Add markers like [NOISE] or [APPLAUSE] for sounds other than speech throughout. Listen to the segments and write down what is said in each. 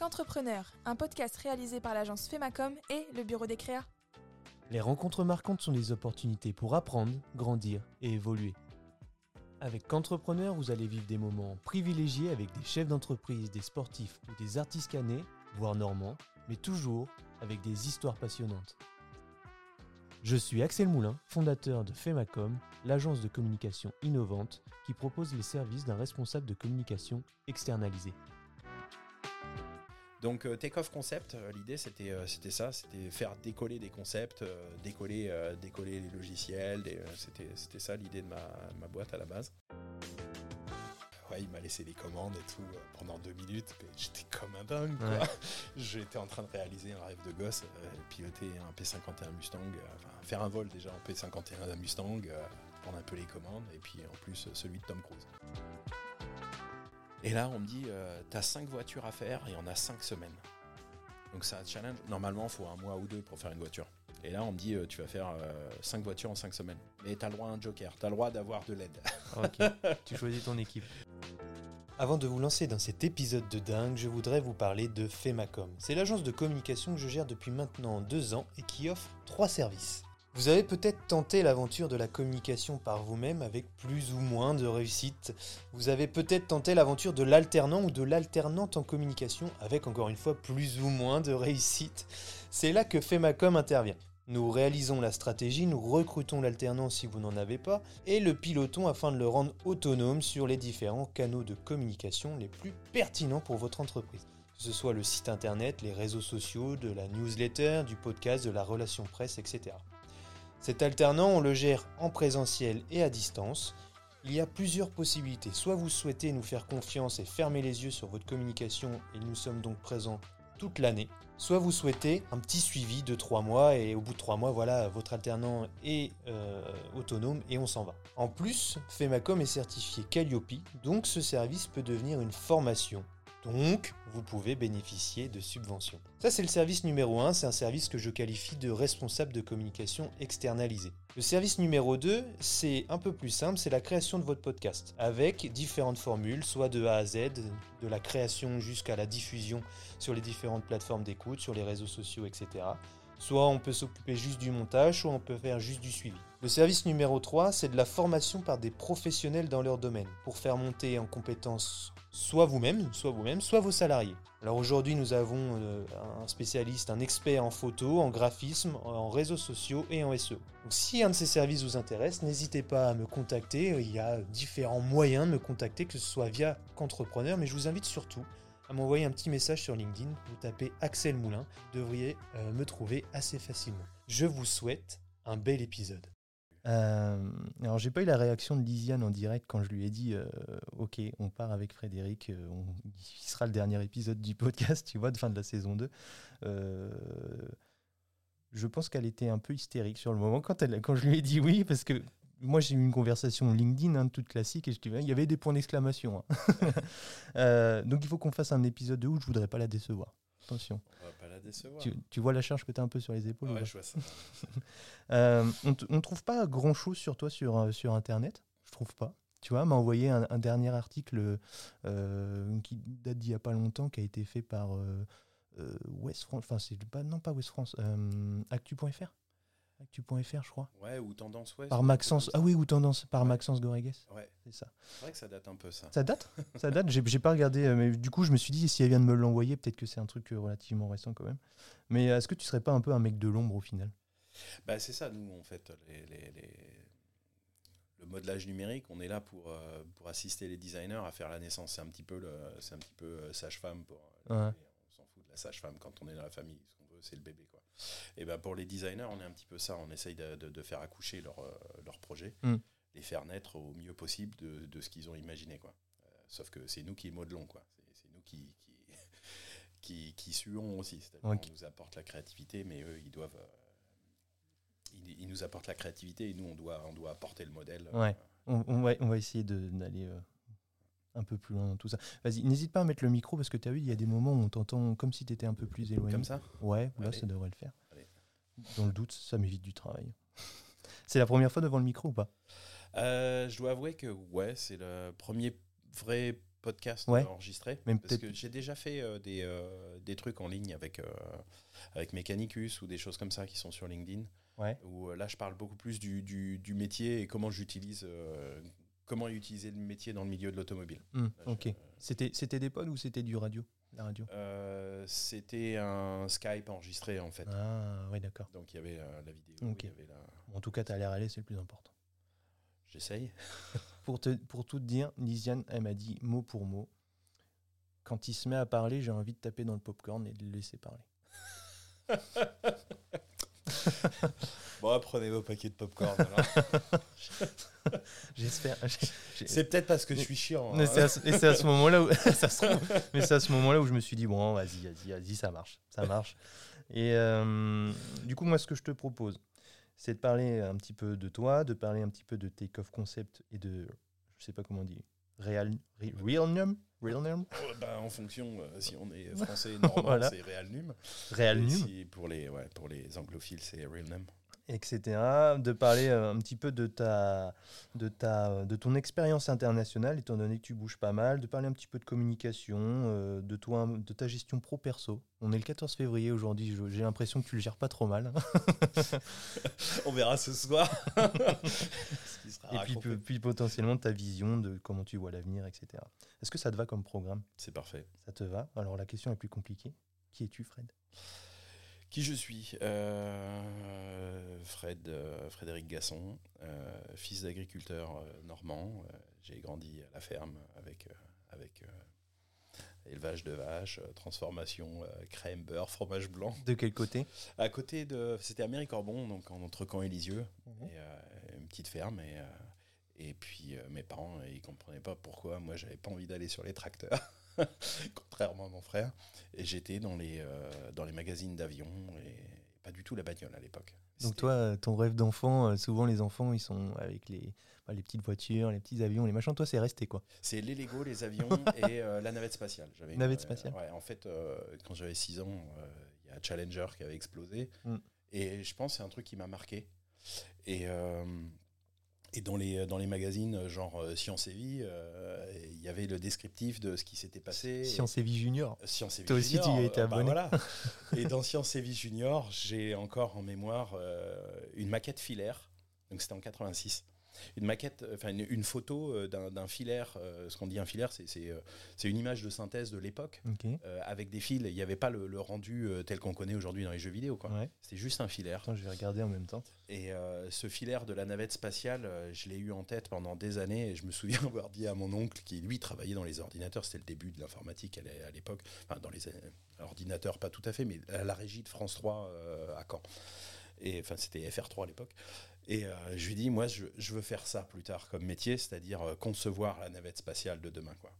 Qu'entrepreneur, un podcast réalisé par l'agence Femacom et le bureau des créas. Les rencontres marquantes sont des opportunités pour apprendre, grandir et évoluer. Avec Qu'entrepreneur, vous allez vivre des moments privilégiés avec des chefs d'entreprise, des sportifs ou des artistes canés, voire normands, mais toujours avec des histoires passionnantes. Je suis Axel Moulin, fondateur de Femacom, l'agence de communication innovante qui propose les services d'un responsable de communication externalisé. Donc euh, Take Off Concept, euh, l'idée c'était euh, c'était ça, c'était faire décoller des concepts, décoller, décoller les logiciels, c'était c'était ça l'idée de ma, ma, boîte à la base. Ouais, il m'a laissé les commandes et tout pendant deux minutes, j'étais comme un dingue. [LAUGHS] J'étais en train de réaliser un rêve de gosse, piloter un P51 Mustang, enfin, faire un vol déjà en P51 Mustang, prendre un peu les commandes et puis en plus celui de Tom Cruise. Et là, on me dit, euh, tu as 5 voitures à faire et on a 5 semaines. Donc c'est un challenge. Normalement, il faut un mois ou deux pour faire une voiture. Et là, on me dit, euh, tu vas faire 5 euh, voitures en 5 semaines. Mais tu as le droit à un joker, tu as le droit d'avoir de l'aide. ok, [LAUGHS] tu choisis ton équipe. Avant de vous lancer dans cet épisode de dingue, je voudrais vous parler de Femacom. C'est l'agence de communication que je gère depuis maintenant 2 ans et qui offre 3 services. Vous avez peut-être tenté l'aventure de la communication par vous-même avec plus ou moins de réussite. Vous avez peut-être tenté l'aventure de l'alternant ou de l'alternante en communication avec encore une fois plus ou moins de réussite. C'est là que Femacom intervient. Nous réalisons la stratégie, nous recrutons l'alternant si vous n'en avez pas, et le pilotons afin de le rendre autonome sur les différents canaux de communication les plus pertinents pour votre entreprise. Que ce soit le site internet, les réseaux sociaux, de la newsletter, du podcast, de la relation presse, etc. Cet alternant, on le gère en présentiel et à distance. Il y a plusieurs possibilités. Soit vous souhaitez nous faire confiance et fermer les yeux sur votre communication et nous sommes donc présents toute l'année. Soit vous souhaitez un petit suivi de 3 mois et au bout de 3 mois, voilà, votre alternant est euh, autonome et on s'en va. En plus, Femacom est certifié Calliope, donc ce service peut devenir une formation donc, vous pouvez bénéficier de subventions. Ça, c'est le service numéro 1, c'est un service que je qualifie de responsable de communication externalisé. Le service numéro 2, c'est un peu plus simple, c'est la création de votre podcast, avec différentes formules, soit de A à Z, de la création jusqu'à la diffusion sur les différentes plateformes d'écoute, sur les réseaux sociaux, etc. Soit on peut s'occuper juste du montage, soit on peut faire juste du suivi. Le service numéro 3, c'est de la formation par des professionnels dans leur domaine, pour faire monter en compétences soit vous-même, soit vous-même, soit vos salariés. Alors aujourd'hui, nous avons euh, un spécialiste, un expert en photo, en graphisme, en réseaux sociaux et en SEO. Donc si un de ces services vous intéresse, n'hésitez pas à me contacter. Il y a différents moyens de me contacter, que ce soit via Qu'entrepreneur, mais je vous invite surtout à m'envoyer un petit message sur LinkedIn. Vous tapez Axel Moulin, vous devriez euh, me trouver assez facilement. Je vous souhaite un bel épisode. Euh, alors, j'ai pas eu la réaction de Lisiane en direct quand je lui ai dit euh, Ok, on part avec Frédéric, euh, on, il sera le dernier épisode du podcast, [LAUGHS] tu vois, de fin de la saison 2. je pense qu'elle était un peu hystérique sur le moment quand, elle, quand je lui ai dit oui, parce que moi j'ai eu une conversation LinkedIn hein, toute classique et je dis, il y avait des points d'exclamation. Hein. [LAUGHS] donc il faut qu'on fasse un épisode 2 où je voudrais pas la décevoir. Attention. On va pas la décevoir. Tu, vois la charge que tu as un peu sur les épaules Ouais, je vois ça. [LAUGHS] Euh, on ne trouve pas grand chose sur toi sur, euh, sur Internet? Je trouve pas. Tu vois, m'a envoyé un, dernier article euh, qui date d'il n'y a pas longtemps, qui a été fait par West France. Enfin, c'est pas, non, pas West France. Actu.fr Actu.fr, je crois. Ouais, ou Tendance Ouest. Par Maxence. Ah oui, ou Tendance, par Maxence Goregues. Ouais. C'est ça. C'est vrai que ça date un peu, ça. Ça date? Ça date? J'ai pas regardé, euh, mais du coup, je me suis dit, si elle vient de me l'envoyer, peut-être que c'est un truc euh, relativement récent quand même. Mais euh, est-ce que tu serais pas un peu un mec de l'ombre au final? Bah, C'est ça, nous, en fait. Le modelage numérique, on est là pour, pour assister les designers à faire la naissance. C'est un petit peu, le... un petit peu sage-femme. Pour... On s'en fout de la sage-femme quand on est dans la famille. Ce qu'on veut, c'est le bébé. Quoi. Et ben pour les designers, on est un petit peu ça. On essaye de, de, faire accoucher leur, euh, leur projet, mm. les faire naître au mieux possible de, de ce qu'ils ont imaginé. Quoi. Euh, sauf que c'est nous qui modelons. Quoi. C'est, nous qui, qui, [LAUGHS] qui, qui suons aussi. On nous apporte la créativité, mais eux, ils doivent. Euh, ils, nous apportent la créativité et nous, on doit, on doit apporter le modèle. Ouais. On, on, va, on va essayer d'aller un peu plus loin dans tout ça. Vas-y, n'hésite pas à mettre le micro parce que tu as vu, il y a des moments où on t'entend comme si tu étais un peu plus éloigné. Comme ça Ouais, là, ça devrait le faire. Dans le doute, ça m'évite du travail. c'est la première fois devant le micro ou pas? Euh, Je dois avouer que ouais, c'est le premier vrai podcast enregistré. parce que j'ai déjà fait des, des trucs en ligne avec, avec Mechanicus ou des choses comme ça qui sont sur LinkedIn. Ouais. Où là, je parle beaucoup plus du, du, du métier et comment j'utilise comment utiliser le métier dans le milieu de l'automobile. Hmm, ok. C'était, c'était des pods ou c'était du radio la radio? Euh, C'était un Skype enregistré en fait. Ah oui d'accord. Donc il y avait euh, la vidéo. En tout cas, tu as l'air allé, c'est le plus important. J'essaye. [LAUGHS] pour, te, pour tout te dire, Lisiane, elle m'a dit mot pour mot, quand il se met à parler, j'ai envie de taper dans le popcorn et de le laisser parler. [LAUGHS] [LAUGHS] Bon, prenez vos paquets de popcorn. [LAUGHS] J'espère. C'est peut-être parce que je suis chiant. Mais hein. c'est à, ce moment-là où [LAUGHS] Mais c'est à ce moment-là où je me suis dit bon, vas-y, vas-y, vas-y, ça marche, ça marche. Et euh, du coup, moi, ce que je te propose, c'est de parler un petit peu de toi, de parler un petit peu de Take-Off Concept et de, je sais pas comment on dit, Real, real Num Real Num oh, bah, En fonction, euh, si on est [LAUGHS] français, normand, c'est Real Num. Real Num. Si pour, les, ouais, pour les anglophiles, c'est Real Num etc. De parler euh, un petit peu de, ta, de, ta, de ton expérience internationale, étant donné que tu bouges pas mal, de parler un petit peu de communication, euh, de, toi, de ta gestion pro-perso. On est le 14 février aujourd'hui, j'ai l'impression que tu le gères pas trop mal. [LAUGHS] On verra ce soir. [LAUGHS] Et puis, puis, potentiellement ta vision de comment tu vois l'avenir, etc. Est-ce que ça te va comme programme? C'est parfait. Ça te va? Alors la question est plus compliquée. Qui es-tu, Fred? Qui je suis? Euh, Fred, euh, Frédéric Gasson, euh, fils d'agriculteur normand. J'ai grandi à la ferme avec, avec élevage de vaches, transformation crème, beurre, fromage blanc. De quel côté? À côté de. C'était à Méricorbon, donc entre Caen et Lisieux. Mhm. Et, une petite ferme. Et, et puis mes parents, ils ne comprenaient pas pourquoi moi j'avais pas envie d'aller sur les tracteurs. [LAUGHS] [LAUGHS] contrairement à mon frère. Et j'étais dans les, euh, dans les magazines d'avions et pas du tout la bagnole à l'époque. Donc toi, ton rêve d'enfant, euh, souvent les enfants, ils sont avec les, bah, les petites voitures, les petits avions, les machins. Toi, c'est resté quoi? C'est les Lego, les avions [LAUGHS] et euh, la navette spatiale. J'avais navette spatiale ouais, En fait, quand j'avais 6 ans, il y a Challenger qui avait explosé. Mm. Et je pense que c'est un truc qui m'a marqué. Et et dans les, dans les magazines, euh, genre euh, Science et Vie, euh, il y avait le descriptif de ce qui s'était passé. Science et Vie Junior. Science et Vie Toi aussi, tu y as été bah abonné. voilà. [LAUGHS] et dans Science et Vie Junior, j'ai encore en mémoire une maquette filaire. Donc c'était en 86 une maquette, euh, enfin une, photo euh, d'un filaire. Euh, ce qu'on dit un filaire, c'est une image de synthèse de l'époque avec des fils. Il n'y avait pas le, rendu tel qu'on connaît aujourd'hui dans les jeux vidéo. C'était juste un filaire. je vais regarder en même temps. Et ce filaire de la navette spatiale, je l'ai eu en tête pendant des années et je me souviens [LAUGHS] avoir dit à mon oncle qui lui travaillait dans les ordinateurs, c'était le début de l'informatique à l'époque, enfin dans les ordinateurs pas tout à fait, mais à la régie de France 3 à Caen. Et enfin c'était FR3 à l'époque. Et euh, je lui dis, moi, je, veux faire ça plus tard comme métier, c'est-à-dire euh, concevoir la navette spatiale de demain. Quoi.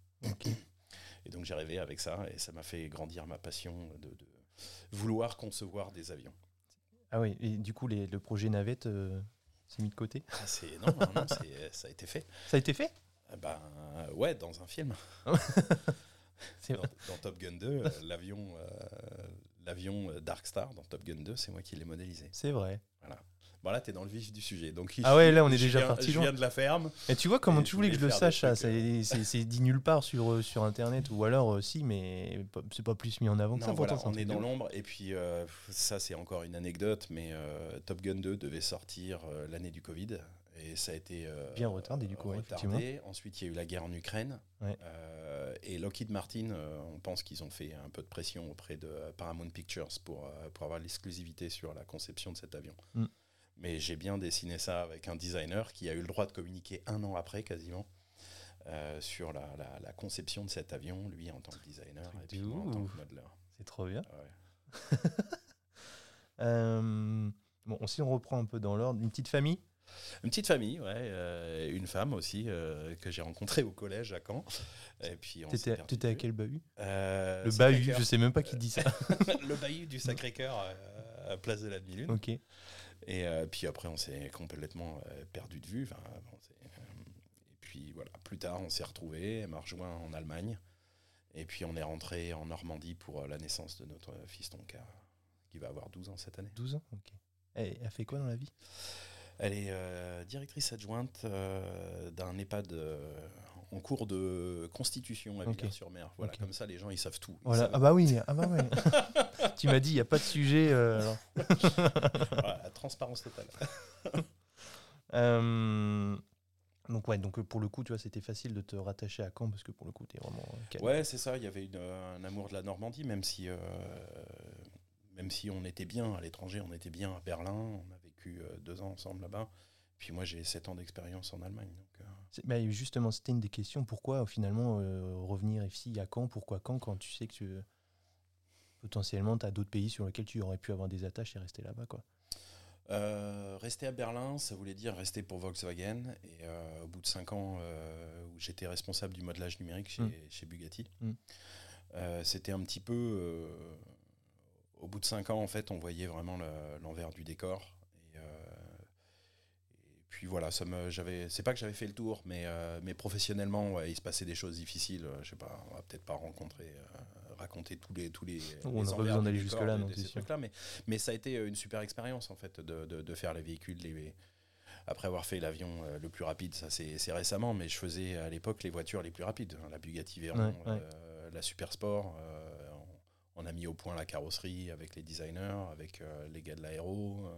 Et donc j'ai rêvé avec ça, et ça m'a fait grandir ma passion de, vouloir concevoir des avions. Ah oui, et du coup, les, le projet navette euh, s'est mis de côté? Ah, Non, non, non ça a été fait. Ça a été fait? Ben ouais, dans un film. [LAUGHS] dans, dans, Top Gun 2, l'avion, l'avion Dark Star dans Top Gun 2, c'est moi qui l'ai modélisé. C'est vrai. Voilà. Bon, là, tu es dans le vif du sujet. Donc, ah ouais, là, on est déjà parti. Je viens de la ferme. Et tu vois comment tu voulais que je le sache, ça euh. C'est dit nulle part sur, euh, sur Internet, ou alors, euh, si, mais c'est pas plus mis en avant que ça. On est dans l'ombre. Et puis, ça, c'est encore une anecdote, mais Top Gun 2 devait sortir l'année du Covid. Et ça a été. Bien retardé, du coup, retardé. Ensuite, il y a eu la guerre en Ukraine. et Lockheed Martin, on pense qu'ils ont fait un peu de pression auprès de Paramount Pictures pour, pour avoir l'exclusivité sur la conception de cet avion. Mm. Mais j'ai bien dessiné ça avec un designer qui a eu le droit de communiquer un an après quasiment. Euh, sur la, la, conception de cet avion, lui en tant que designer et puis en tant que modeler. C'est trop bien. [LAUGHS] euh, bon, si on reprend un peu dans l'ordre, une petite famille? Une petite famille, ouais. Euh, une femme aussi que j'ai rencontrée au collège à Caen. Et puis tu étais à quel bahut? Le bahut, je sais même pas qui dit ça. [LAUGHS] le bahut du Sacré-Cœur à Place de la Demi-Lune. Ok. Et euh, puis après, on s'est complètement euh, perdu de vue. Euh, et puis voilà, plus tard, on s'est retrouvés. Elle m'a rejoint en Allemagne. Et puis on est rentré en Normandie pour la naissance de notre fils qui, qui va avoir 12 ans cette année. 12 ans Ok. Elle, a fait quoi dans la vie? Elle est directrice adjointe d'un EHPAD en cours de constitution à Villers-sur-Mer. Voilà, comme ça, les gens, ils savent tout. voilà. Ah bah oui, ah bah [LAUGHS] tu m'as dit, il n'y a pas de sujet. Euh, [LAUGHS] voilà, transparence totale. [LAUGHS] euh, donc ouais, donc pour le coup, tu vois, c'était facile de te rattacher à Caen parce que pour le coup, tu es vraiment. Ouais, c'est ça. Il y avait un amour de la Normandie, même si, euh, même si on était bien à l'étranger, on était bien à Berlin. On a vécu euh, deux ans ensemble là-bas. Puis moi, j'ai sept ans d'expérience en Allemagne. Donc, euh. bah, justement, c'était une des questions. Pourquoi finalement revenir ici? À Caen Pourquoi Caen quand tu sais que tu, potentiellement tu as d'autres pays sur lesquels tu aurais pu avoir des attaches et rester là-bas quoi euh, rester à Berlin, ça voulait dire rester pour Volkswagen. Et euh, au bout de 5 ans euh, où j'étais responsable du modelage numérique chez, mm. Bugatti, mm. c'était un petit peu. au bout de 5 ans, en fait, on voyait vraiment l'envers du décor. Puis voilà, ça me, c'est pas que j'avais fait le tour, mais, mais professionnellement, il se passait des choses difficiles. je sais pas, on va peut-être pas rencontrer raconter tous les tous les. On n'a pas besoin d'aller jusque là, non, là, mais mais ça a été euh, une super expérience en fait de, de, faire les véhicules, les après avoir fait l'avion euh, le plus rapide, ça c'est récemment, mais je faisais à l'époque les voitures les plus rapides, hein, la Bugatti Veyron, euh, la Super Sport. on, a mis au point la carrosserie avec les designers, avec les gars de l'aéro.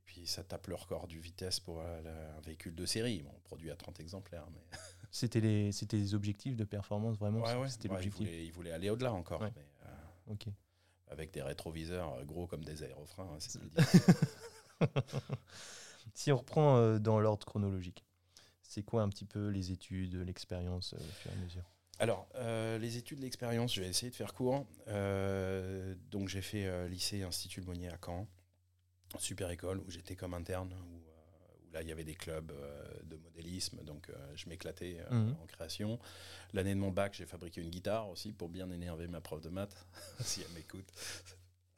Et puis ça tape le record du vitesse pour un véhicule de série. Bon, produit à 30 exemplaires, mais. [LAUGHS] C'était les, des objectifs de performance vraiment? C'était il, voulait, aller au-delà encore. Mais, euh, Avec des rétroviseurs euh, gros comme des aérofreins, hein, [LAUGHS] si on reprend euh, dans l'ordre chronologique, c'est quoi un petit peu les études, l'expérience au fur et à mesure? Alors, les études, l'expérience, je vais essayer de faire court. donc, j'ai fait lycée Institut Le Monnier à Caen, super école où j'étais comme interne, où là, il y avait des clubs euh, de modélisme, donc euh, je m'éclatais euh, mhm. en création. L'année de mon bac, j'ai fabriqué une guitare aussi pour bien énerver ma prof de maths, [LAUGHS] si elle m'écoute.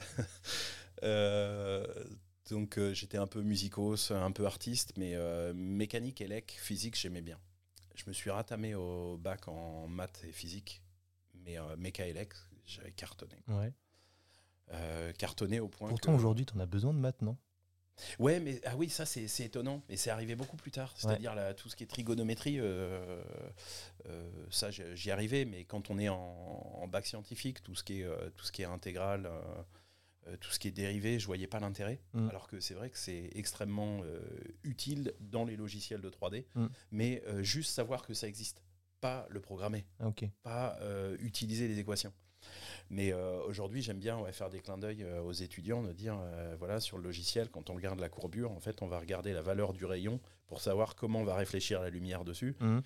[LAUGHS] donc j'étais un peu musicos, un peu artiste, mais mécanique, élec, physique, j'aimais bien. Je me suis ratamé au bac en maths et physique, mais méca élec, j'avais cartonné. Ouais. Cartonné au point Pourtant, aujourd'hui, tu en as besoin de non Ouais, mais ah oui, ça c'est étonnant, mais c'est arrivé beaucoup plus tard. C'est-à-dire tout ce qui est trigonométrie, euh, euh, ça j'y arrivais, mais quand on est en, bac scientifique, tout ce qui est, euh, tout ce qui est intégral, tout ce qui est dérivé, je voyais pas l'intérêt. Mm. Alors que c'est vrai que c'est extrêmement utile dans les logiciels de 3D, mm. mais juste savoir que ça existe, pas le programmer, pas utiliser les équations. Mais euh, aujourd'hui, j'aime bien faire des clins d'œil euh, aux étudiants, de dire, euh, voilà, sur le logiciel, quand on regarde la courbure, en fait, on va regarder la valeur du rayon pour savoir comment on va réfléchir la lumière dessus. Mmh.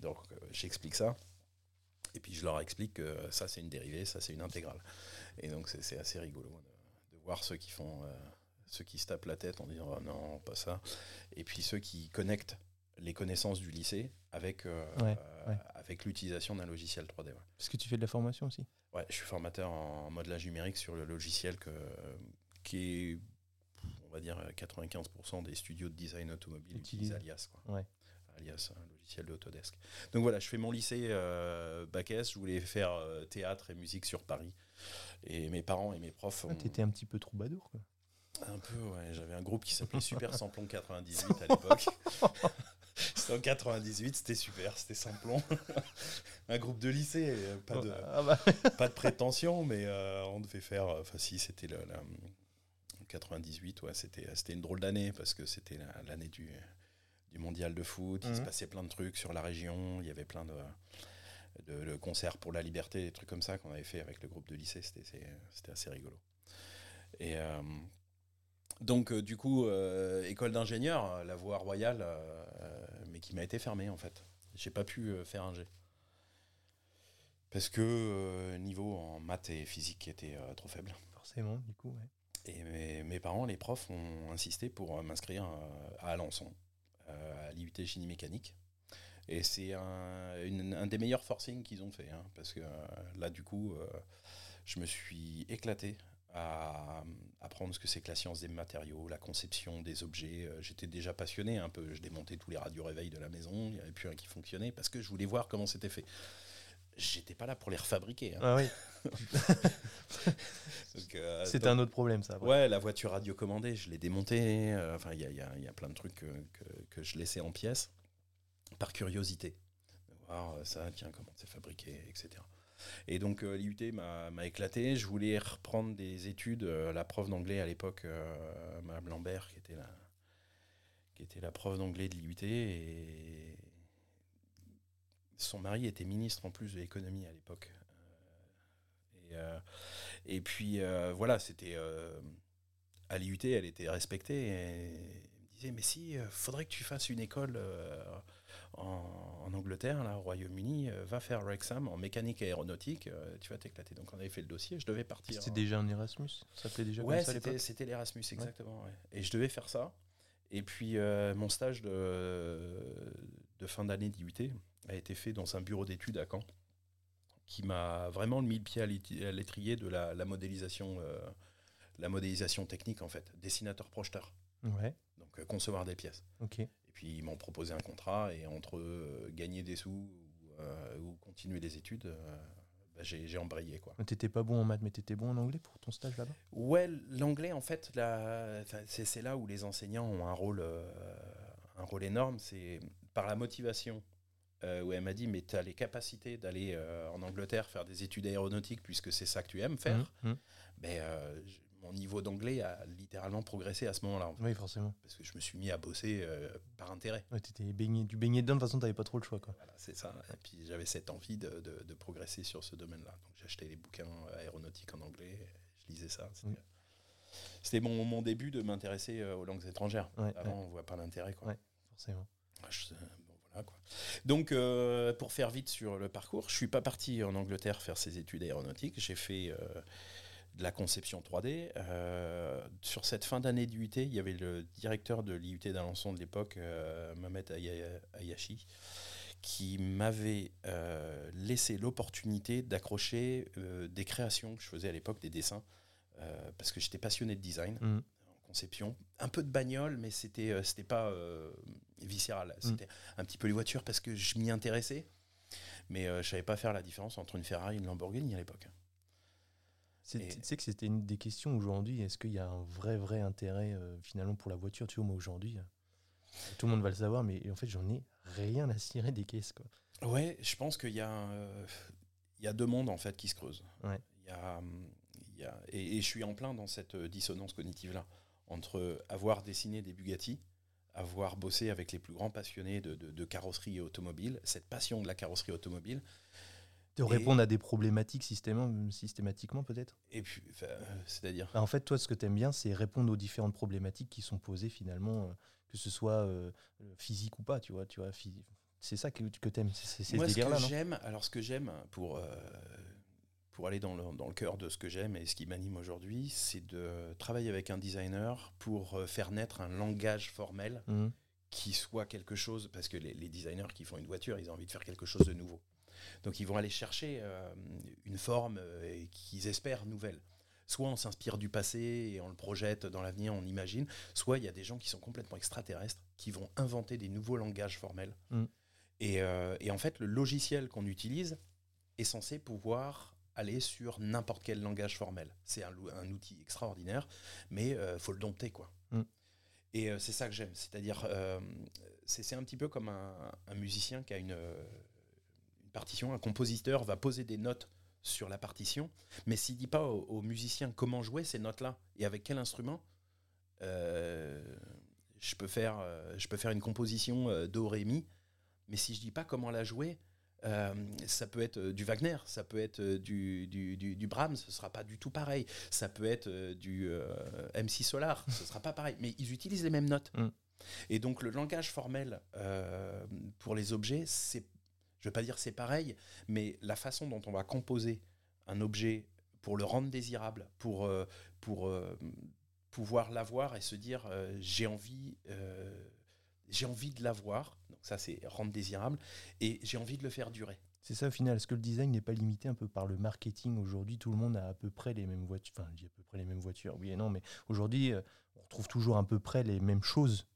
donc, j'explique ça. Et puis, je leur explique que ça, c'est une dérivée, ça, c'est une intégrale. Et donc, c'est assez rigolo de, voir ceux qui font... ceux qui se tapent la tête en disant oh non, pas ça. Et puis ceux qui connectent les connaissances du lycée avec, euh, euh, avec l'utilisation d'un logiciel 3D. Est-ce que tu fais de la formation aussi Ouais, je suis formateur en modelage numérique sur le logiciel que, qui est, on va dire, 95% des studios de design automobile utilisent Alias. Quoi. Alias, un logiciel d'Autodesk. Donc voilà, je fais mon lycée euh, bac S, je voulais faire euh, théâtre et musique sur Paris. Et mes parents et mes profs. Ah, T'étais un petit peu troubadour, quoi. Un peu, ouais. J'avais un groupe qui s'appelait Super Samplon 98 à l'époque. [LAUGHS] c'était en 98, c'était super, c'était Samplon. [LAUGHS] un groupe de lycée, euh, pas de, ah bah. [LAUGHS] pas de prétention, mais euh, on devait faire. Euh, enfin, si, c'était le, 98, ouais, c'était, c'était une drôle d'année parce que c'était l'année du, du mondial de foot. Il se mhm. passait plein de trucs sur la région. Il y avait plein de. De, concerts pour la liberté, des trucs comme ça qu'on avait fait avec le groupe de lycée, c'était, c'était assez rigolo. Et, donc, euh, du coup, euh, école d'ingénieur, euh, la voie royale, mais qui m'a été fermée en fait. J'ai pas pu faire un G. Parce que niveau en maths et physique était trop faible. Forcément, du coup, ouais. Et mes, parents, les profs, ont insisté pour m'inscrire à Alençon, à l'IUT Génie Mécanique. Et c'est un, des meilleurs forcing qu'ils ont fait. Hein, parce que là, du coup, je me suis éclaté à apprendre ce que c'est que la science des matériaux, la conception des objets. Euh, j'étais déjà passionné un peu. Je démontais tous les radios-réveils de la maison. Il n'y avait plus un qui fonctionnait parce que je voulais voir comment c'était fait. J'étais pas là pour les refabriquer. Hein. Ah oui. [LAUGHS] Euh, c'était un autre problème, ça. Ouais, la voiture radiocommandée, je l'ai démontée. Euh, enfin, il y a, y a, plein de trucs que, que, je laissais en pièces. par curiosité. Voir ça, tiens, comment c'est fabriqué, etc. Et donc l'IUT m'a éclaté. Je voulais reprendre des études. la prof d'anglais à l'époque, Mme Lambert, qui était la, qui était la prof d'anglais de l'IUT, et son mari était ministre en plus de l'économie à l'époque. Euh, et, puis euh, voilà, c'était euh, à l'IUT, elle était respectée. Et elle me disait, mais si, faudrait que tu fasses une école en, Angleterre, là, au Royaume-Uni, va faire Wrexham en mécanique aéronautique, tu vas t'éclater. Donc on avait fait le dossier, je devais partir. C'était déjà un Erasmus? Ça s'appelait déjà ouais, c'était l'Erasmus, exactement. Et je devais faire ça. Et puis mon stage de, de fin d'année d'IUT a été fait dans un bureau d'études à Caen qui m'a vraiment mis le pied à l'étrier de la, modélisation, euh, la modélisation technique en fait, dessinateur projeteur. Ouais. Donc euh, concevoir des pièces. Ok. Puis ils m'ont proposé un contrat et entre euh, gagner des sous ou, continuer les études, bah, j'ai embrayé quoi. T'étais pas bon en maths, mais t'étais bon en anglais pour ton stage là-bas? Ouais, l'anglais en fait, c'est là où les enseignants ont un rôle, un rôle énorme. C'est par la motivation euh, où elle m'a dit mais tu as les capacités d'aller euh, en Angleterre faire des études aéronautiques puisque c'est ça que tu aimes faire. Mmh, mmh. Mais euh, mon niveau d'anglais a littéralement progressé à ce moment-là. Oui, forcément. Parce que je me suis mis à bosser par intérêt. Ouais, étais baigné, tu baignais dedans, de toute façon, tu n'avais pas trop le choix. Quoi. Voilà, c'est ça. Et puis j'avais cette envie de, de, progresser sur ce domaine-là. Donc j'achetais les bouquins aéronautiques en anglais, je lisais ça. C'était mon, mon, début de m'intéresser aux langues étrangères. Avant, on ne voit pas l'intérêt. Ouais, forcément. Ah, donc, euh, pour faire vite sur le parcours, je suis pas parti en Angleterre faire ses études aéronautiques. J'ai fait euh, de la conception 3D. Euh, sur cette fin d'année d'UIT, il y avait le directeur de l'IUT d'Alençon de l'époque, Mohamed Ayashi, qui m'avait laissé l'opportunité d'accrocher des créations que je faisais à l'époque, des dessins, parce que j'étais passionné de design. Mmh conception. Un peu de bagnole, mais c'était euh, c'était pas euh, viscéral. Mm. C'était un petit peu les voitures parce que je m'y intéressais, mais euh, je savais pas faire la différence entre une Ferrari et une Lamborghini à l'époque. Tu sais que c'était une des questions aujourd'hui. Est-ce qu'il y a un vrai, vrai intérêt finalement pour la voiture Tu vois, moi aujourd'hui, tout le monde va le savoir, mais en fait, j'en ai rien à cirer des caisses. Quoi. Ouais, je pense qu'il y, a, il y a deux mondes en fait qui se creusent. Ouais. Il y a, il y a, et, je suis en plein dans cette dissonance cognitive-là entre avoir dessiné des Bugatti, avoir bossé avec les plus grands passionnés de, carrosserie et automobile, cette passion de la carrosserie automobile. De répondre à des problématiques systématiquement, peut-être? Et puis, euh, c'est-à-dire? Bah, En fait, toi, ce que tu aimes bien, c'est répondre aux différentes problématiques qui sont posées finalement, euh, que ce soit euh, physique ou pas, tu vois. Tu vois c'est ça que, que tu aimes. C'est Moi, ce que j'aime, alors ce que j'aime pour pour aller dans le, dans le cœur de ce que j'aime et ce qui m'anime aujourd'hui, c'est de travailler avec un designer pour euh, faire naître un langage formel mmh. qui soit quelque chose, parce que les, designers qui font une voiture, ils ont envie de faire quelque chose de nouveau. Donc ils vont aller chercher euh, une forme euh, qu'ils espèrent nouvelle. Soit on s'inspire du passé et on le projette dans l'avenir, on imagine, soit il y a des gens qui sont complètement extraterrestres, qui vont inventer des nouveaux langages formels. Mmh. Et, et en fait, le logiciel qu'on utilise est censé pouvoir aller sur n'importe quel langage formel. C'est un, outil extraordinaire, mais il euh, faut le dompter, quoi. Mm. Et euh, c'est ça que j'aime. C'est-à-dire, euh, c'est un petit peu comme un, musicien qui a une, partition. Un compositeur va poser des notes sur la partition, mais s'il dit pas au, musicien comment jouer ces notes-là et avec quel instrument, je, peux faire, je peux faire une composition do, ré, mi, mais si je dis pas comment la jouer, euh, ça peut être euh, du Wagner, ça peut être euh, du, du, du, Brahms, ce sera pas du tout pareil. Ça peut être du MC Solar, ce sera pas pareil. Mais ils utilisent les mêmes notes. Mm. Et donc le langage formel pour les objets, c'est, je vais pas dire c'est pareil, mais la façon dont on va composer un objet pour le rendre désirable, pour, pour pouvoir l'avoir et se dire j'ai envie j'ai envie de l'avoir, donc ça c'est rendre désirable, et j'ai envie de le faire durer. C'est ça au final, est-ce que le design n'est pas limité un peu par le marketing Aujourd'hui, tout le monde a à peu près les mêmes voitures, enfin je dis à peu près les mêmes voitures, oui et non, mais aujourd'hui, euh, on retrouve toujours à peu près les mêmes choses.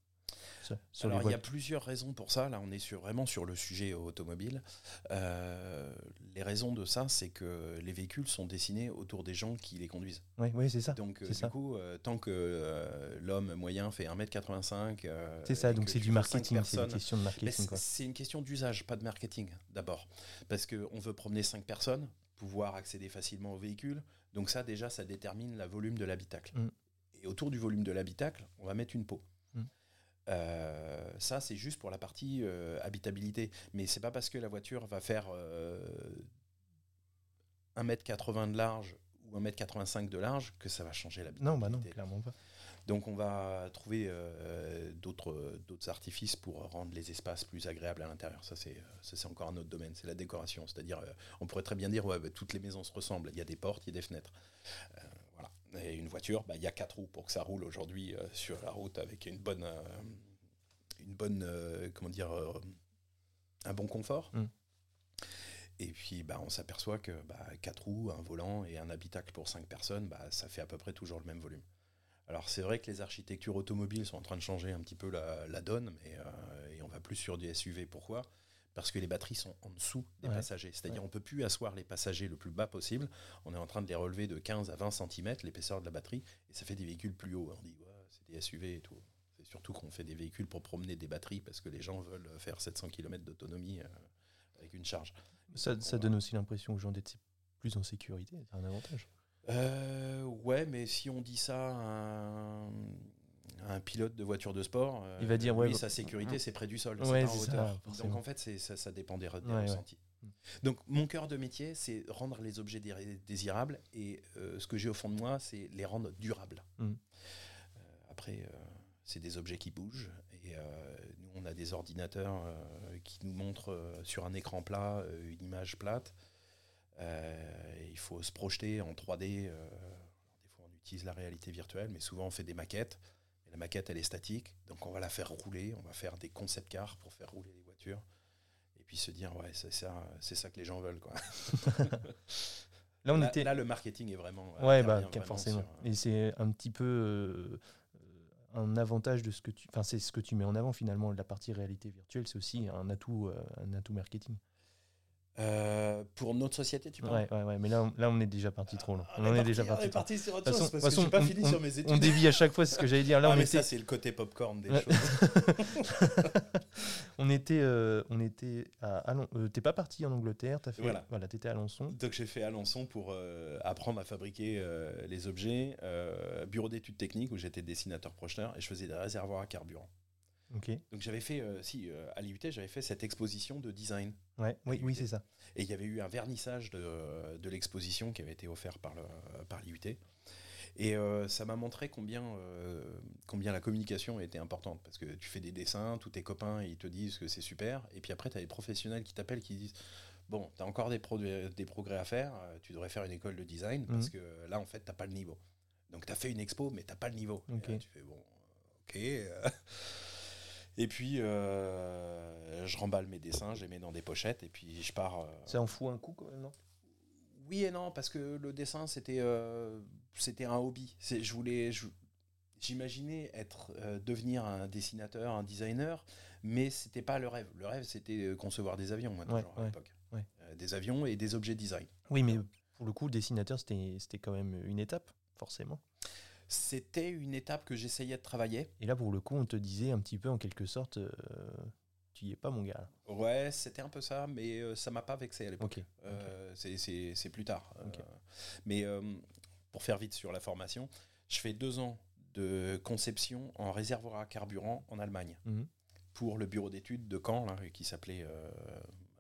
Alors, il y a plusieurs raisons pour ça. Là, on est sur, vraiment sur le sujet automobile. Euh, les raisons de ça, c'est que les véhicules sont dessinés autour des gens qui les conduisent. Oui, oui c'est ça. Donc, du coup, tant que l'homme moyen fait 1m85. c'est ça, donc c'est du marketing, c'est une question de marketing. C'est une question d'usage, pas de marketing, d'abord. Parce qu'on veut promener 5 personnes, pouvoir accéder facilement au véhicule. Donc, ça, déjà, ça détermine le volume de l'habitacle. Mm. Et autour du volume de l'habitacle, on va mettre une peau. Euh, ça, c'est juste pour la partie euh, habitabilité. Mais c'est pas parce que la voiture va faire euh, 1m80 de large ou 1m85 de large que ça va changer l'habitabilité. Non, bah non, clairement pas. Donc on va trouver euh, d'autres artifices pour rendre les espaces plus agréables à l'intérieur. Ça c'est encore un autre domaine, c'est la décoration. C'est-à-dire, on pourrait très bien dire, ouais, bah, toutes les maisons se ressemblent. Il y a des portes, il y a des fenêtres. Et une voiture, bah, il y a quatre roues pour que ça roule aujourd'hui euh, sur la route avec une bonne, euh, une bonne euh, comment dire, un bon confort. Mm. Et puis, bah, on s'aperçoit que bah, quatre roues, un volant et un habitacle pour cinq personnes, bah, ça fait à peu près toujours le même volume. Alors, c'est vrai que les architectures automobiles sont en train de changer un petit peu la, donne, mais, et on va plus sur du SUV. Pourquoi? Parce que les batteries sont en dessous des passagers. C'est-à-dire on ne peut plus asseoir les passagers le plus bas possible. On est en train de les relever de 15 à 20 cm, l'épaisseur de la batterie, et ça fait des véhicules plus hauts. On dit, c'est des SUV et tout. C'est surtout qu'on fait des véhicules pour promener des batteries parce que les gens veulent faire 700 km d'autonomie euh, avec une charge. Ça, donne aussi l'impression aux gens d'être plus en sécurité, c'est un avantage. Euh, ouais, mais si on dit ça un pilote de voiture de sport, il va dire oui, sa sécurité c'est près du sol, c'est en hauteur. Donc en fait, ça, ça dépend des, ressentis. Donc mon cœur de métier, c'est rendre les objets désirables et euh, ce que j'ai au fond de moi, c'est les rendre durables. Mm. Euh, après, euh, c'est des objets qui bougent et nous on a des ordinateurs qui nous montrent sur un écran plat une image plate. il faut se projeter en 3D. des fois on utilise la réalité virtuelle, mais souvent on fait des maquettes la maquette, elle est statique, donc on va la faire rouler, on va faire des concept cars pour faire rouler les voitures, et puis se dire, ouais, c'est ça, c'est ça que les gens veulent. Quoi. [LAUGHS] là, on était... là, le marketing est vraiment... Ouais, bah, forcément. Et c'est un petit peu euh, un avantage de ce que tu... Enfin, c'est ce que tu mets en avant, finalement, la partie réalité virtuelle, c'est aussi un atout, euh, un atout marketing. Euh, pour notre société, tu parles Ouais, ouais, ouais, mais là, là on est déjà parti trop loin. On, est, déjà parti. On est parti sur autre chose parce que pas fini sur mes études. On dévie à chaque fois, c'est ce que j'allais dire. Là, ah, on mais était... ça, c'est le côté popcorn des choses. [LAUGHS] on était, euh, on était à euh, T'es pas parti en Angleterre, as fait. Voilà. voilà t'étais à Alençon. Donc j'ai fait Alençon pour apprendre à fabriquer les objets. bureau d'études techniques où j'étais dessinateur projeteur et je faisais des réservoirs à carburant. Donc j'avais fait, euh, si, euh, à l'IUT, j'avais fait cette exposition de design. Ouais, oui, oui, c'est ça. Et il y avait eu un vernissage de, de l'exposition qui avait été offert par, l'IUT. Et euh, ça m'a montré combien, combien la communication était importante. Parce que tu fais des dessins, tous tes copains, ils te disent que c'est super. Et puis après, tu as des professionnels qui t'appellent, qui disent Bon, tu as encore des, des progrès à faire, tu devrais faire une école de design, parce mhm. que là, en fait, tu pas le niveau. Donc, tu as fait une expo, mais tu pas le niveau. tu fais Bon, ok. Et puis, euh, je remballe mes dessins, je les mets dans des pochettes et puis je pars. Ça en fout un coup quand même, non? Oui et non, parce que le dessin, c'était euh, c'était un hobby. Je voulais. J'imaginais être euh, devenir un dessinateur, un designer, mais c'était pas le rêve. Le rêve, c'était concevoir des avions, moi, à l'époque. des avions et des objets design. Oui, mais pour le coup, dessinateur, c'était quand même une étape, forcément c'était une étape que j'essayais de travailler. Et là, pour le coup, on te disait un petit peu en quelque sorte, euh, tu y es pas mon gars. Ouais, c'était un peu ça, mais euh, ça m'a pas vexé à l'époque. Euh, c'est plus tard. mais pour faire vite sur la formation, je fais deux ans de conception en réservoir à carburant en Allemagne mhm. pour le bureau d'études de Caen, là, qui s'appelait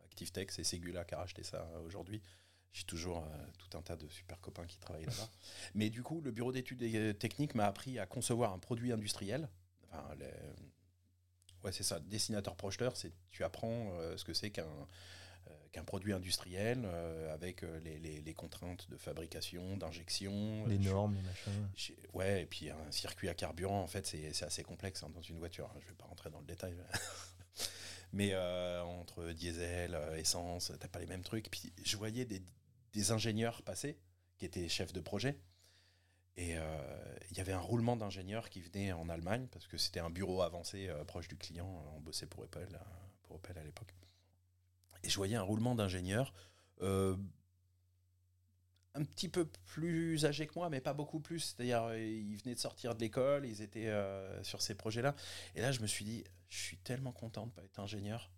ActiveTech. C'est Segula qui a racheté ça aujourd'hui. J'ai toujours euh, tout un tas de super copains qui travaillent là-bas. Mais du coup, le bureau d'études euh, techniques m'a appris à concevoir un produit industriel. Enfin, Ouais, c'est ça. Dessinateur projeteur, c'est tu apprends euh, ce que c'est qu'un qu'un produit industriel avec les, les, contraintes de fabrication, d'injection. Les normes, les machins. Ouais, et puis un circuit à carburant, en fait, c'est assez complexe hein, dans une voiture. Hein. Je ne vais pas rentrer dans le détail. Mais [LAUGHS] entre diesel, essence, t'as pas les mêmes trucs. Puis je voyais des, des ingénieurs passés, qui étaient chefs de projet. Et il y avait un roulement d'ingénieurs qui venait en Allemagne, parce que c'était un bureau avancé proche du client. On bossait pour Apple, à l'époque. Et je voyais un roulement d'ingénieurs un petit peu plus âgés que moi, mais pas beaucoup plus. C'est-à-dire, euh, ils venaient de sortir de l'école, ils étaient euh, sur ces projets-là. Et là, je me suis dit, je suis tellement content de pas être ingénieur.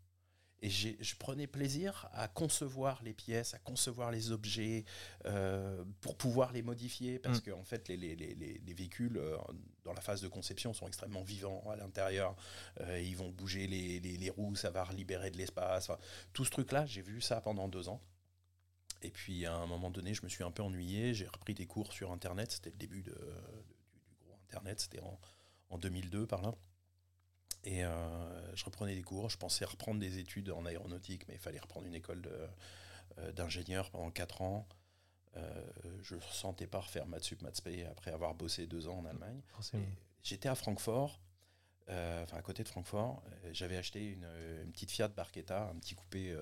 Et je prenais plaisir à concevoir les pièces, à concevoir les objets, euh, pour pouvoir les modifier, parce mm. qu'en fait, les, les, les, les, véhicules, dans la phase de conception, sont extrêmement vivants à l'intérieur. ils vont bouger les, roues, ça va libérer de l'espace. tout ce truc-là, j'ai vu ça pendant deux ans. Et puis à un moment donné, je me suis un peu ennuyé. J'ai repris des cours sur Internet. C'était le début de, du, gros Internet. C'était en, en, 2002 par là. Et euh, je reprenais des cours. Je pensais reprendre des études en aéronautique, mais il fallait reprendre une école euh, d'ingénieur pendant 4 ans. Euh, je ne sentais pas refaire maths sup, maths après avoir bossé deux ans en Allemagne. J'étais à Francfort, enfin à côté de Francfort. J'avais acheté une, une, petite Fiat Barchetta, un petit coupé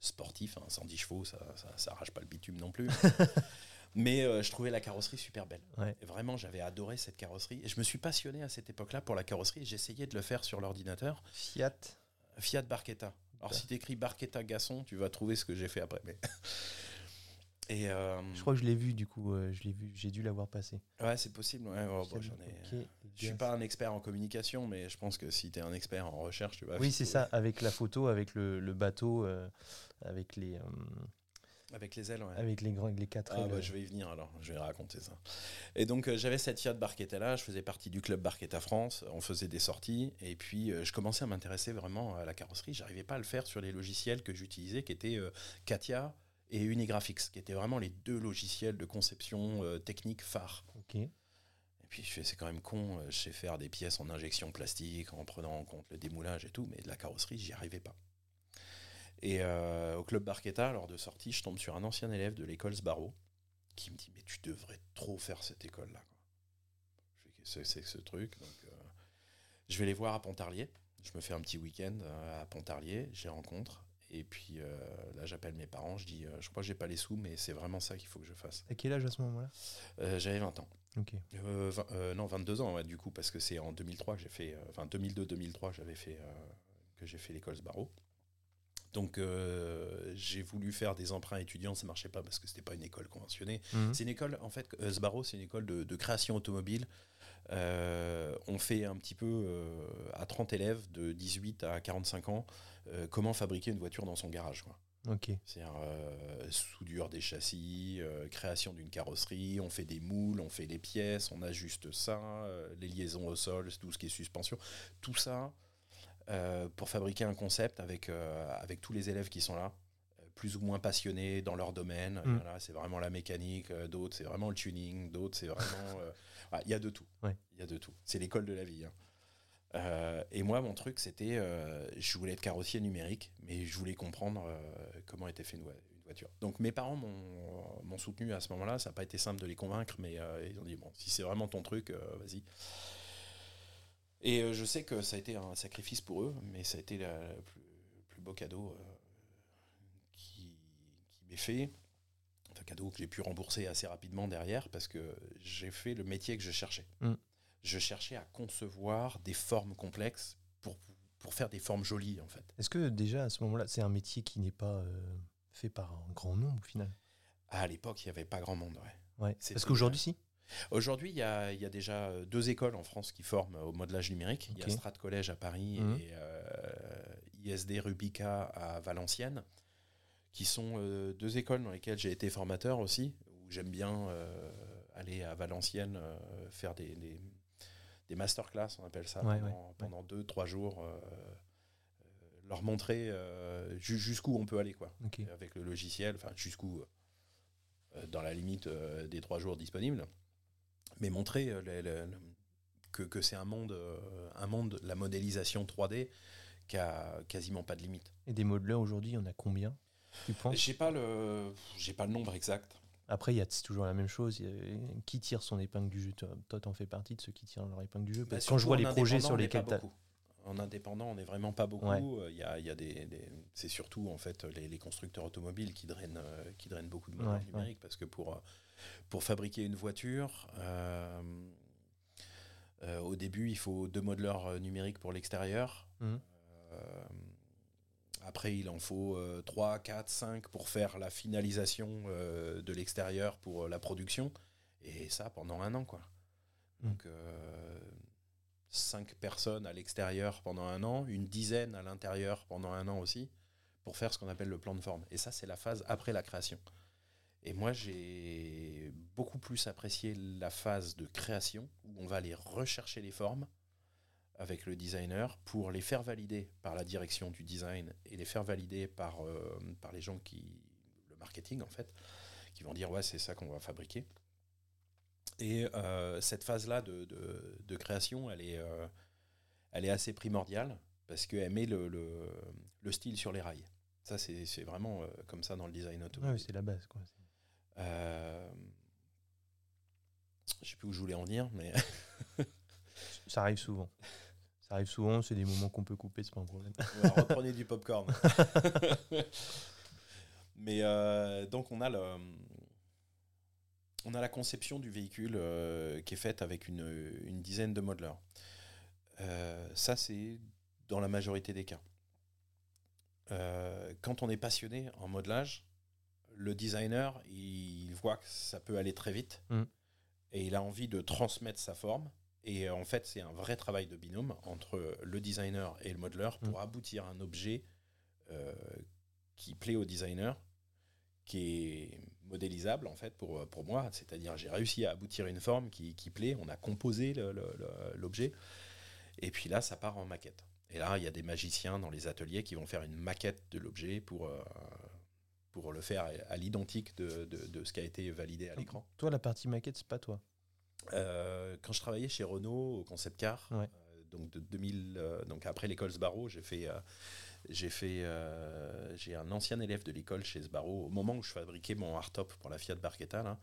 sportif, 110 hein, chevaux, ça, ça, arrache pas le bitume non plus. [LAUGHS] Mais euh, je trouvais la carrosserie super belle. vraiment, j'avais adoré cette carrosserie. Et je me suis passionné à cette époque-là pour la carrosserie. J'essayais de le faire sur l'ordinateur. Fiat Fiat Barchetta. Alors, si tu écris Barchetta Gasson, tu vas trouver ce que j'ai fait après. Mais [LAUGHS] Et euh, je crois que je l'ai vu du coup, euh, je l'ai vu, j'ai dû l'avoir passé. Ouais, c'est possible. Ouais, oh, bon, ai... Je suis pas un expert en communication, mais je pense que si tu es un expert en recherche, tu vas. Oui, c'est ça, avec la photo, avec le, le bateau, euh, avec les. Avec les ailes, ouais. Avec les, les quatre ah, ailes. Bah, je vais y venir alors, je vais raconter ça. Et donc j'avais cette Fiat Barchetta là, je faisais partie du club Barchetta France, on faisait des sorties, et puis je commençais à m'intéresser vraiment à la carrosserie. J'arrivais pas à le faire sur les logiciels que j'utilisais, qui étaient Katia et Unigraphics, qui étaient vraiment les deux logiciels de conception euh, technique phares. Ok. Et puis je fais, c'est quand même con, euh, je sais faire des pièces en injection plastique, en prenant en compte le démoulage et tout, mais de la carrosserie, j'y arrivais pas. Et euh, au club Barquetta, lors de sortie, je tombe sur un ancien élève de l'école Sbarro qui me dit Mais tu devrais trop faire cette école-là. Je fais C'est ce truc? Donc, je vais les voir à Pontarlier. Je me fais un petit week-end à Pontarlier. J'ai rencontre. Et puis euh, là, j'appelle mes parents, je dis, euh, je crois que j'ai pas les sous, mais c'est vraiment ça qu'il faut que je fasse. À quel âge à ce moment-là? Euh, J'avais 20 ans. Ok. non, 22 ans, du coup, parce que c'est en 2003 que j'ai fait, enfin 2002-2003, j'avais fait, que j'ai fait l'école Sbarro. Donc j'ai voulu faire des emprunts étudiants, ça marchait pas parce que c'était pas une école conventionnée. Mhm. C'est une école, en fait, Sbarro, c'est une école de, de création automobile. on fait un petit peu à 30 élèves de 18 à 45 ans euh, comment fabriquer une voiture dans son garage. Quoi. C'est-à-dire euh, soudure des châssis, euh, création d'une carrosserie, on fait des moules, on fait les pièces, on ajuste ça, les liaisons au sol, tout ce qui est suspension, tout ça pour fabriquer un concept avec, avec tous les élèves qui sont là, plus ou moins passionnés dans leur domaine. Mm. c'est vraiment la mécanique, d'autres c'est vraiment le tuning, d'autres c'est vraiment... [LAUGHS] Il y a de tout. Il y a de tout. C'est l'école de la vie. Hein. Euh, et moi, mon truc, c'était, euh, je voulais être carrossier numérique, mais je voulais comprendre euh, comment était fait une, voiture. Donc mes parents m'ont soutenu à ce moment-là. Ça n'a pas été simple de les convaincre, mais ils ont dit bon, si c'est vraiment ton truc, vas-y. Et je sais que ça a été un sacrifice pour eux, mais ça a été le plus, beau cadeau qui, m'est fait. Un cadeau que j'ai pu rembourser assez rapidement derrière parce que j'ai fait le métier que je cherchais. Mm je cherchais à concevoir des formes complexes pour, pour faire des formes jolies, en fait. Est-ce que déjà, à ce moment-là, c'est un métier qui n'est pas euh, fait par un grand nombre, au final? À l'époque, il n'y avait pas grand monde, ouais. ouais. Parce qu'aujourd'hui, si Aujourd'hui, il y a, y a, déjà euh, deux écoles en France qui forment au modelage numérique. Il y a Strat Collège à Paris mhm. et euh, ISD Rubica à Valenciennes, qui sont deux écoles dans lesquelles j'ai été formateur aussi, où j'aime bien aller à Valenciennes faire des, des masterclass, on appelle ça, pendant, deux, trois jours, euh, euh, leur montrer euh, jusqu'où on peut aller, quoi, avec le logiciel, enfin jusqu'où, dans la limite des trois jours disponibles, mais montrer que, que c'est un monde, un monde, la modélisation 3D, qui a quasiment pas de limite. Et des modeleurs aujourd'hui, il y en a combien tu penses? J'ai pas le, j'ai pas le nombre exact. Après, il y a toujours la même chose. qui tire son épingle du jeu? Toi, t'en fais partie de ceux qui tirent leur épingle du jeu. Parce que bah, quand je vois les projets sur lesquels tu En indépendant, on n'est vraiment pas beaucoup. Il y, a, y a des, c'est surtout en fait les, constructeurs automobiles qui drainent, qui drainent beaucoup de moyens numériques parce que pour, pour fabriquer une voiture, au début, il faut deux modeleurs numériques pour l'extérieur. Mmh. Après, il en faut 3, 4, 5 pour faire la finalisation euh, de l'extérieur pour euh, la production. Et ça pendant un an, quoi. Mm. Donc, 5 euh, personnes à l'extérieur pendant un an, une dizaine à l'intérieur pendant un an aussi, pour faire ce qu'on appelle le plan de forme. Et ça, c'est la phase après la création. Et moi, j'ai beaucoup plus apprécié la phase de création, où on va aller rechercher les formes, avec le designer pour les faire valider par la direction du design et les faire valider par, euh, par les gens qui. le marketing en fait, qui vont dire ouais, c'est ça qu'on va fabriquer. Et euh, cette phase-là de, de, création, elle est, euh, elle est assez primordiale parce qu'elle met le, le, le, style sur les rails. Ça, c'est vraiment comme ça dans le design automobile. oui, c'est la base. Quoi. Euh, je sais plus où je voulais en venir, mais. [LAUGHS] ça arrive souvent. Ça arrive souvent, c'est des moments qu'on peut couper, c'est pas un problème. [LAUGHS] reprenez du popcorn. [LAUGHS] Mais euh, donc on a le, on a la conception du véhicule euh, qui est faite avec une, une dizaine de modeleurs. Euh, ça c'est dans la majorité des cas. quand on est passionné en modelage, le designer il voit que ça peut aller très vite mm. et il a envie de transmettre sa forme et euh, en fait, c'est un vrai travail de binôme entre le designer et le modeler pour mm. aboutir à un objet euh, qui plaît au designer, qui est modélisable en fait pour, pour moi. C'est-à-dire, j'ai réussi à aboutir à une forme qui, qui plaît, on a composé l'objet, et puis là, ça part en maquette. Et là, il y a des magiciens dans les ateliers qui vont faire une maquette de l'objet pour, euh, pour le faire à l'identique de, de, de, ce qui a été validé à l'écran. Toi, la partie maquette, c'est pas toi euh, quand je travaillais chez Renault au concept car, euh, donc de 2000, euh, donc après l'école Sbarro, j'ai fait, j'ai fait, j'ai un ancien élève de l'école chez Sbarro au moment où je fabriquais mon hardtop pour la Fiat Barchetta là.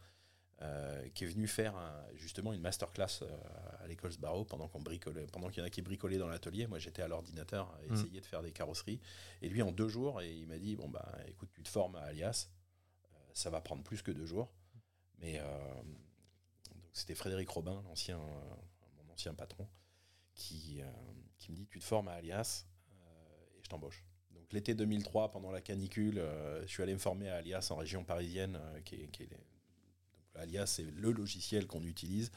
Qui est venu faire justement une masterclass à l'école Sbarro pendant qu'on bricolait, pendant qu'il y en a qui bricolaient dans l'atelier. Moi, j'étais à l'ordinateur à mm. essayer de faire des carrosseries. Et lui, en deux jours, et il m'a dit bon bah écoute, tu te formes à Alias, ça va prendre plus que deux jours, mais c'était Frédéric Robin, l'ancien, mon ancien patron, qui, euh, qui me dit Tu te formes à Alias euh, et je t'embauche. Donc l'été 2003, pendant la canicule, euh, je suis allé me former à Alias en région parisienne, qui est, donc, Alias, c'est le logiciel qu'on utilise,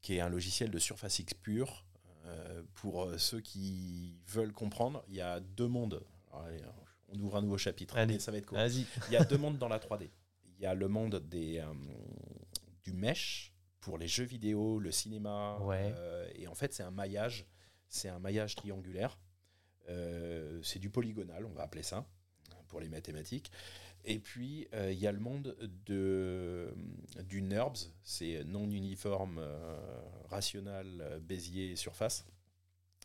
qui est un logiciel de surface X pure. pour ceux qui veulent comprendre, il y a deux mondes. on ouvre un nouveau chapitre. Allez, ça va être court. Il y a deux mondes dans la 3D. Il y a le monde des, du mesh, pour les jeux vidéo, le cinéma. Euh, et en fait, c'est un maillage, c'est un maillage triangulaire. Euh, c'est du polygonal, on va appeler ça, pour les mathématiques. Et puis, euh, il y a le monde de, du NURBS, c'est non-uniforme, rationnel, Bézier, surface.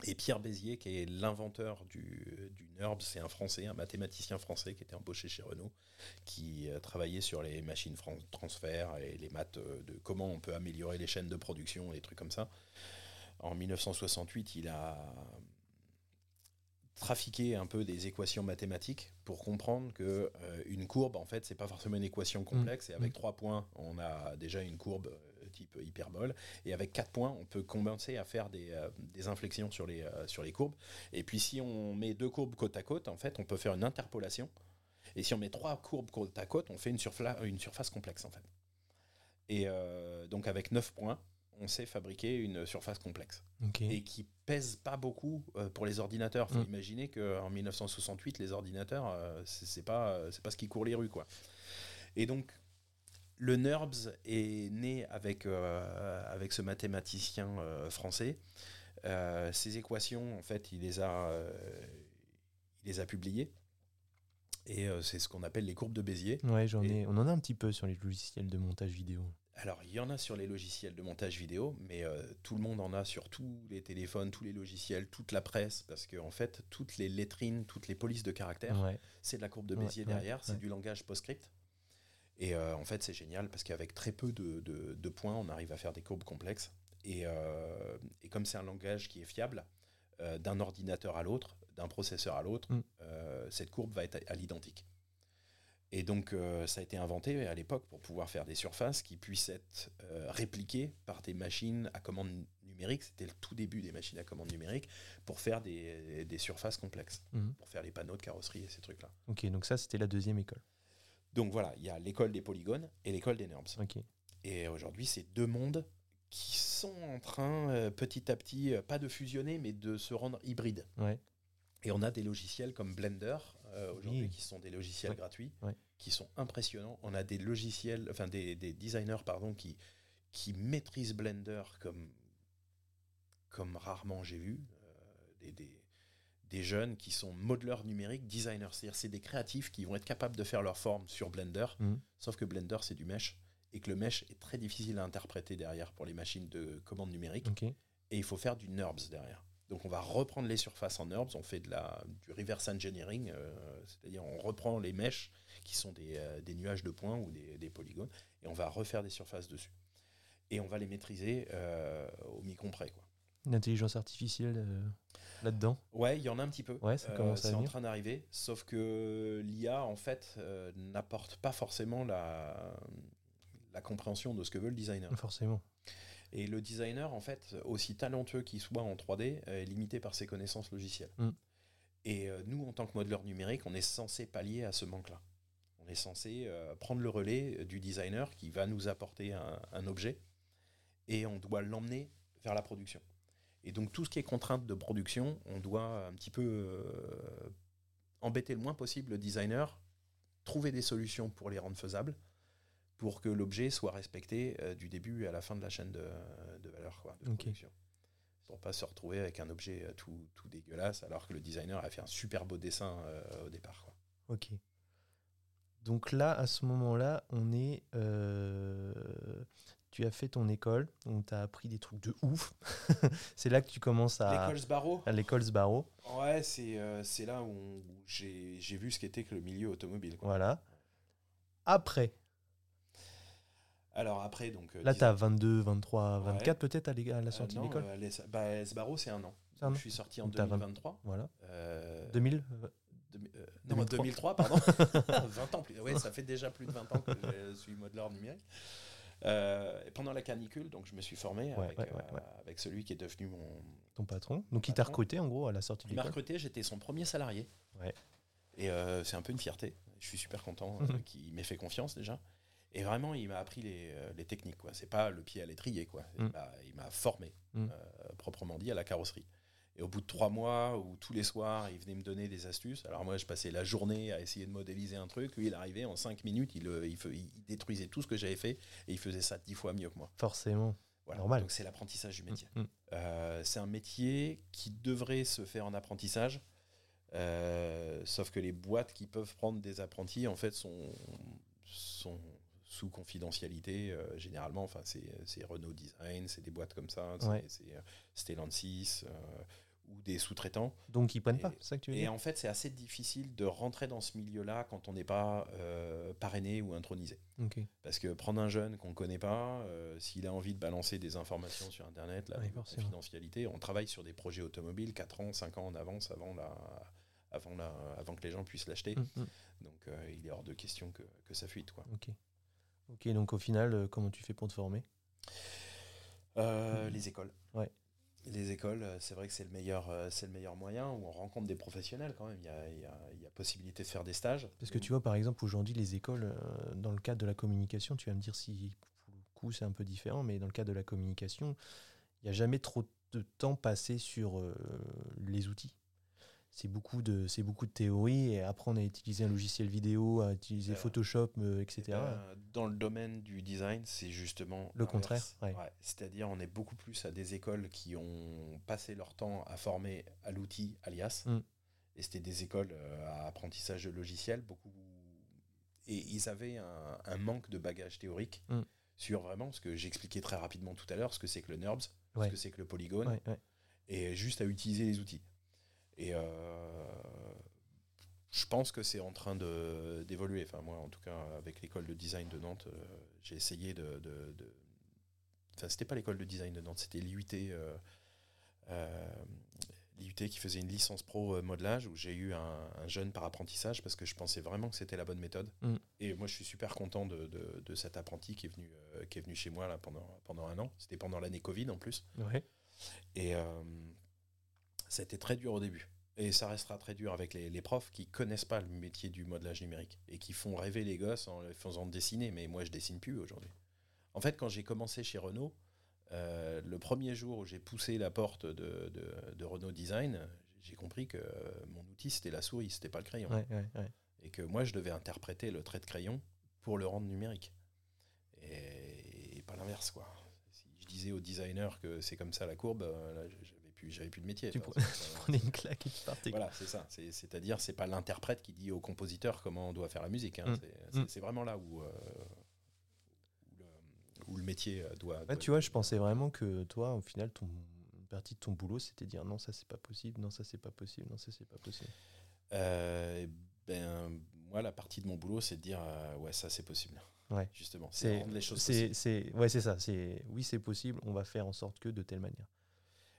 Et Pierre Bézier, qui est l'inventeur du, du NURBS, c'est un Français, un mathématicien français qui était embauché chez Renault, qui euh, travaillait sur les machines transfert et les maths euh, de comment on peut améliorer les chaînes de production et des trucs comme ça. En 1968, il a trafiqué un peu des équations mathématiques pour comprendre que euh, une courbe, en fait, c'est pas forcément une équation complexe. Et avec mmh. trois points, on a déjà une courbe type hyperbole. Et avec quatre points, on peut commencer à faire des, des inflexions sur les, sur les courbes. Et puis si on met deux courbes côte à côte, en fait, on peut faire une interpolation et si on met trois courbes côte à côte, on fait une, une surface complexe en fait. Et euh, donc avec 9 points, on sait fabriquer une surface complexe. Et qui pèse pas beaucoup euh, pour les ordinateurs. Faut mm. imaginer qu'en 1968, les ordinateurs, euh, c'est pas, pas ce qui court les rues. Quoi. Et donc, le NURBS est né avec, avec ce mathématicien français. ces équations, en fait, il les a, il les a publiées. Et euh, c'est ce qu'on appelle les courbes de Bézier. Ouais, j'en ai, on en a un petit peu sur les logiciels de montage vidéo. Alors, il y en a sur les logiciels de montage vidéo, mais euh, tout le monde en a sur tous les téléphones, tous les logiciels, toute la presse, parce qu'en en fait, toutes les lettrines, toutes les polices de caractères, c'est de la courbe de Bézier derrière, c'est du langage PostScript. Et euh, en fait, c'est génial parce qu'avec très peu de, de, points, on arrive à faire des courbes complexes. Et, et comme c'est un langage qui est fiable, d'un ordinateur à l'autre, d'un processeur à l'autre, Mm. cette courbe va être à, à l'identique. Et donc, euh, ça a été inventé à l'époque pour pouvoir faire des surfaces qui puissent être euh, répliquées par des machines à commande numérique. C'était le tout début des machines à commande numérique pour faire des, des surfaces complexes, Mhm. pour faire les panneaux de carrosserie et ces trucs-là. Ok, donc ça, c'était la deuxième école. Donc voilà, il y a l'école des polygones et l'école des NURBS. Et aujourd'hui, c'est deux mondes qui sont en train, euh, petit à petit, pas de fusionner, mais de se rendre hybrides. Ouais. Et on a des logiciels comme Blender euh, aujourd'hui Oui. qui sont des logiciels Ouais. gratuits, Ouais. qui sont impressionnants. On a des logiciels, enfin des, des designers pardon, qui, qui maîtrisent Blender comme, comme rarement j'ai vu. Euh, des, des, des jeunes qui sont modeleurs numériques, designers. C'est-à-dire c'est des créatifs qui vont être capables de faire leur forme sur Blender, Mhm. sauf que Blender c'est du mesh et que le mesh est très difficile à interpréter derrière pour les machines de commande numérique et il faut faire du NURBS derrière. Donc on va reprendre les surfaces en NURBS, on fait de la, du reverse engineering, euh, c'est-à-dire on reprend les mèches qui sont des, euh, des nuages de points ou des, des polygones et on va refaire des surfaces dessus. Et on va les maîtriser euh, au micron près. Quoi. L'intelligence artificielle euh, là-dedans? Ouais, il y en a un petit peu. Ouais, ça commence à c'est en train d'arriver, sauf que l'IA en fait n'apporte pas forcément la, la compréhension de ce que veut le designer. Forcément. Et le designer, en fait, aussi talentueux qu'il soit en 3D, euh, est limité par ses connaissances logicielles. Mm. Et euh, nous, en tant que modeleur numérique, on est censé pallier à ce manque-là. On est censé euh, prendre le relais du designer qui va nous apporter un, un objet et on doit l'emmener vers la production. Et donc tout ce qui est contrainte de production, on doit un petit peu euh, embêter le moins possible le designer, trouver des solutions pour les rendre faisables, pour que l'objet soit respecté euh, du début à la fin de la chaîne de, de valeur, quoi, de production. Pour pas se retrouver avec un objet euh, tout, tout dégueulasse, alors que le designer a fait un super beau dessin euh, au départ. Quoi. Ok. Donc là, à ce moment-là, on est. euh, Tu as fait ton école, on t'a appris des trucs de ouf. [LAUGHS] c'est là que tu commences à. L'école Sbarro À l'école Sbarro. Ouais, c'est là où, où j'ai j'ai vu ce qu'était que le milieu automobile. quoi. Voilà. Après, Alors après, donc. euh, là, tu as 22, 23, Ouais. 24 peut-être à la euh, sortie non, de l'école euh, les- bah, c'est un an. Un an. Je suis sorti en Donc t'as vingt- 2023. Voilà. Euh, 2000 Demi- euh, non, 2003. 2003, pardon. [LAUGHS] 20 ans plus. Ouais, ça fait déjà plus de 20 ans que je suis modeleur numérique. Euh, et pendant la canicule, donc je me suis formé Ouais, avec, ouais, ouais, euh, ouais. avec celui qui est devenu mon. ton patron. Donc il t'a Patron. recruté en gros à la sortie de Il m'a recruté, j'étais son premier salarié. Ouais. Et euh, c'est un peu une fierté. Je suis super content [LAUGHS] euh, qu'il m'ait fait confiance déjà. Et vraiment, il m'a appris les, euh, les techniques. quoi. C'est pas le pied à l'étrier. quoi. Il Mm. m'a- Il m'a formé, Mm. euh, proprement dit, à la carrosserie. Et au bout de trois mois, où tous les soirs, il venait me donner des astuces. Alors moi, je passais la journée à essayer de modéliser un truc. Lui, il arrivait en cinq minutes, il, euh, il, détruisait tout ce que j'avais fait et il faisait ça dix fois mieux que moi. Forcément. Voilà. Normal. Donc c'est l'apprentissage du métier. Mm, mm. Euh, c'est un métier qui devrait se faire en apprentissage, euh, sauf que les boîtes qui peuvent prendre des apprentis, en fait, sont, sont sous confidentialité euh, généralement. Enfin, c'est c'est Renault Design, c'est des boîtes comme ça, c'est Ouais. c'est, euh, Stellantis euh, ou des sous-traitants. Donc ils prennent Et- pas, c'est ça que tu veux Et dire en fait, c'est assez difficile de rentrer dans ce milieu-là quand on n'est pas euh, parrainé ou intronisé. Parce que prendre un jeune qu'on ne connaît pas, s'il a envie de balancer des informations sur Internet, la confidentialité, on travaille sur des projets automobiles 4 ans, 5 ans en avance avant, la, avant, la, avant que les gens puissent l'acheter. Mm, mm. Donc euh, il est hors de question que, que ça fuite. Quoi. Ok, donc au final, euh, comment tu fais pour te former? Euh, les écoles. Ouais. Les écoles, euh, c'est vrai que c'est le, meilleur, euh, c'est le meilleur moyen où on rencontre des professionnels quand même. Il y a, il y a- il y a possibilité de faire des stages. Parce que tu vois, par exemple, aujourd'hui, les écoles, dans le cadre de la communication, tu vas me dire si pour le coup c'est un peu différent, mais dans le cadre de la communication, il n'y a jamais trop de temps passé sur euh, les outils. C'est beaucoup, de, c'est beaucoup de théorie et apprendre à utiliser un logiciel vidéo, à utiliser Photoshop, euh, etc. Euh, dans le domaine du design, c'est justement Le contraire, ouais. C'est-à-dire, on est beaucoup plus à des écoles qui ont passé leur temps à former à l'outil alias. Mm. Et c'était des écoles euh, à apprentissage de logiciel, beaucoup. Et ils avaient un, un manque de bagage théorique Mm. sur vraiment ce que j'expliquais très rapidement tout à l'heure, ce que c'est que le NURBS, Ouais. ce que c'est que le polygone, et juste à utiliser les outils. Et euh, je pense que c'est en train de- d'évoluer. Enfin, moi, en tout cas, avec l'école de design de Nantes, euh, j'ai essayé de. de, de... Enfin, c'était pas l'école de design de Nantes, c'était l'IUT, euh, euh, l'IUT qui faisait une licence pro modelage où j'ai eu un, jeune par apprentissage parce que je pensais vraiment que c'était la bonne méthode. Mm. Et moi, je suis super content de, de, cet apprenti qui est venu, qui est venu chez moi là, pendant, pendant un an. C'était pendant l'année Covid en plus. Ouais. Et ça a été très dur au début. Et ça restera très dur avec les, profs qui connaissent pas le métier du modelage numérique et qui font rêver les gosses en les faisant dessiner. Mais moi, je dessine plus aujourd'hui. En fait, quand j'ai commencé chez Renault, euh, le premier jour où j'ai poussé la porte de, Renault Design, j'ai compris que mon outil c'était la souris, c'était pas le crayon. Et que moi, je devais interpréter le trait de crayon pour le rendre numérique. Et, pas l'inverse, quoi. Si je disais au designer que c'est comme ça la courbe, euh, là, j'avais plus de métier. Tu prenais une claque et tu partais. Voilà, c'est ça. C'est-à-dire, c'est pas l'interprète qui dit au compositeur comment on doit faire la musique. Hein. Mm. C'est vraiment là où, euh, où, le, métier euh, doit. tu vois, je pensais vraiment que toi, au final, ton une partie de ton boulot, c'était dire non, ça c'est pas possible, non, ça c'est pas possible, non, ça c'est pas possible. Euh, ben, moi, la partie de mon boulot, c'est de dire ouais, ça c'est possible. Ouais. Justement, c'est rendre les choses possibles. Ouais, c'est ça. C'est oui, c'est possible. On va faire en sorte que de telle manière.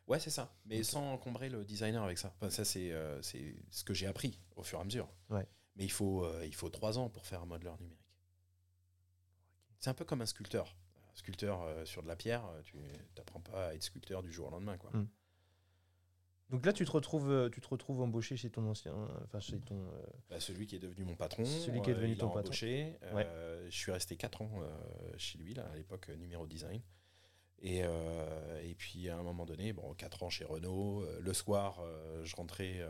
Ouais, c'est ça. Mais sans encombrer le designer avec ça. ça, c'est euh, c'est ce que j'ai appris au fur et à mesure. Ouais. Mais il faut, euh, il faut trois ans pour faire un modeleur numérique. C'est un peu comme un sculpteur. Un sculpteur euh, sur de la pierre, tu n'apprends pas à être sculpteur du jour au lendemain. Quoi. Hmm. Donc là, tu te retrouves, tu te retrouves embauché chez ton ancien, enfin chez ton. Bah, celui qui est devenu mon patron. Celui qui est devenu ton patron. Je suis resté 4 ans chez lui là, à l'époque numéro design. Et, euh, et, puis à un moment donné, bon, 4 ans chez Renault, euh, le soir, euh, je rentrais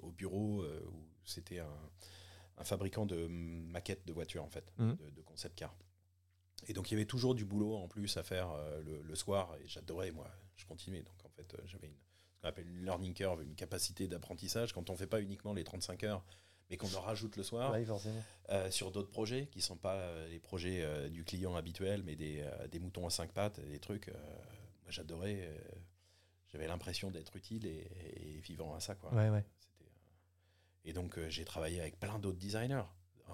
au bureau où c'était un, fabricant de maquettes de voitures, en fait, mmh. de, concept car. Et donc il y avait toujours du boulot en plus à faire le, soir, et j'adorais, moi, je continuais. Donc en fait, j'avais ce qu'on appelle une learning curve, une capacité d'apprentissage. Quand on ne fait pas uniquement les 35 heures, mais qu'on en rajoute le soir euh, sur d'autres projets qui ne sont pas euh, les projets euh, du client habituel, mais des, des, moutons à cinq pattes, des trucs. moi, j'adorais. J'avais l'impression d'être utile et, vivant à ça. Quoi. et donc, j'ai travaillé avec plein d'autres designers.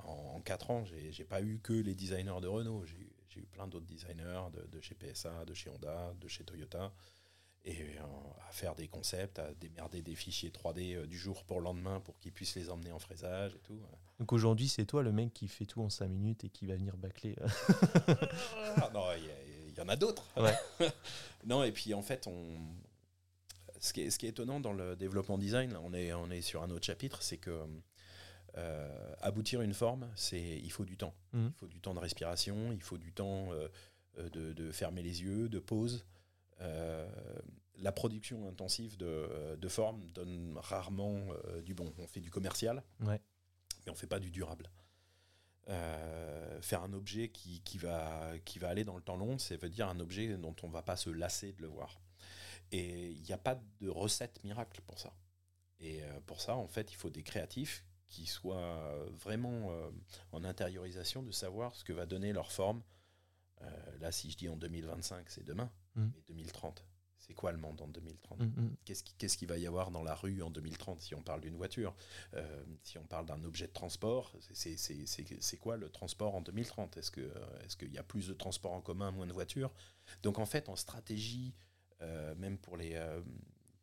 En, quatre ans, j'ai pas eu que les designers de Renault. J'ai eu plein d'autres designers de, de, chez PSA, de chez Honda, de chez Toyota et euh, à faire des concepts, à démerder des fichiers 3D euh, du jour pour le lendemain pour qu'ils puissent les emmener en fraisage et tout. Donc aujourd'hui, c'est toi le mec qui fait tout en 5 minutes et qui va venir bâcler. Ah, non, il y, en a d'autres. [LAUGHS] non, et puis en fait, on... ce, qui est, ce qui est étonnant dans le développement design, on est, on est sur un autre chapitre, c'est que euh, aboutir une forme, c'est il faut du temps. Mmh. Il faut du temps de respiration, il faut du temps de, de, fermer les yeux, de pause. Euh, la production intensive de, de formes donne rarement euh, du bon. On fait du commercial, mais on ne fait pas du durable. Euh, faire un objet qui, qui, va, qui va aller dans le temps long, ça veut dire un objet dont on ne va pas se lasser de le voir. Et il n'y a pas de recette miracle pour ça. Et pour ça, en fait, il faut des créatifs qui soient vraiment en intériorisation de savoir ce que va donner leur forme. là, si je dis en 2025, c'est demain. Mm. Mais 2030, c'est quoi le monde en 2030 mm, mm. Qu'est-ce qu'il va y avoir dans la rue en 2030 si on parle d'une voiture? Euh, Si on parle d'un objet de transport, c'est quoi le transport en 2030 Est-ce qu'il est y a plus de transport en commun, moins de voitures? Donc en fait, en stratégie, euh, même pour les, euh,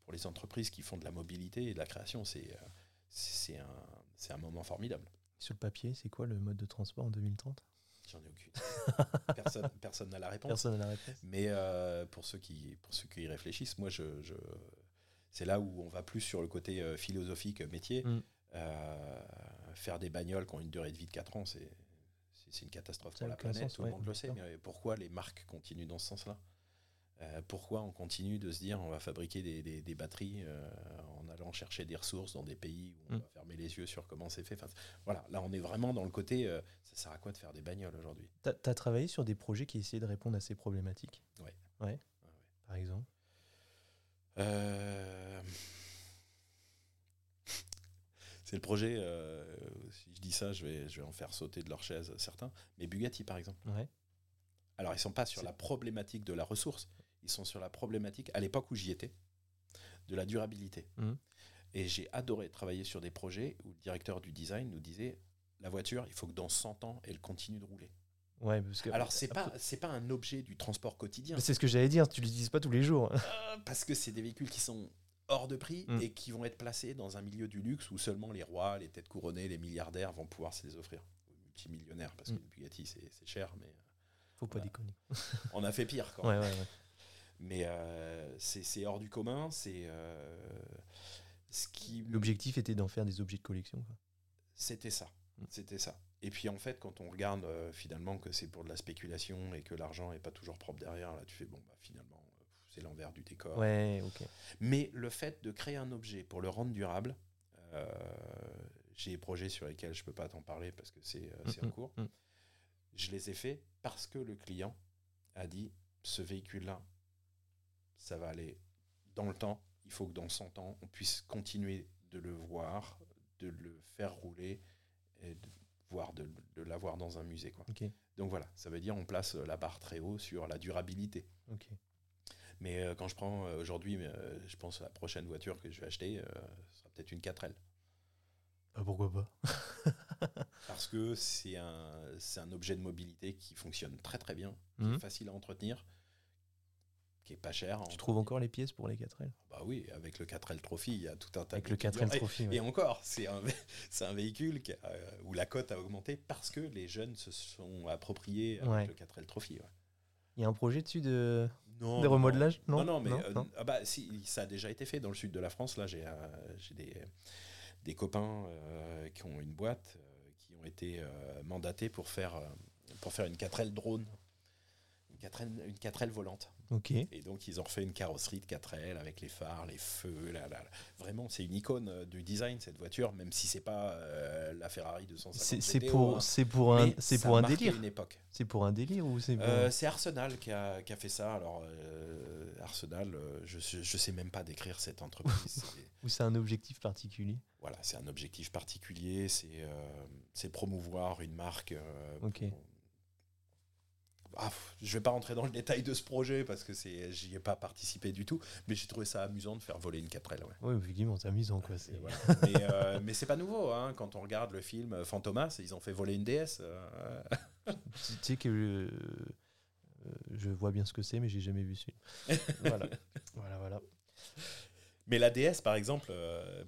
pour les entreprises qui font de la mobilité et de la création, c'est c'est un, un moment formidable. Sur le papier, c'est quoi le mode de transport en 2030 J'en ai aucune. [LAUGHS] personne n'a la réponse. Personne n'a la réponse. Mais euh, pour, ceux qui, pour ceux qui y réfléchissent, moi, je, c'est là où on va plus sur le côté euh, philosophique métier. Mm. Euh, faire des bagnoles qui ont une durée de vie de 4 ans, c'est, c'est, une catastrophe pour la planète. tout le monde le sait. Mais pourquoi les marques continuent dans ce sens-là? Euh, pourquoi on continue de se dire on va fabriquer des, batteries euh, en allant chercher des ressources dans des pays où on mm. va fermer les yeux sur comment c'est fait? Voilà, là on est vraiment dans le côté euh, ça sert à quoi de faire des bagnoles aujourd'hui? Tu as, travaillé sur des projets qui essayaient de répondre à ces problématiques? Oui. Ouais. Par exemple? C'est le projet, si je dis ça, je vais, je vais en faire sauter de leur chaise certains, mais Bugatti par exemple. Ouais. Alors, ils ne sont pas sur la problématique de la ressource, ils sont sur la problématique, à l'époque où j'y étais, de la durabilité. Mmh. Et j'ai adoré travailler sur des projets où le directeur du design nous disait la voiture, il faut que dans 100 ans, elle continue de rouler. Ouais, parce que Alors, c'est pas, c'est pas un objet du transport quotidien. C'est ce que j'allais dire, tu l'utilises pas tous les jours. Euh, parce que c'est des véhicules qui sont hors de prix mm. et qui vont être placés dans un milieu du luxe où seulement les rois, les têtes couronnées, les milliardaires vont pouvoir se les offrir. Multimillionnaires, parce que mm. le Bugatti, c'est cher, mais. Faut pas déconner. On a fait pire quand même. Mais euh, c'est hors du commun. C'est euh, ce qui. L'objectif était d'en faire des objets de collection. C'était ça. Mm. C'était ça. Et puis en fait, quand on regarde euh, finalement que c'est pour de la spéculation et que l'argent n'est pas toujours propre derrière, là tu fais bon, bah, finalement, c'est l'envers du décor. Ouais, ok. Mais le fait de créer un objet pour le rendre durable, j'ai des projets sur lesquels je ne peux pas t'en parler parce que c'est mm, en mm, cours. Je les ai faits parce que le client a dit ce véhicule-là, ça va aller dans le temps. Il faut que dans 100 ans, on puisse continuer de le voir, de le faire rouler et de, voir de, l'avoir dans un musée. Quoi. Donc voilà, ça veut dire on place la barre très haut sur la durabilité. Mais euh, quand je prends euh, aujourd'hui, euh, je pense à la prochaine voiture que je vais acheter, ce sera peut-être une 4L. Ah, pourquoi pas? [LAUGHS] Parce que c'est un, un objet de mobilité qui fonctionne très très bien, qui est mhm. facile à entretenir, qui est pas cher. Tu trouves encore les pièces pour les 4L Bah oui, avec le 4L Trophy, il y a tout un tas avec le 4L Trophy. Et, encore, c'est un, [LAUGHS] un véhicule euh, où la cote a augmenté parce que les jeunes se sont appropriés avec le 4L Trophy. Il y a un projet dessus de, non, remodelage? Non, non, mais euh, ah bah, si, ça a déjà été fait dans le sud de la France. Là, j'ai euh, des, des, copains qui ont une boîte qui ont été mandatés pour faire, pour faire une 4L drone. Une 4L, une 4L volante. Et donc, ils ont refait une carrosserie de 4L avec les phares, les feux. Là, là, Vraiment, c'est une icône euh, du design, cette voiture, même si c'est pas euh, la Ferrari 250 C'est pour, hein. c'est pour un, c'est pour un délire. Une époque. C'est pour un délire ou c'est euh, C'est Arsenal qui a, qui a, fait ça. Alors, Arsenal, je, je sais même pas décrire cette entreprise. [LAUGHS] ou c'est un objectif particulier Voilà, c'est un objectif particulier. C'est promouvoir une marque. ok. Ah, je vais pas rentrer dans le détail de ce projet parce que c'est, j'y ai pas participé du tout, mais j'ai trouvé ça amusant de faire voler une 4L. Ouais. Oui, effectivement, c'est amusant. Quoi, mais, euh, mais c'est pas nouveau, hein, quand on regarde le film Fantomas, ils ont fait voler une DS. Euh. tu sais que euh, je vois bien ce que c'est, mais j'ai jamais vu celui voilà. [LAUGHS] voilà, voilà. Mais la DS, par exemple,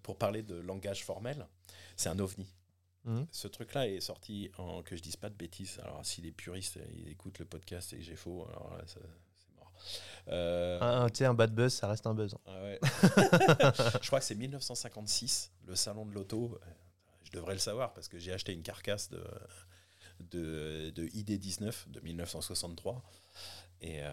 pour parler de langage formel, c'est un ovni. Mmh. Ce truc-là est sorti en que je dise pas de bêtises. Alors, si les puristes ils écoutent le podcast et que j'ai faux, alors là, c'est mort. Euh... Ah, tu sais, un bad buzz, ça reste un buzz. Ah ouais. je crois que c'est 1956, le salon de l'auto. Je devrais le savoir parce que j'ai acheté une carcasse de, de, de ID19 de 1963. Et, euh,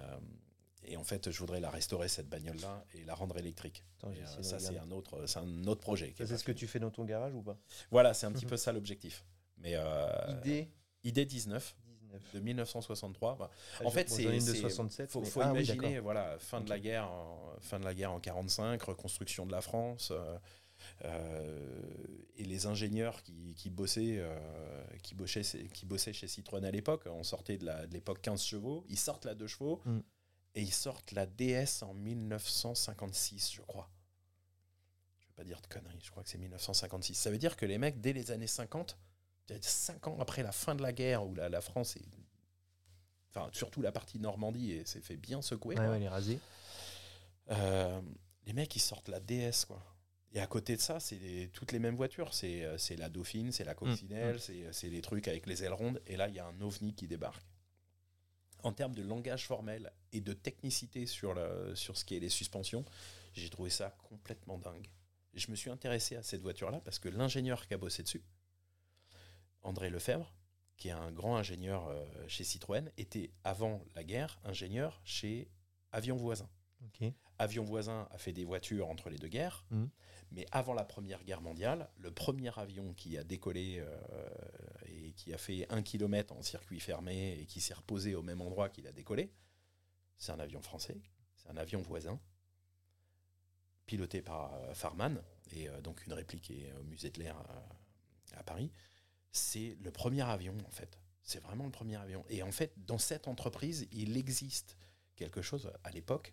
et en fait, je voudrais la restaurer, cette bagnole-là, et la rendre électrique. Euh, ça, c'est un, autre, un autre projet. C'est ce que tu fais dans ton garage ou pas? Voilà, c'est un petit [LAUGHS] peu ça l'objectif. Mais euh, ID 19 de 1963. Bah, ah, en fait, c'est il faut, faut ah imaginer voilà fin de la guerre, en, fin de la guerre en 45, reconstruction de la France. Euh, et les ingénieurs qui, qui bossaient, qui, bossaient, qui bossaient chez Citroën à l'époque, on sortait de l'époque 15 chevaux, ils sortent là 2 chevaux, mm et ils sortent la DS en 1956, je crois. Je vais pas dire de conneries, je crois que c'est 1956. Ça veut dire que les mecs, dès les années 50, 5 ans après la fin de la guerre, où la, France est. Enfin, surtout la partie Normandie, s'est fait bien secouer. Ouais, ouais, euh, les mecs, ils sortent la DS, quoi. Et à côté de ça, c'est toutes les mêmes voitures. C'est euh, la Dauphine, c'est la Coccinelle, mmh, mmh. c'est les trucs avec les ailes rondes. Et là, il y a un ovni qui débarque en termes de langage formel et de technicité sur, sur ce qui est les suspensions, j'ai trouvé ça complètement dingue. je me suis intéressé à cette voiture-là parce que l'ingénieur qui a bossé dessus, André Lefebvre, qui est un grand ingénieur euh, chez Citroën, était avant la guerre ingénieur chez Avion Voisin. Avion Voisin a fait des voitures entre les deux guerres, mmh. mais avant la Première Guerre mondiale, le premier avion qui a décollé euh, et qui a fait un kilomètre en circuit fermé et qui s'est reposé au même endroit qu'il a décollé, c'est un avion français, c'est un avion voisin, piloté par euh, Farman, et euh, donc une réplique est au musée de l'air à Paris. C'est le premier avion, en fait. C'est vraiment le premier avion. Et en fait, dans cette entreprise, il existe quelque chose à l'époque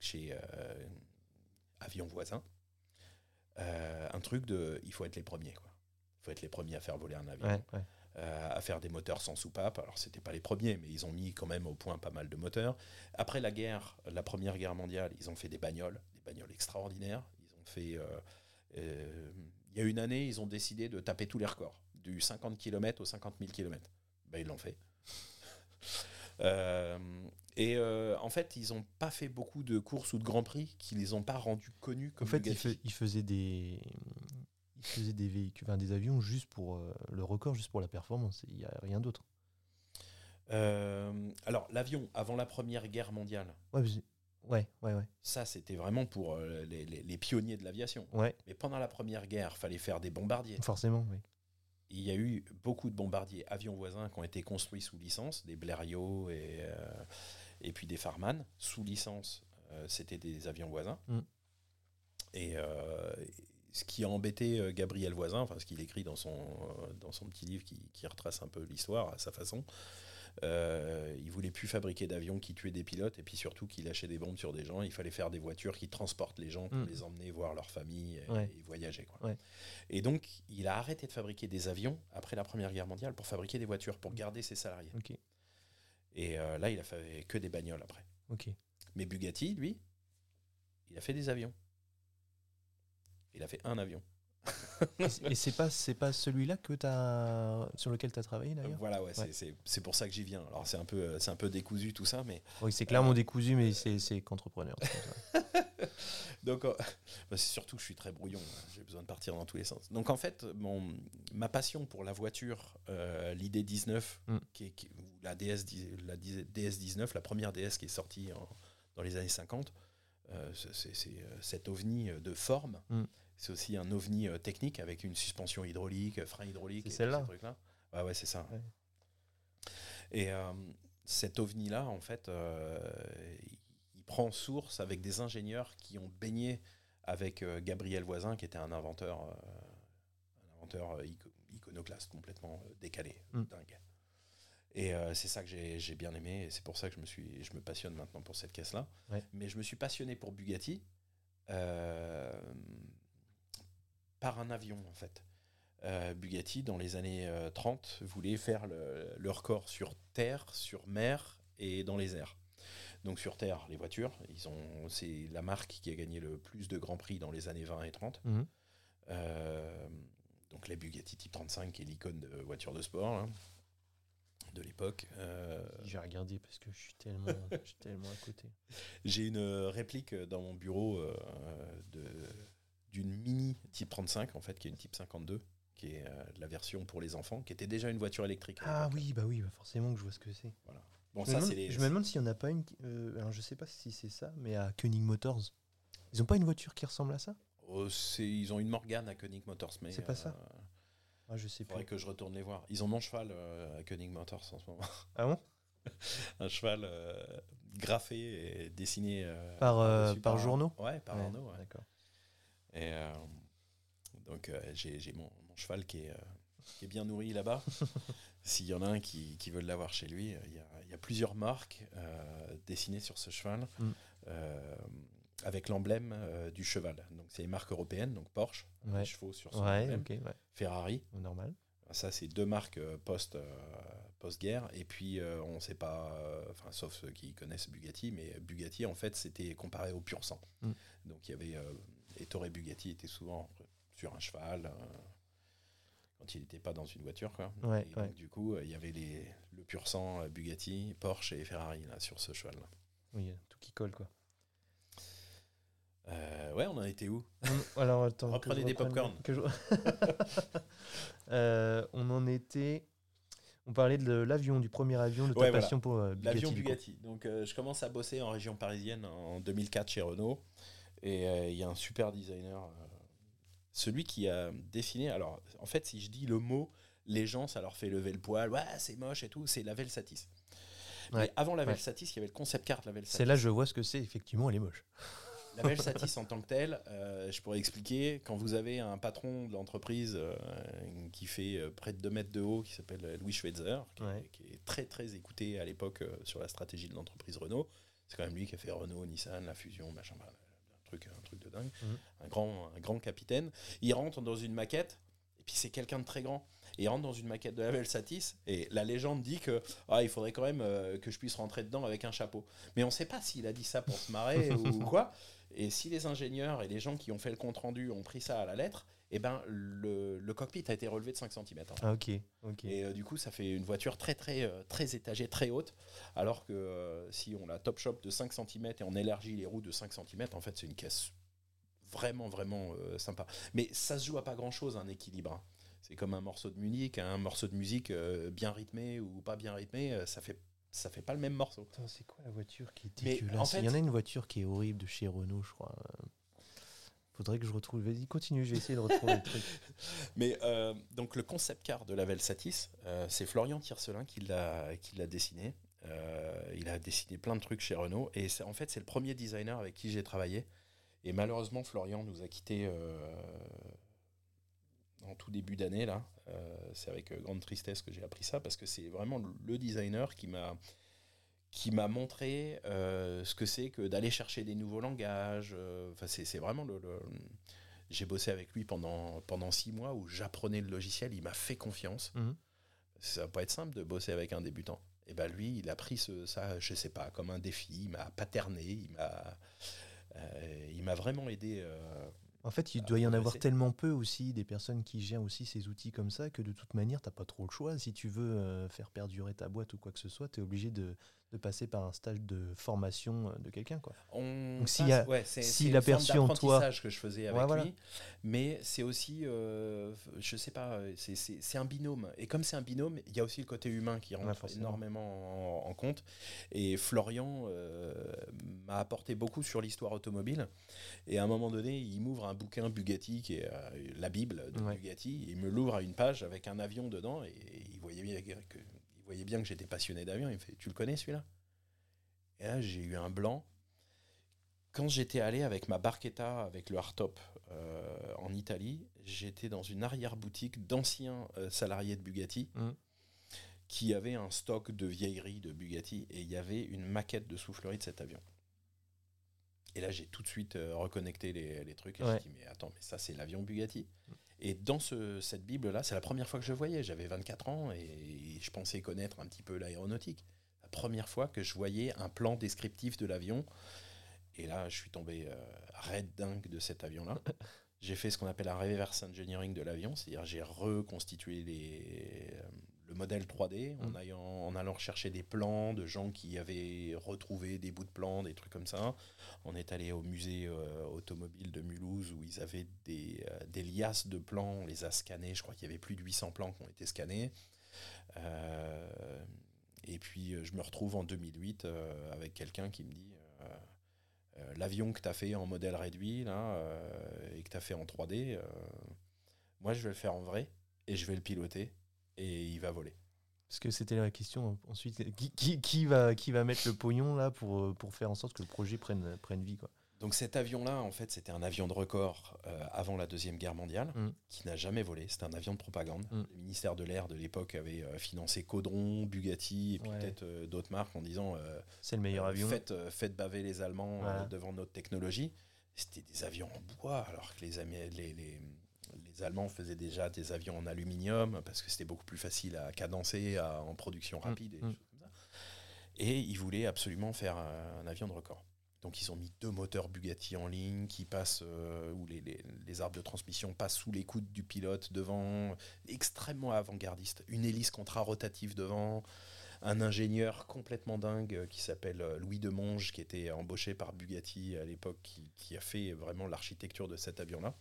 chez euh, Avion Voisin, euh, un truc de il faut être les premiers. Quoi. Il faut être les premiers à faire voler un avion. Euh, à faire des moteurs sans soupape. Alors, c'était pas les premiers, mais ils ont mis quand même au point pas mal de moteurs. Après la guerre, la première guerre mondiale, ils ont fait des bagnoles, des bagnoles extraordinaires. Ils fait. il y a une année, ils ont décidé de taper tous les records, du 50 km au 50 000 km. Ben, ils l'ont fait. [LAUGHS] et en fait, ils n'ont pas fait beaucoup de courses ou de grands prix qui les ont pas rendus connus comme En fait, ils, faisaient des, ils faisaient des véhicules, des avions juste pour le record, juste pour la performance. Il n'y a rien d'autre. Euh, alors, l'avion, avant la Première Guerre mondiale. Ouais, ouais, ouais, ouais. Ça, c'était vraiment pour euh, les, pionniers de l'aviation. Ouais. Mais pendant la Première Guerre, il fallait faire des bombardiers. Forcément, oui. Il y a eu beaucoup de bombardiers avions voisins qui ont été construits sous licence, des Blériot et, euh, et puis des Farman. Sous licence, c'était des avions voisins. Mm. Et ce qui a embêté Gabriel Voisin, enfin ce qu'il écrit dans son, dans son petit livre qui, qui retrace un peu l'histoire à sa façon, euh, il voulait plus fabriquer d'avions qui tuaient des pilotes et puis surtout qui lâchaient des bombes sur des gens. Il fallait faire des voitures qui transportent les gens pour mm. les emmener voir leur famille et, voyager. Quoi. Et donc, il a arrêté de fabriquer des avions après la Première Guerre mondiale pour fabriquer des voitures, pour garder ses salariés. Et euh, là, il a fait que des bagnoles après. Mais Bugatti, lui, il a fait des avions. Il a fait un avion et c'est pas c'est pas celui-là que as, sur lequel tu as travaillé d'ailleurs? Voilà, ouais, c'est pour ça que j'y viens. Alors c'est un peu c'est un peu décousu tout ça, mais oui, c'est clairement euh, décousu, mais c'est qu'entrepreneur. [LAUGHS] [LAUGHS] Donc euh, bah, c'est surtout que je suis très brouillon. Hein. J'ai besoin de partir dans tous les sens. Donc en fait, mon ma passion pour la voiture, euh, l'idée 19, mm. qui est la DS la DS 19, la première DS qui est sortie dans les années 50. c'est cet ovni de forme. Mm. C'est aussi un ovni euh, technique avec une suspension hydraulique, frein hydraulique. C'est celle-là Ouais, ouais, c'est ça. Et euh, cet ovni-là, en fait, euh, il, prend source avec des ingénieurs qui ont baigné avec Gabriel Voisin, qui était un inventeur, un inventeur iconoclaste, complètement décalé, mm. dingue. Et c'est ça que j'ai bien aimé, et c'est pour ça que je me, suis, je me passionne maintenant pour cette caisse-là. Mais je me suis passionné pour Bugatti par un avion en fait. Euh, Bugatti, dans les années 30, euh, voulait faire le, record sur terre, sur mer et dans les airs. Donc sur terre, les voitures, ils ont, c'est la marque qui a gagné le plus de grands prix dans les années 20 et 30. Mhm. Euh, donc la Bugatti Type 35 qui est l'icône de voiture de sport hein, de l'époque. J'ai regardé parce que je suis tellement, je suis tellement à côté. [LAUGHS] J'ai une réplique dans mon bureau de d'une Mini Type 35, en fait, qui est une Type 52, qui est euh, la version pour les enfants, qui était déjà une voiture électrique. Ah oui, bah oui, bah forcément que je vois ce que c'est. Voilà. Bon, je, ça, me demande, je me demande s'il n'y en a pas une. Euh, alors, je sais pas si c'est ça, mais à Koenig Motors. Ils n'ont pas une voiture qui ressemble à ça? Oh, Ils ont une Morgane à Koenig Motors, mais. C'est pas ça euh, ah, je sais faudrait que je retourne les voir. Ils ont mon cheval à Koenig Motors en ce moment. [LAUGHS] Ah bon? Un cheval graffé et dessiné. par, par, journaux? Ouais, par journaux. Ouais. D'accord. Et euh, donc euh, j'ai mon, cheval qui est, euh, qui est bien nourri là-bas. [LAUGHS] S'il y en a un qui, qui veut l'avoir chez lui, il y, a, il y a plusieurs marques dessinées sur ce cheval. Mm. avec l'emblème du cheval. Donc c'est les marques européennes, donc Porsche, les chevaux sur son emblème, Ferrari. Normal. Ça, c'est deux marques post, post-guerre. Et puis, on ne sait pas, enfin, sauf ceux qui connaissent Bugatti, mais Bugatti, en fait, c'était comparé au pur sang. Mm. Donc, il y avait Torre Bugatti était souvent sur un cheval euh, quand il n'était pas dans une voiture. Quoi. donc, du coup, euh, il y avait les, le pur sang euh, Bugatti, Porsche et Ferrari là, sur ce cheval. -là. Oui, tout qui colle. quoi. ouais, on en était où? Alors, attends, Reprenez des popcorn. [LAUGHS] on en était. On parlait de l'avion, du premier avion, de ta passion pour Bugatti. L'avion Bugatti. Donc, je commence à bosser en région parisienne en 2004 chez Renault. Et euh, il y a un super designer, euh, celui qui a dessiné. Alors, en fait, si je dis le mot, les gens, ça leur fait lever le poil. Ouais, c'est moche et tout. C'est la Velsatis. Mais avant la Velsatis, il y avait le concept carte la Velsatis. C'est là je vois ce que c'est. Effectivement, elle est moche. La Velsatis [LAUGHS] en tant que telle, euh, je pourrais expliquer, quand vous avez un patron de l'entreprise qui fait près de 2 mètres de haut, qui s'appelle Louis Schweitzer, qui, est très très écouté à l'époque sur la stratégie de l'entreprise Renault, c'est quand même lui qui a fait Renault, Nissan, la fusion, machin, truc, un truc de dingue, mhm. un, grand, un grand capitaine. Il rentre dans une maquette, et puis c'est quelqu'un de très grand. Et il rentre dans une maquette de la Velsatis, et la légende dit que ah, il faudrait quand même que je puisse rentrer dedans avec un chapeau. Mais on ne sait pas s'il a dit ça pour se marrer [LAUGHS] ou quoi. Et si les ingénieurs et les gens qui ont fait le compte rendu ont pris ça à la lettre, eh ben, le, le, cockpit a été relevé de 5 cm. Ah, ok. Et euh, du coup, ça fait une voiture très, très, euh, très étagée, très haute. Alors que euh, si on la top shop de 5 cm et on élargit les roues de 5 cm, en fait, c'est une caisse vraiment, vraiment sympa. Mais ça se joue à pas grand chose, un équilibre. Hein. C'est comme un morceau de musique, un morceau de musique bien rythmé ou pas bien rythmé, ça fait ça fait pas le même morceau. C'est quoi la voiture qui est dégueulasse? Il y en a une voiture qui est horrible de chez Renault, je crois. Faudrait que je retrouve. Vas-y, continue, je vais essayer de retrouver le truc. [LAUGHS] Mais euh, donc le concept car de la Velsatis, euh, c'est Florian Tiercelin qui l'a qui l'a dessiné. Euh, il a dessiné plein de trucs chez Renault et en fait c'est le premier designer avec qui j'ai travaillé. Et malheureusement Florian nous a quittés en tout début d'année là. c'est avec grande tristesse que j'ai appris ça parce que c'est vraiment le designer qui m'a qui m'a montré euh, ce que c'est que d'aller chercher des nouveaux langages. Euh, enfin, c'est vraiment le, J'ai bossé avec lui pendant, pendant six mois où j'apprenais le logiciel. Il m'a fait confiance. Mhm. Ça va pas être simple de bosser avec un débutant. Et ben lui, il a pris ce, ça, je sais pas, comme un défi. Il m'a paterné. Il m'a, euh, il m'a vraiment aidé. En fait, il doit y en avoir tellement peu aussi, des personnes qui gèrent aussi ces outils comme ça, que de toute manière, tu n'as pas trop le choix. Si tu veux faire perdurer ta boîte ou quoi que ce soit, tu es obligé de, de passer par un stage de formation euh, de quelqu'un quoi. On Donc s'il ouais, si l'aperçu en toi que je faisais avec lui, mais c'est aussi euh, je sais pas, c'est un binôme. Et comme c'est un binôme, il y a aussi le côté humain qui rentre énormément en, compte. Et Florian euh, m'a apporté beaucoup sur l'histoire automobile. Et à un moment donné, il m'ouvre un bouquin Bugatti qui est la bible de Bugatti, il me l'ouvre à une page avec un avion dedans et il voyait bien que voyait bien que j'étais passionné d'avion. Il me fait Tu le connais celui-là? Et là, j'ai eu un blanc. Quand j'étais allé avec ma barquetta, avec le hardtop euh, en Italie, j'étais dans une arrière-boutique d'anciens euh, salariés de Bugatti mmh. qui avaient un stock de vieilleries de Bugatti et il y avait une maquette de soufflerie de cet avion. Et là, j'ai tout de suite euh, reconnecté les, trucs et j'ai dit Mais attends, mais ça, c'est l'avion Bugatti. Et dans cette Bible-là, c'est la première fois que je voyais. J'avais 24 ans et je pensais connaître un petit peu l'aéronautique. La première fois que je voyais un plan descriptif de l'avion. Et là, je suis tombé euh, raide dingue de cet avion-là. [LAUGHS] J'ai fait ce qu'on appelle un reverse engineering de l'avion, c'est-à-dire j'ai reconstitué les, euh, le modèle 3D en, mm. en, allant chercher des plans de gens qui avaient retrouvé des bouts de plans, des trucs comme ça. On est allé au musée euh, automobile de Mulhouse où ils avaient des, euh, des, liasses de plans, on les a scannés, je crois qu'il y avait plus de 800 plans qui ont été scannés. Euh, et puis je me retrouve en 2008 avec quelqu'un qui me dit l'avion que tu as fait en modèle réduit là, et que tu as fait en 3D, moi je vais le faire en vrai et je vais le piloter et il va voler. Parce que c'était la question ensuite, qui, qui, va, qui va mettre le pognon là pour, pour faire en sorte que le projet prenne, prenne vie quoi. Donc cet avion-là, en fait, c'était un avion de record euh, avant la Deuxième Guerre mondiale, mm. qui n'a jamais volé. C'était un avion de propagande. Mm. Le ministère de l'Air de l'époque avait euh, financé Caudron, Bugatti et puis peut-être euh, d'autres marques en disant C'est le meilleur avion. Faites, faites, baver les Allemands devant notre technologie. C'était des avions en bois, alors que les, les, les, les Allemands faisaient déjà des avions en aluminium parce que c'était beaucoup plus facile à cadencer en production mm, rapide et, mm. comme ça. et ils voulaient absolument faire un, avion de record. Donc ils ont mis deux moteurs Bugatti en ligne qui passent, euh, où les, les, arbres de transmission passent sous les coudes du pilote devant, extrêmement avant-gardiste. Une hélice contra-rotative devant, un ingénieur complètement dingue euh, qui s'appelle euh, Louis Demonge, qui était embauché par Bugatti à l'époque, qui, qui, a fait vraiment l'architecture de cet avion-là.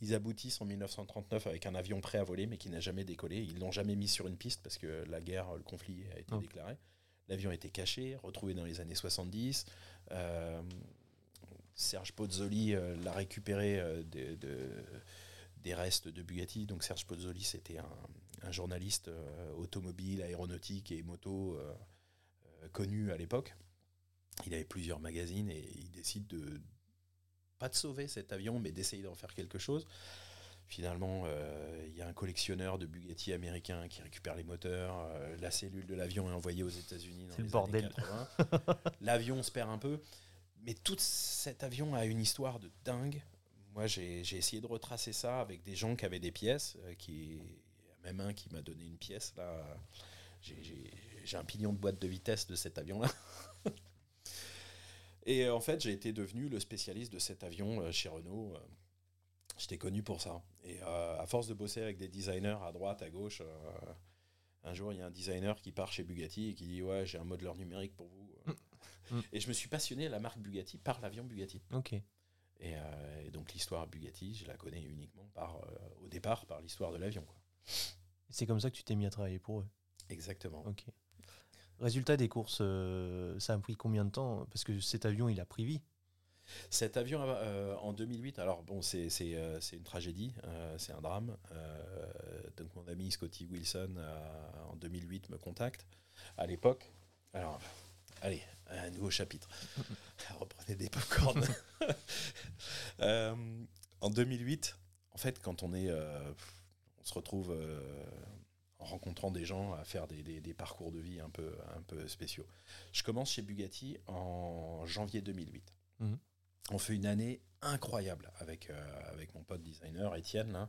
Ils aboutissent en 1939 avec un avion prêt à voler, mais qui n'a jamais décollé. Ils l'ont jamais mis sur une piste parce que la guerre, le conflit a été déclaré. L'avion a été caché, retrouvé dans les années 70. Euh, Serge Pozzoli euh, l'a récupéré euh, des restes de Bugatti. Donc Serge Pozzoli, c'était un, journaliste automobile, aéronautique et moto connu à l'époque. Il avait plusieurs magazines et il décide de, pas de sauver cet avion, mais d'essayer d'en faire quelque chose. Finalement, euh, il y a un collectionneur de Bugatti américain qui récupère les moteurs. Euh, la cellule de l'avion est envoyée aux États-Unis dans les bordel. années 80. L'avion se perd un peu. Mais tout cet avion a une histoire de dingue. moi, j'ai essayé de retracer ça avec des gens qui avaient des pièces, qui, même un qui m'a donné une pièce, là. J'ai un pignon de boîte de vitesse de cet avion-là. Et en fait, j'ai été devenu le spécialiste de cet avion chez Renault. J'étais connu pour ça. Et à force de bosser avec des designers à droite, à gauche, un jour, il y a un designer qui part chez Bugatti et qui dit Ouais, j'ai un modeleur numérique pour vous. Mm. Mm. Et je me suis passionné à la marque Bugatti par l'avion Bugatti. Ok. Et, euh, donc, l'histoire Bugatti, je la connais uniquement par, euh, au départ par l'histoire de l'avion. C'est comme ça que tu t'es mis à travailler pour eux Exactement. Ok. Résultat des courses, euh, ça a pris combien de temps? Parce que cet avion, il a pris vie. Cet avion euh, en 2008, alors bon, c'est euh, une tragédie, euh, c'est un drame. donc mon ami Scotty Wilson en 2008 me contacte. À l'époque, alors allez, un nouveau chapitre. [LAUGHS] [LAUGHS] Reprenez des popcorns. [LAUGHS] en 2008, en fait, quand on est, on se retrouve en rencontrant des gens à faire des, des, parcours de vie un peu, un peu spéciaux. Je commence chez Bugatti en janvier 2008 on fait une année incroyable avec, euh, avec mon pote designer Étienne.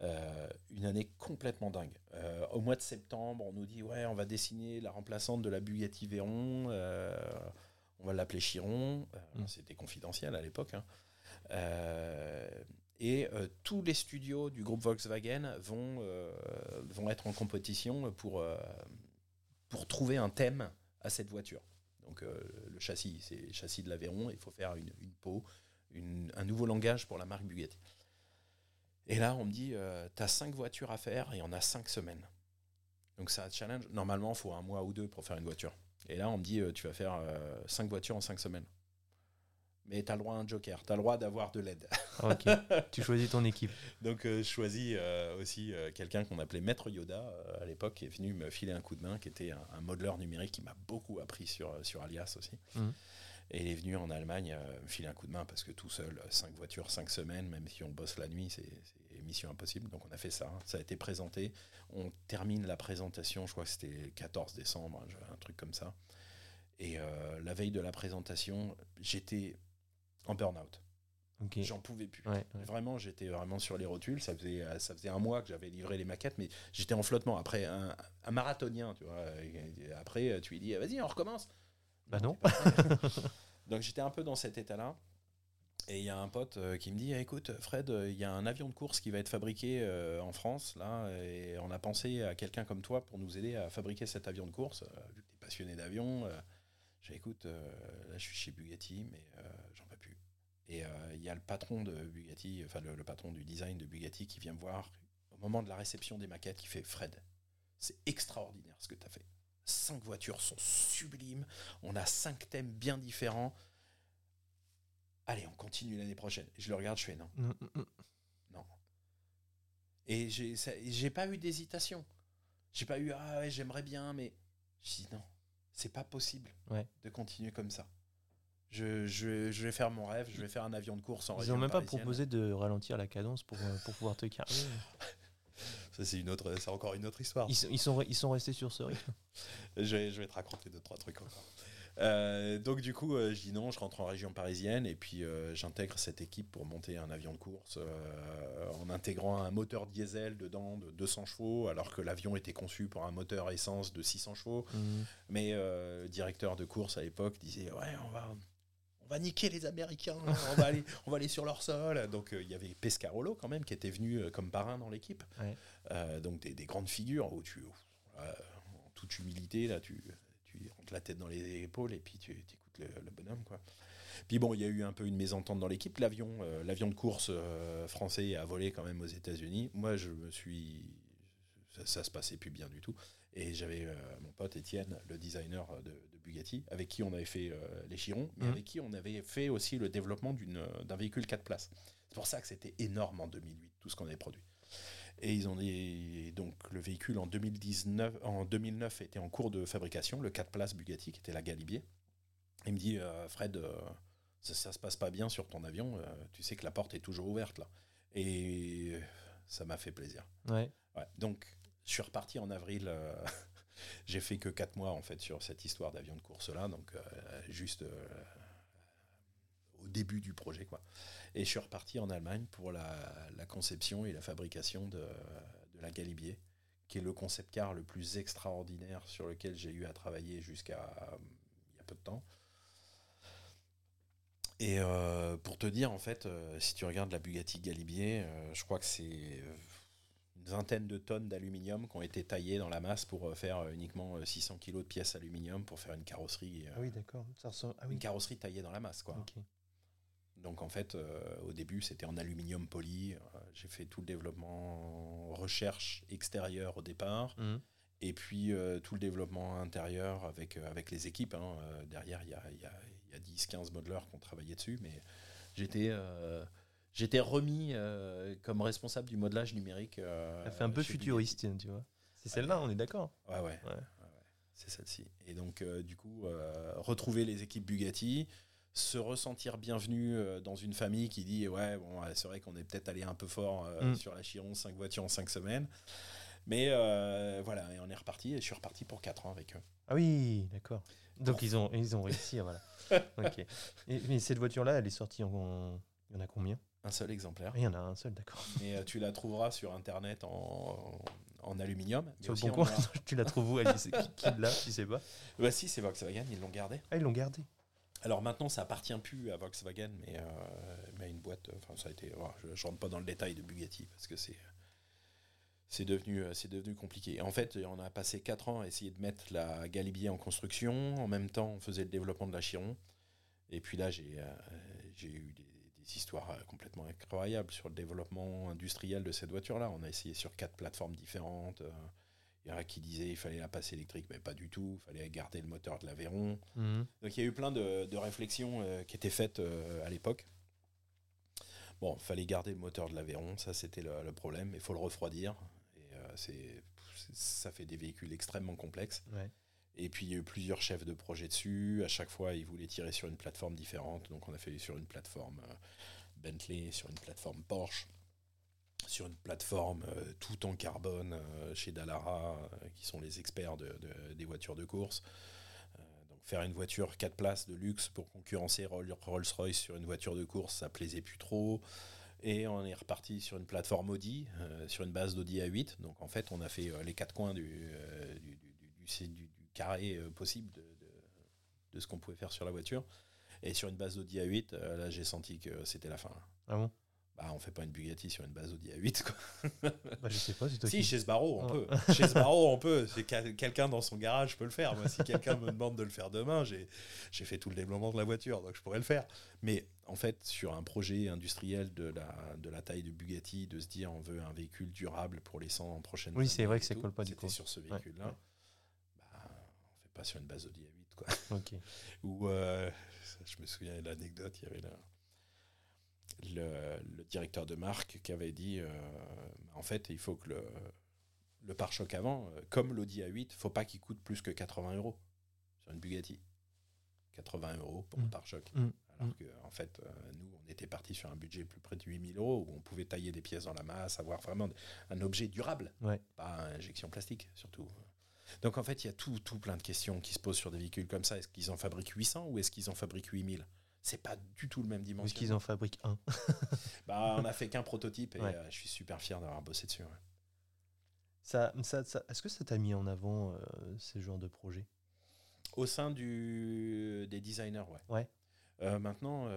Euh, une année complètement dingue. Euh, au mois de septembre, on nous dit ouais, on va dessiner la remplaçante de la Bugatti Veyron. on va l'appeler Chiron. Mm. C'était confidentiel à l'époque. Hein. Et tous les studios du groupe Volkswagen vont, vont être en compétition pour, pour trouver un thème à cette voiture. Donc euh, le châssis, c'est le châssis de l'Aveyron, il faut faire une, peau, un nouveau langage pour la marque Bugatti. Et là, on me dit, euh, tu as cinq voitures à faire et on a cinq semaines. Donc un challenge. Normalement, il faut un mois ou deux pour faire une voiture. Et là, on me dit, euh, tu vas faire cinq voitures en cinq semaines mais tu as le droit à un joker, tu as le droit d'avoir de l'aide. [LAUGHS] Ok, tu choisis ton équipe. Donc euh, je choisis euh, aussi euh, quelqu'un qu'on appelait Maître Yoda à l'époque, qui est venu me filer un coup de main, qui était un, modeleur numérique qui m'a beaucoup appris sur, sur Alias aussi. Mhm. Et il est venu en Allemagne me filer un coup de main parce que tout seul, 5 voitures, 5 semaines, même si on bosse la nuit, c'est mission impossible. Donc on a fait ça, ça a été présenté. On termine la présentation, je crois que c'était le 14 décembre, un truc comme ça. Et la veille de la présentation, j'étais en burn-out. J'en pouvais plus. Vraiment, j'étais vraiment sur les rotules. Ça faisait, euh, ça faisait un mois que j'avais livré les maquettes, mais j'étais en flottement. Après, un, marathonien, tu vois. après, tu lui dis, vas-y, on recommence. Bah non. [LAUGHS] Donc j'étais un peu dans cet état-là. Et il y a un pote euh, qui me dit écoute, Fred, il y a un avion de course qui va être fabriqué euh, en France, là, et on a pensé à quelqu'un comme toi pour nous aider à fabriquer cet avion de course. vu que tu es passionné d'avion, j'ai écoute, là je suis chez Bugatti, mais j'en. Et euh, il y a le patron de Bugatti, enfin le, patron du design de Bugatti qui vient me voir au moment de la réception des maquettes qui fait Fred, c'est extraordinaire ce que tu as fait. Cinq voitures sont sublimes, on a cinq thèmes bien différents. Allez, on continue l'année prochaine. je le regarde, je fais non. Mm, mm, mm. Non. Et j'ai pas eu d'hésitation. J'ai pas eu ah ouais, j'aimerais bien, mais je dis non, c'est pas possible de continuer comme ça. Je, je, je, vais faire mon rêve, je vais faire un avion de course en Ils n'ont même pas proposé de ralentir la cadence pour, euh, pour pouvoir te carrer. [LAUGHS] Ça, c'est une autre, c'est encore une autre histoire. Ils, ils, sont, ils sont restés sur ce rythme. [LAUGHS] je, vais, je vais te raconter deux, trois trucs encore. Euh, donc du coup, euh, je dis non, je rentre en région parisienne et puis j'intègre cette équipe pour monter un avion de course en intégrant un moteur diesel dedans de 200 chevaux alors que l'avion était conçu pour un moteur essence de 600 chevaux. Mmh. Mais le directeur de course à l'époque disait ouais, on va on va niquer les Américains, on va aller, [LAUGHS] on va aller sur leur sol. Donc euh, il y avait Pescarolo quand même qui était venu euh, comme parrain dans l'équipe. Euh, donc des, grandes figures où tu, en toute humilité, là, tu, tu rentres la tête dans les épaules et puis tu écoutes le, bonhomme. Quoi. Puis bon, il y a eu un peu une mésentente dans l'équipe. L'avion, l'avion de course français a volé quand même aux États-Unis. Moi, je me suis, ça, ça, se passait plus bien du tout. Et j'avais mon pote Étienne, le designer de, Bugatti, avec qui on avait fait euh, les Chirons, mais mhm. avec qui on avait fait aussi le développement euh, d'un véhicule 4 places. C'est pour ça que c'était énorme en 2008, tout ce qu'on avait produit. Et ils ont dit, donc le véhicule en 2019, en 2009 était en cours de fabrication, le 4 places Bugatti qui était la Galibier. Il me dit, euh, Fred, ça, ça, se passe pas bien sur ton avion, tu sais que la porte est toujours ouverte là. Et ça m'a fait plaisir. Ouais. ouais. Donc je suis reparti en avril j'ai fait que 4 mois en fait sur cette histoire d'avion de course là, donc euh, juste euh, début du projet. Quoi. Et je suis reparti en Allemagne pour la, conception et la fabrication de, la Galibier, qui est le concept car le plus extraordinaire sur lequel j'ai eu à travailler jusqu'à il y a peu de temps. Et euh, pour te dire, en fait, si tu regardes la Bugatti Galibier, je crois que c'est vingtaine de tonnes d'aluminium qui ont été taillées dans la masse pour faire uniquement 600 kg de pièces aluminium pour faire une carrosserie. ah oui, d'accord. Ah Une carrosserie taillée dans la masse, quoi. Donc en fait, au début, c'était en aluminium poli. J'ai fait tout le développement recherche extérieure au départ. Mmh. Et puis tout le développement intérieur avec, avec les équipes. Hein. derrière, il y a, y a il y a 10-15 modeleurs qui ont travaillé dessus, mais j'étais euh, j'étais remis euh, comme responsable du modelage numérique. Euh, Ça fait un peu futuriste, tu vois. C'est celle-là, on est d'accord Ouais, ouais. C'est celle-ci. Et donc, du coup, retrouver les équipes Bugatti, se ressentir bienvenu dans une famille qui dit Ouais, bon, c'est vrai qu'on est peut-être allé un peu fort mm. sur la Chiron, 5 voitures en 5 semaines. Mais voilà, et on est reparti, et je suis reparti pour 4 ans avec eux. Ah oui, d'accord. Donc ils ont, ils ont réussi, voilà. [LAUGHS] ok. mais cette voiture-là, elle est sortie en. Il y en a combien? Un seul exemplaire. Il y en a un seul, d'accord. Mais euh, tu la trouveras sur internet en, en aluminium. Sur le bon coin, [LAUGHS] tu la trouves où Alice Qui, l'a Tu sais pas? Bah si, c'est Volkswagen, ils l'ont gardé. Ah, ils l'ont gardé. Alors maintenant, ça appartient plus à Volkswagen, mais, euh, mais à une boîte. Enfin, ça a été. je, je rentre pas dans le détail de Bugatti parce que c'est c'est devenu, euh, c'est devenu compliqué. En fait, on a passé 4 ans à essayer de mettre la Galibier en construction. En même temps, on faisait le développement de la Chiron. Et puis là, j'ai, euh, j'ai eu des, histoires euh, complètement incroyables sur le développement industriel de cette voiture-là. On a essayé sur quatre plateformes différentes. Il y en a qui disaient qu'il fallait la passer électrique, mais pas du tout. Il fallait garder le moteur de l'Aveyron. Mhm. Donc il y a eu plein de, réflexions qui étaient faites à l'époque. Bon, il fallait garder le moteur de l'Aveyron, ça c'était le, le, problème. Il faut le refroidir c'est, ça fait des véhicules extrêmement complexes. Et puis il y a eu plusieurs chefs de projet dessus. À chaque fois, ils voulaient tirer sur une plateforme différente. Donc on a fait sur une plateforme euh, Bentley, sur une plateforme Porsche, sur une plateforme euh, tout en carbone euh, chez Dallara, qui sont les experts de, des voitures de course. donc faire une voiture 4 places de luxe pour concurrencer Rolls-Royce sur une voiture de course, ça plaisait plus trop. Et on est reparti sur une plateforme Audi, sur une base d'Audi A8. Donc en fait, on a fait les quatre coins du, euh, du, carré possible de, de, ce qu'on pouvait faire sur la voiture. Et sur une base d'Audi A8, là j'ai senti que c'était la fin. Ah bon? Bah, on fait pas une Bugatti sur une base Audi A8 quoi. [LAUGHS] bah, je sais pas si Si chez Sbarro on peut. Chez Sbarro on peut. Quelqu'un dans son garage peut le faire. Moi si quelqu'un me demande de le faire demain, j'ai fait tout le développement de la voiture donc je pourrais le faire. Mais en fait sur un projet industriel de la de la taille de Bugatti de se dire on veut un véhicule durable pour les 100 prochaines Oui, c'est vrai que c'est colle pas du coup. sur ce véhicule là. Pas sur une base Audi A8 quoi. [LAUGHS] OK. Ou euh, je me souviens de l'anecdote, il y avait là le, directeur de marque qui avait dit euh, en fait, il faut que le, le pare-choc avant, euh, comme l'Audi A8, faut pas qu'il coûte plus que 80 euros sur une Bugatti. 80 euros pour un mm. pare-choc. Mm. Alors mm. que, en fait, euh, nous, on était parti sur un budget plus près de 8000 euros où on pouvait tailler des pièces dans la masse, avoir vraiment un objet durable, pas injection plastique surtout. Donc en fait, il y a tout, tout plein de questions qui se posent sur des véhicules comme ça. Est-ce qu'ils en fabriquent 800 ou est-ce qu'ils en fabriquent 8000 c'est pas du tout le même dimension. Est-ce qu'ils en fabriquent un? [LAUGHS] Bah, On a fait qu'un prototype et euh, je suis super fier d'avoir bossé dessus. Ça, ça, Est-ce que ça t'a mis en avant euh, ces genres de projets? Au sein du, des designers, ouais. ouais. Euh, maintenant,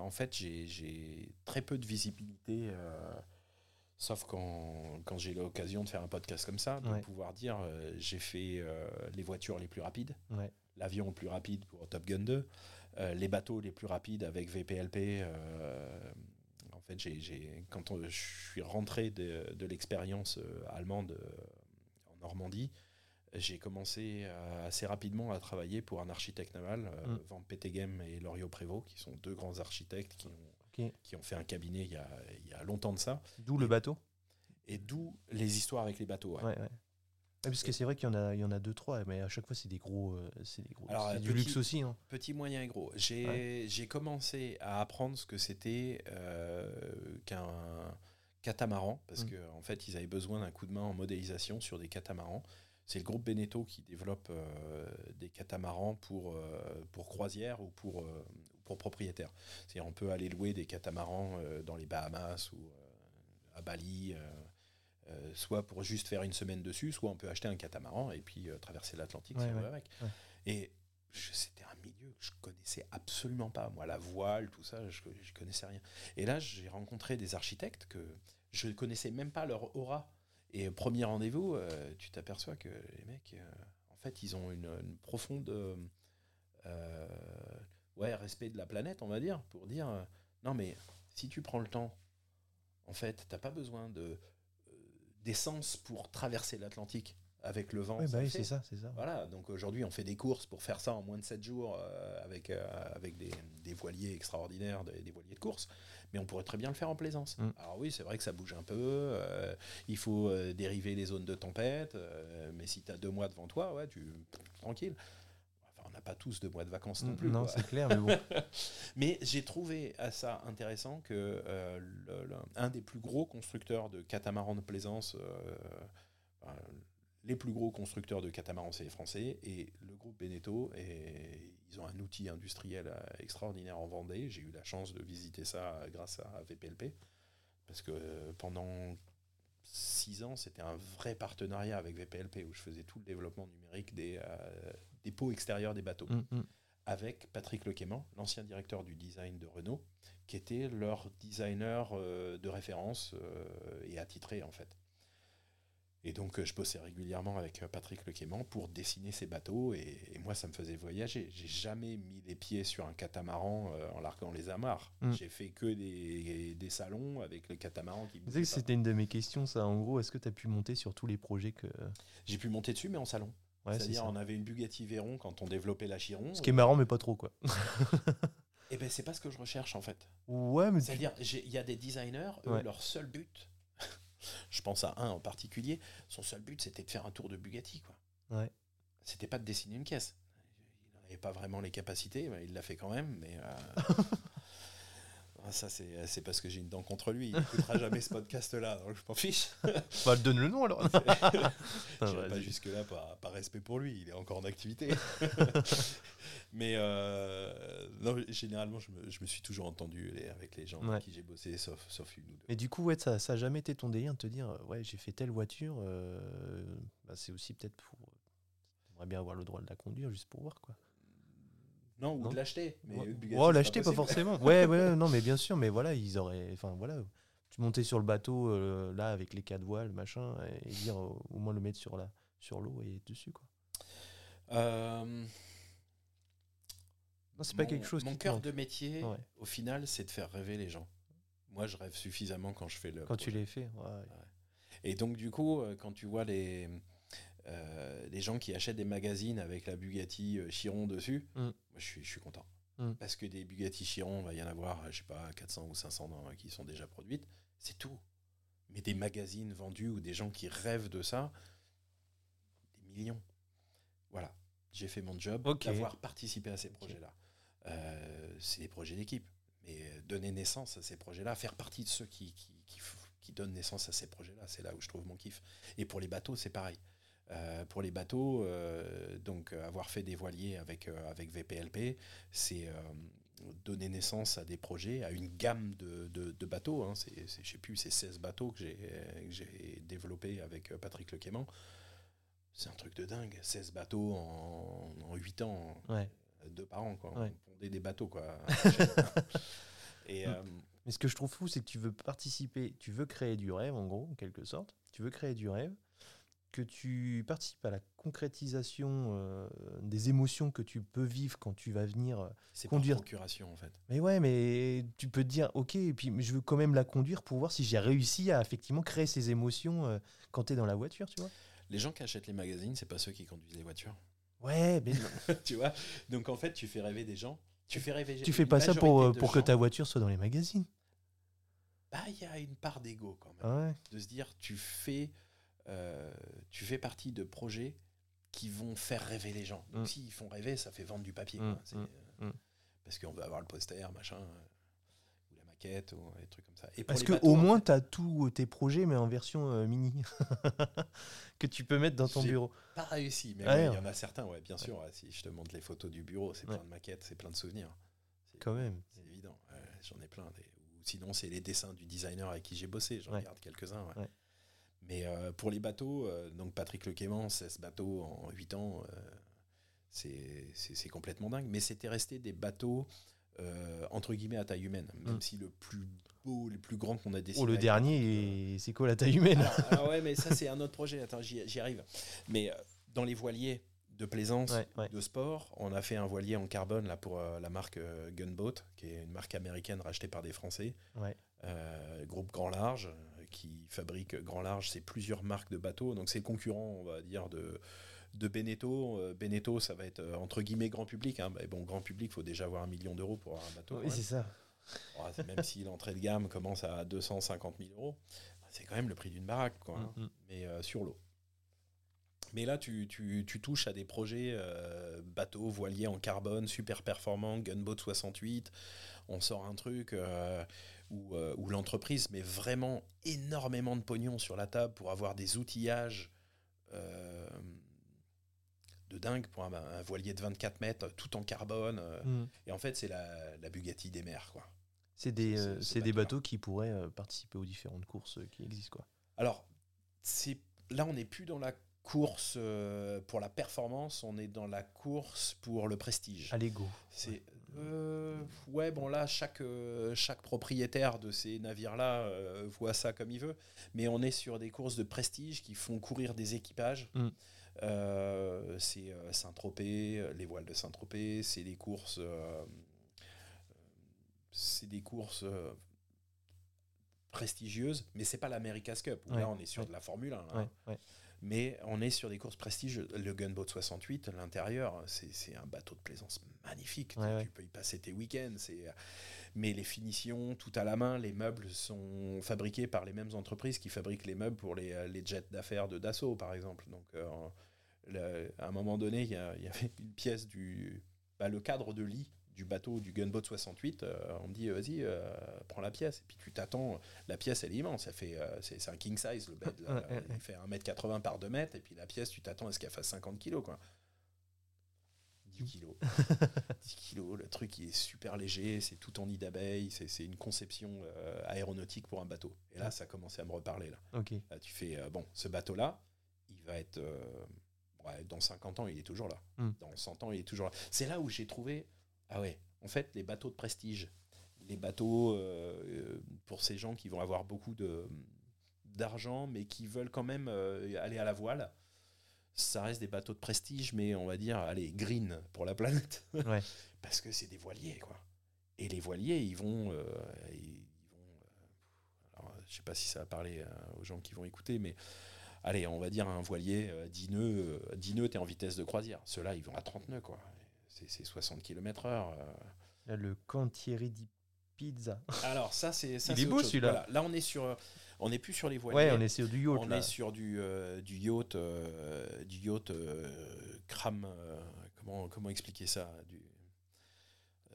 en fait, j'ai très peu de visibilité, sauf quand, quand j'ai l'occasion de faire un podcast comme ça, de pouvoir dire j'ai fait les voitures les plus rapides, l'avion le plus rapide pour Top Gun 2. Euh, les bateaux les plus rapides avec VPLP. Euh, en fait, j'ai, quand je suis rentré de, l'expérience euh, allemande en Normandie, j'ai commencé assez rapidement à travailler pour un architecte naval, mm. Van Petegem et Loriot Prévost, qui sont deux grands architectes qui ont, qui ont fait un cabinet il y, a, il y a longtemps de ça. D'où le bateau Et d'où les histoires avec les bateaux. Ouais. parce que c'est vrai qu'il y en a, il y en a deux trois, mais à chaque fois c'est des gros, c'est des gros. Alors, du luxe aussi. Hein. Petit, moyen et gros. J'ai commencé à apprendre ce que c'était euh, qu'un catamaran, parce mm. qu'en en fait ils avaient besoin d'un coup de main en modélisation sur des catamarans. C'est le groupe Beneteau qui développe euh, des catamarans pour, euh, pour croisière ou pour, pour propriétaires. C'est-à-dire on peut aller louer des catamarans dans les Bahamas ou à Bali. soit pour juste faire une semaine dessus, soit on peut acheter un catamaran et puis traverser l'Atlantique avec. Et c'était un milieu que je connaissais absolument pas. Moi, la voile, tout ça, je, je connaissais rien. Et là, j'ai rencontré des architectes que je ne connaissais même pas leur aura. Et premier rendez-vous, euh, tu t'aperçois que les mecs, euh, en fait, ils ont une, profonde euh, ouais, respect de la planète, on va dire, pour dire non, mais si tu prends le temps, en fait, tu n'as pas besoin de d'essence pour traverser l'Atlantique avec le vent. Bah oui, c'est ça, c'est ça. Voilà, donc aujourd'hui, on fait des courses pour faire ça en moins de 7 jours avec, avec des, des, voiliers extraordinaires, des, des, voiliers de course mais on pourrait très bien le faire en plaisance. Mm. Alors oui, c'est vrai que ça bouge un peu, euh, il faut euh, dériver les zones de tempête, euh, mais si tu as deux mois devant toi, ouais, tu tranquille. Pas tous deux mois de vacances non plus. Non, c'est clair, mais bon. [LAUGHS] mais j'ai trouvé à ça intéressant que un des plus gros constructeurs de catamarans de plaisance, les plus gros constructeurs de catamarans, c'est les Français, et le groupe Beneteau et ils ont un outil industriel euh, extraordinaire en Vendée. J'ai eu la chance de visiter ça grâce à VPLP. Parce que euh, pendant six ans, c'était un vrai partenariat avec VPLP où je faisais tout le développement numérique des, euh, des pots extérieurs des bateaux. Mm, mm. Avec Patrick Lequément, l'ancien directeur du design de Renault, qui était leur designer de référence et attitré en fait. Et donc, euh, je bossais régulièrement avec euh, Patrick Lequément pour dessiner ces bateaux. Et, moi, ça me faisait voyager. J'ai jamais mis les pieds sur un catamaran euh, en larguant les amarres. Mm. J'ai fait que des, des, salons avec le catamaran qui c'était une de mes questions, ça. En gros, est-ce que tu as pu monter sur tous les projets que. J'ai pu monter dessus, mais en salon. C'est-à-dire, on avait une Bugatti Veyron quand on développait la Chiron. Ce qui est marrant, mais pas trop, quoi. [LAUGHS] Eh ben, c'est pas ce que je recherche, en fait. Ouais, mais. C'est-à-dire, il y a des designers, leur seul but, [LAUGHS] je pense à un en particulier, son seul but c'était de faire un tour de Bugatti. Quoi. Ouais. C'était pas de dessiner une caisse. Il n'avait pas vraiment les capacités, il l'a fait quand même, mais euh, [LAUGHS] Ah, ça, c'est parce que j'ai une dent contre lui. Il n'écoutera [LAUGHS] jamais ce podcast-là, donc je m'en fiche. bah, donne le nom alors. je vais [LAUGHS] pas jusque-là par, respect pour lui. Il est encore en activité. [LAUGHS] Mais euh, non, généralement, je me, je me, suis toujours entendu avec les gens avec qui j'ai bossé, sauf, sauf une ou deux. Mais du coup, ouais, ça n'a jamais été ton délire de te dire Ouais, j'ai fait telle voiture. Euh, bah, c'est aussi peut-être pour. J'aimerais bien avoir le droit de la conduire juste pour voir. quoi. Non, ou de l'acheter. Mais oh, l'acheter, pas, forcément. ouais, ouais, non, mais bien sûr, mais voilà, ils auraient. Enfin, voilà. Tu montais sur le bateau, euh, là, avec les quatre voiles, machin, et dire euh, au moins le mettre sur la sur l'eau et dessus, quoi. Euh... Non, c'est pas quelque chose Mon cœur de métier, au final, c'est de faire rêver les gens. Moi, je rêve suffisamment quand je fais le. Quand tu les fais, ouais. Et donc, du coup, quand tu vois les euh, les gens qui achètent des magazines avec la Bugatti euh, Chiron dessus, mm. moi, je, suis, je suis content. Mm. Parce que des Bugatti Chiron, il va y en avoir, je sais pas, 400 ou 500 qui sont déjà produites. C'est tout. Mais des magazines vendus ou des gens qui rêvent de ça, des millions. Voilà. J'ai fait mon job d'avoir participé à ces projets-là. Euh, c'est des projets d'équipe. Mais donner naissance à ces projets-là, faire partie de ceux qui, qui, qui donnent naissance à ces projets-là, c'est là où je trouve mon kiff. Et pour les bateaux, c'est pareil. Euh, pour les bateaux, euh, donc euh, avoir fait des voiliers avec, avec VPLP, c'est donner naissance à des projets, à une gamme de, de, bateaux. Hein. C'est, je sais plus, c'est 16 bateaux que j'ai, j'ai développés avec Patrick Lequément. C'est un truc de dingue. 16 bateaux en, en 8 ans. Deux par an, quoi. On pondait des bateaux, quoi. [LAUGHS] [LAUGHS] Et, Mais ce que je trouve fou, c'est que tu veux participer, tu veux créer du rêve, en gros, en quelque sorte. Tu veux créer du rêve que tu participes à la concrétisation euh, des émotions que tu peux vivre quand tu vas venir euh, c'est conduire. procuration en fait. Mais ouais, mais tu peux te dire, ok, et puis je veux quand même la conduire pour voir si j'ai réussi à effectivement créer ces émotions euh, quand tu es dans la voiture, tu vois. Les gens qui achètent les magazines, c'est pas ceux qui conduisent les voitures. Ouais, mais [LAUGHS] tu vois? Donc en fait, tu fais rêver des gens. Tu fais rêver. Tu fais pas ça pour, pour que ta voiture soit dans les magazines. Bah, il y a une part d'ego quand même. De se dire, tu fais euh, tu fais partie de projets qui vont faire rêver les gens. Donc mm. s'ils font rêver, ça fait vendre du papier. Mm, mm, euh, parce qu'on veut avoir le poster, machin, euh, ou la maquette, ou des trucs comme ça. Et parce qu'au moins, tu as tous tes projets, mais en version mini, [LAUGHS] que tu peux mettre dans ton bureau. Pas réussi, mais il y en a certains, ouais, bien sûr. si je te montre les photos du bureau, c'est plein de maquettes, c'est plein de souvenirs. Quand même. C'est évident. J'en ai plein. Des... sinon, c'est les dessins du designer avec qui j'ai bossé. J'en regarde quelques-uns. Mais pour les bateaux, donc Patrick Lequément, 16 bateaux en 8 ans, c'est complètement dingue. Mais c'était resté des bateaux euh, entre guillemets à taille humaine, même mm. si le plus beau, le plus grand qu'on a dessiné. Oh, le dernier, c'est quoi la taille humaine alors, ouais, mais ça c'est un autre projet. Attends, j'y arrive. Mais euh, dans les voiliers de plaisance, de sport, on a fait un voilier en carbone là pour euh, la marque Gunboat, qui est une marque américaine rachetée par des Français. groupe Grand Large, qui fabrique Grand Large, c'est plusieurs marques de bateaux. Donc c'est le concurrent, on va dire, de de Beneteau. Euh, Beneteau, ça va être euh, entre guillemets grand public. Hein. bon, grand public, il faut déjà avoir un million d'euros pour avoir un bateau. Oui, c'est ça. même si l'entrée de gamme commence à 250 000 euros, c'est quand même le prix d'une baraque, quoi, hein. mm, mm. mais euh, sur l'eau. Mais là, tu, touches à des projets bateaux, voiliers en carbone, super performants, Gunboat 68. On sort un truc où, où l'entreprise met vraiment énormément de pognon sur la table pour avoir des outillages de dingue pour un, voilier de 24 mètres, tout en carbone. Euh, mm. Et en fait, c'est la, Bugatti des mers. quoi. C'est des, euh, bateaux qui pourraient euh, participer aux différentes courses qui existent. quoi. Alors, là, on n'est plus dans la course pour la performance, on est dans la course pour le prestige. À l'ego. C'est, ouais, bon là, chaque, chaque propriétaire de ces navires-là voit ça comme il veut, mais on est sur des courses de prestige qui font courir des équipages. Mm. Euh, c'est euh, Saint-Tropez, euh, les voiles de Saint-Tropez, c'est des courses. c'est des courses prestigieuses, mais c'est pas l'America's Cup. là, on est sur de la Formule 1. Mais on est sur des courses prestigieuses. Le Gunboat 68, l'intérieur, c'est un bateau de plaisance magnifique. tu peux y passer tes week-ends. Mais les finitions, tout à la main, les meubles sont fabriqués par les mêmes entreprises qui fabriquent les meubles pour les, les jets d'affaires de Dassault, par exemple. Donc, à un moment donné, il y, avait une pièce du. Bah, le cadre de lit du bateau du Gunboat 68, euh, on me dit vas-y, euh, prends la pièce. Et puis tu t'attends, la pièce elle est immense, ça fait, euh, c'est, un king size le bed, [LAUGHS] il fait 1m80 par 2 mètres, et puis la pièce tu t'attends à ce qu'elle fasse 50 kg quoi. 10 kg. 10 kg, le truc il est super léger, c'est tout en nid d'abeille, c'est, une conception aéronautique pour un bateau. Et là ça a commencé à me reparler là. là tu fais, bon, ce bateau là, il va être dans 50 ans, il est toujours là. Hmm. Dans 100 ans, il est toujours là. C'est là où j'ai trouvé, ah ouais, en fait, les bateaux de prestige, les bateaux euh, pour ces gens qui vont avoir beaucoup de d'argent, mais qui veulent quand même euh, aller à la voile, ça reste des bateaux de prestige, mais on va dire, allez, green pour la planète. [LAUGHS] Parce que c'est des voiliers, quoi. Et les voiliers, ils vont. Euh, ils vont alors, je sais pas si ça va parler aux gens qui vont écouter, mais allez, on va dire un voilier 10 nœuds, 10 nœuds, tu es en vitesse de croisière. Ceux-là, ils vont à 30 nœuds, quoi. C'est 60 km/h. Euh. Le Cantieri di Pizza. [LAUGHS] Alors, ça, c'est. Il est beau celui-là. Là, on est sur. On n'est plus sur les voiliers. Ouais, on est sur du yacht. On est sur du, euh, du yacht, euh, du yacht crame. comment, comment expliquer ça? Du,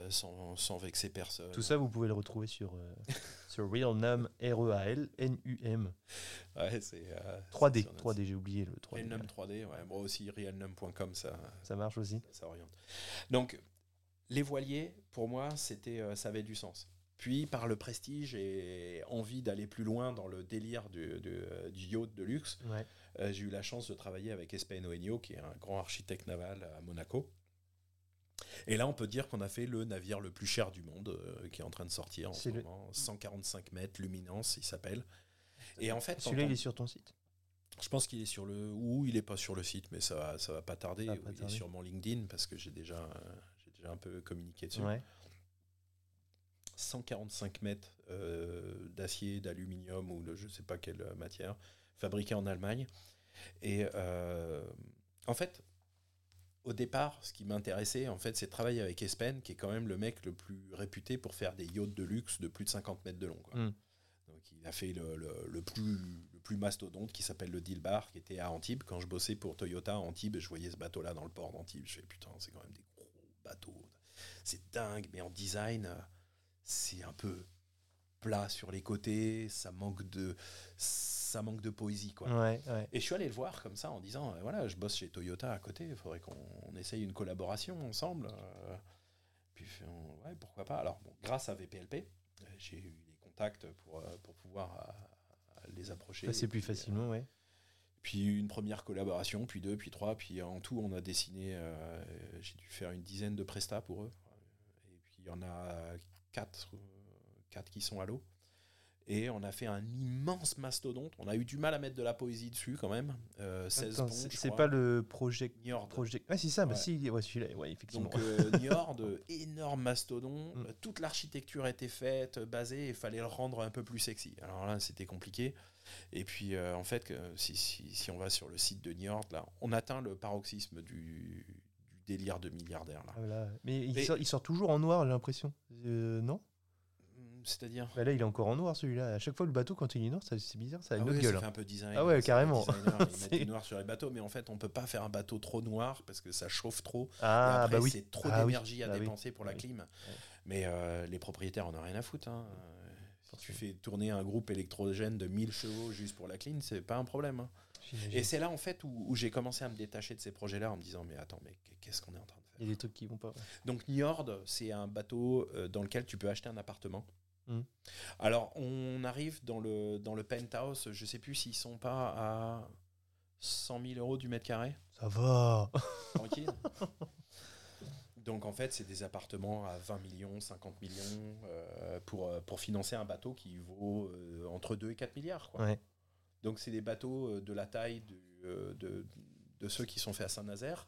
sans, sans, vexer personne. Tout ça, vous pouvez le retrouver sur, [LAUGHS] sur Realnum, R-E-A-L-N-U-M. Ouais, c'est. 3D, 3D, j'ai oublié le 3D. Realnum 3D, ouais. Moi aussi, realnum.com, ça. Ça marche aussi. Ça, oriente. Donc, les voiliers, pour moi, c'était, euh, ça avait du sens. Puis, par le prestige et envie d'aller plus loin dans le délire du, du, du yacht de luxe, euh, j'ai eu la chance de travailler avec Espeno Enio, qui est un grand architecte naval à Monaco. Et là, on peut dire qu'on a fait le navire le plus cher du monde, euh, qui est en train de sortir en ce moment. 145 mètres, Luminance, il s'appelle. Et en fait, celui-là, il est sur ton site. Je pense qu'il est sur le ou il est pas sur le site, mais ça va, ça va pas tarder. il est sur mon LinkedIn parce que j'ai déjà, j'ai déjà un peu communiqué dessus. 145 mètres euh, d'acier, d'aluminium ou de je sais pas quelle matière, fabriqué en Allemagne. Et euh, en fait, au départ, ce qui m'intéressait, en fait, c'est de travailler avec Espen, qui est quand même le mec le plus réputé pour faire des yachts de luxe de plus de 50 mètres de long. Hmm. Donc, il a fait le, le, plus, le plus mastodonte qui s'appelle le Dilbar, qui était à Antibes. Quand je bossais pour Toyota à Antibes, je voyais ce bateau-là dans le port d'Antibes. Je fais putain, c'est quand même des gros bateaux. C'est dingue, mais en design, c'est un peu plat sur les côtés, ça manque de ça manque de poésie. Quoi. Et je suis allé le voir comme ça en disant, euh, voilà, je bosse chez Toyota à côté, il faudrait qu'on essaye une collaboration ensemble. Euh. pu faire, ouais, pourquoi pas. Alors, grâce à VPLP, j'ai eu des contacts pour, pour pouvoir les approcher. c'est plus facilement, ouais. Puis une première collaboration, puis deux, puis trois, puis en tout, on a dessiné, j'ai dû faire une dizaine de prestats pour eux. Et puis il y en a quatre, quatre qui sont à l'eau. Et on a fait un immense mastodonte. On a eu du mal à mettre de la poésie dessus quand même. Euh, 16 C'est pas le projet. Niord. Ah, c'est ça, bah si, ouais, celui-là, ouais, effectivement. Donc, euh, [LAUGHS] Niord, énorme mastodon. Mm. Toute l'architecture était faite, basée, il fallait le rendre un peu plus sexy. Alors là, c'était compliqué. Et puis, euh, en fait, si, si, si, on va sur le site de Niord, là, on atteint le paroxysme du, du délire de milliardaire. Là. Ah, Mais il, sort, il, sort, toujours en noir, j'ai l'impression. Euh, non? C'est-à-dire bah Là, il est encore en noir celui-là. À chaque fois, le bateau, quand il est noir, c'est bizarre, ça a une ah autre gueule. Ça fait un peu design. Ah ouais, carrément. [LAUGHS] Ils mettent du noir sur les bateaux, mais en fait, on peut pas faire un bateau trop noir parce que ça chauffe trop. Ah, bah oui. C'est trop ah d'énergie à bah dépenser pour la clim. Mais euh, les propriétaires en ont rien à foutre. Hein. Si tu fais tourner un groupe électrogène de 1000 chevaux juste pour la clim, c'est pas un problème. Hein. Et c'est là, en fait, où, j'ai commencé à me détacher de ces projets-là en me disant, mais attends, mais qu'est-ce qu'on est en train de faire? Il y a des trucs qui vont pas. Donc, Niord, c'est un bateau euh, dans lequel tu peux acheter un appartement. Mm. Alors, on arrive dans le, dans le penthouse, je sais plus s'ils sont pas à 100 000 euros du mètre carré. Ça va [LAUGHS] Tranquille. Donc, en fait, c'est des appartements à 20 millions, 50 millions euh, pour, euh, pour financer un bateau qui vaut euh, entre 2 et 4 milliards. Quoi. Donc, c'est des bateaux de la taille de, de, de, ceux qui sont faits à Saint-Nazaire,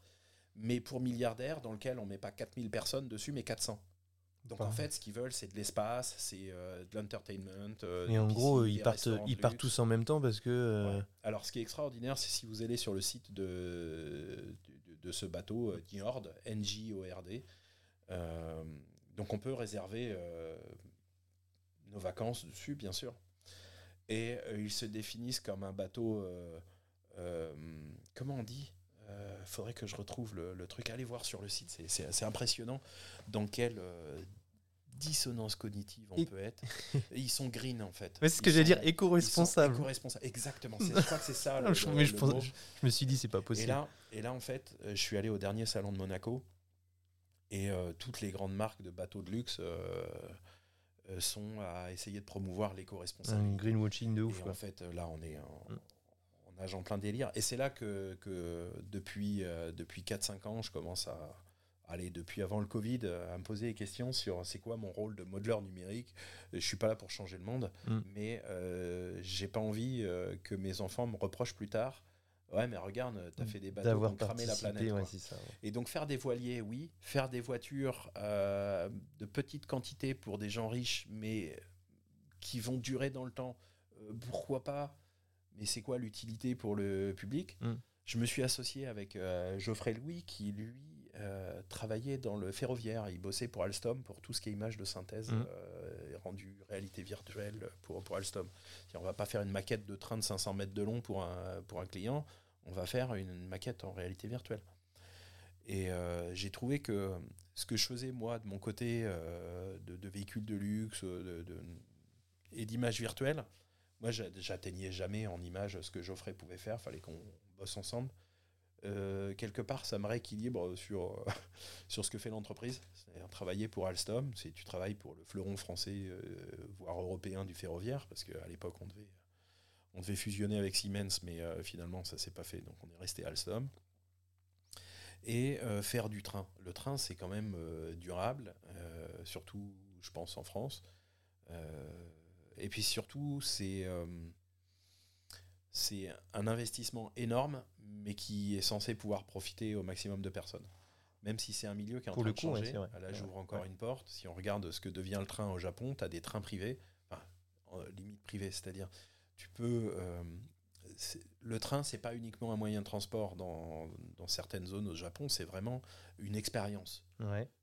mais pour milliardaires, dans lequel on met pas 4000 personnes dessus, mais 400. Donc en fait, ce qu'ils veulent, c'est de l'espace, c'est euh, de l'entertainment. Euh, et en gros, ils partent, ils partent tous en même temps parce que. Euh, Alors, ce qui est extraordinaire, c'est si vous allez sur le site de, de, ce bateau, Njord, N-J-O-R-D. donc on peut réserver nos vacances dessus, bien sûr. Et ils se définissent comme un bateau. comment on dit? Il faudrait que je retrouve le, truc. Allez voir sur le site, c'est assez impressionnant dans quelle euh, dissonance cognitive on peut être. ils sont green en fait. c'est ce que j'allais dire, éco-responsable. Éco-responsable, exactement. Je crois que c'est ça. [LAUGHS] Le, je, je, me suis dit, c'est pas possible. Et là, et là, en fait, euh, je suis allé au dernier salon de Monaco et euh, toutes les grandes marques de bateaux de luxe. sont à essayer de promouvoir l'éco-responsabilité. Un greenwashing de ouf. en fait, là, on est, mm nage en plein délire. Et c'est là que, que depuis, euh, depuis 4-5 ans, je commence à, aller depuis avant le Covid, à me poser des questions sur c'est quoi mon rôle de modeleur numérique. Je suis pas là pour changer le monde, mm. mais euh, j'ai pas envie euh, que mes enfants me reprochent plus tard. Ouais, mais regarde, tu as mm. fait des bateaux qui ont cramé la planète. Et donc faire des voiliers, oui. Faire des voitures euh, de petite quantité pour des gens riches, mais qui vont durer dans le temps, pourquoi pas mais c'est quoi l'utilité pour le public? Mm. Je me suis associé avec euh, Geoffrey Louis, qui lui euh, travaillait dans le ferroviaire. Il bossait pour Alstom pour tout ce qui est image de synthèse mm. euh, rendu réalité virtuelle pour, pour Alstom. On ne va pas faire une maquette de train de 500 mètres de long pour un, pour un client, on va faire une maquette en réalité virtuelle. Et j'ai trouvé que ce que je faisais moi de mon côté de, véhicules de luxe de, et d'images virtuelles, moi, j'atteignais jamais en image ce que Geoffrey pouvait faire. Fallait qu'on bosse ensemble. Euh, quelque part, ça me rééquilibre sur, [LAUGHS] sur ce que fait l'entreprise. C'est-à-dire travailler pour Alstom, c'est tu travailles pour le fleuron français, euh, voire européen du ferroviaire, parce qu'à l'époque, on devait, on devait fusionner avec Siemens, mais euh, finalement, ça s'est pas fait. Donc, on est resté Alstom. Et faire du train. Le train, c'est quand même durable, surtout, je pense, en France. Et puis surtout, c'est euh, c'est un investissement énorme, mais qui est censé pouvoir profiter au maximum de personnes. Même si c'est un milieu qui est en train de changer. là, j'ouvre encore une porte. Si on regarde ce que devient le train au Japon, tu as des trains privés, enfin, limite privés, c'est-à-dire tu peux. Euh, le train, c'est pas uniquement un moyen de transport dans, dans certaines zones au Japon, c'est vraiment une expérience.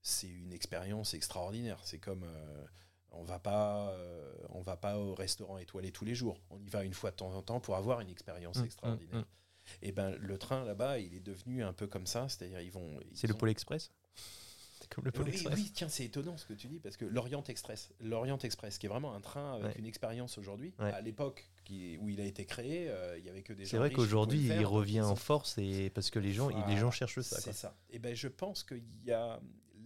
C'est une expérience extraordinaire. C'est comme. Euh, on va pas, euh, on va pas au restaurant étoilé tous les jours. On y va une fois de temps en temps pour avoir une expérience mmh, extraordinaire. Mmh, mmh. Et eh ben le train là-bas, il est devenu un peu comme ça, c'est-à-dire ils vont. C'est le Pôle Express? C'est comme le Pôle Express. Oui, tiens, c'est étonnant ce que tu dis parce que l'Orient Express, l'Orient Express, qui est vraiment un train avec une expérience aujourd'hui. À l'époque où il a été créé, euh, il y avait que des. C'est vrai qu'aujourd'hui, il revient en force et parce que les gens, les gens cherchent ça. C'est ça. Et eh ben je pense qu'il y a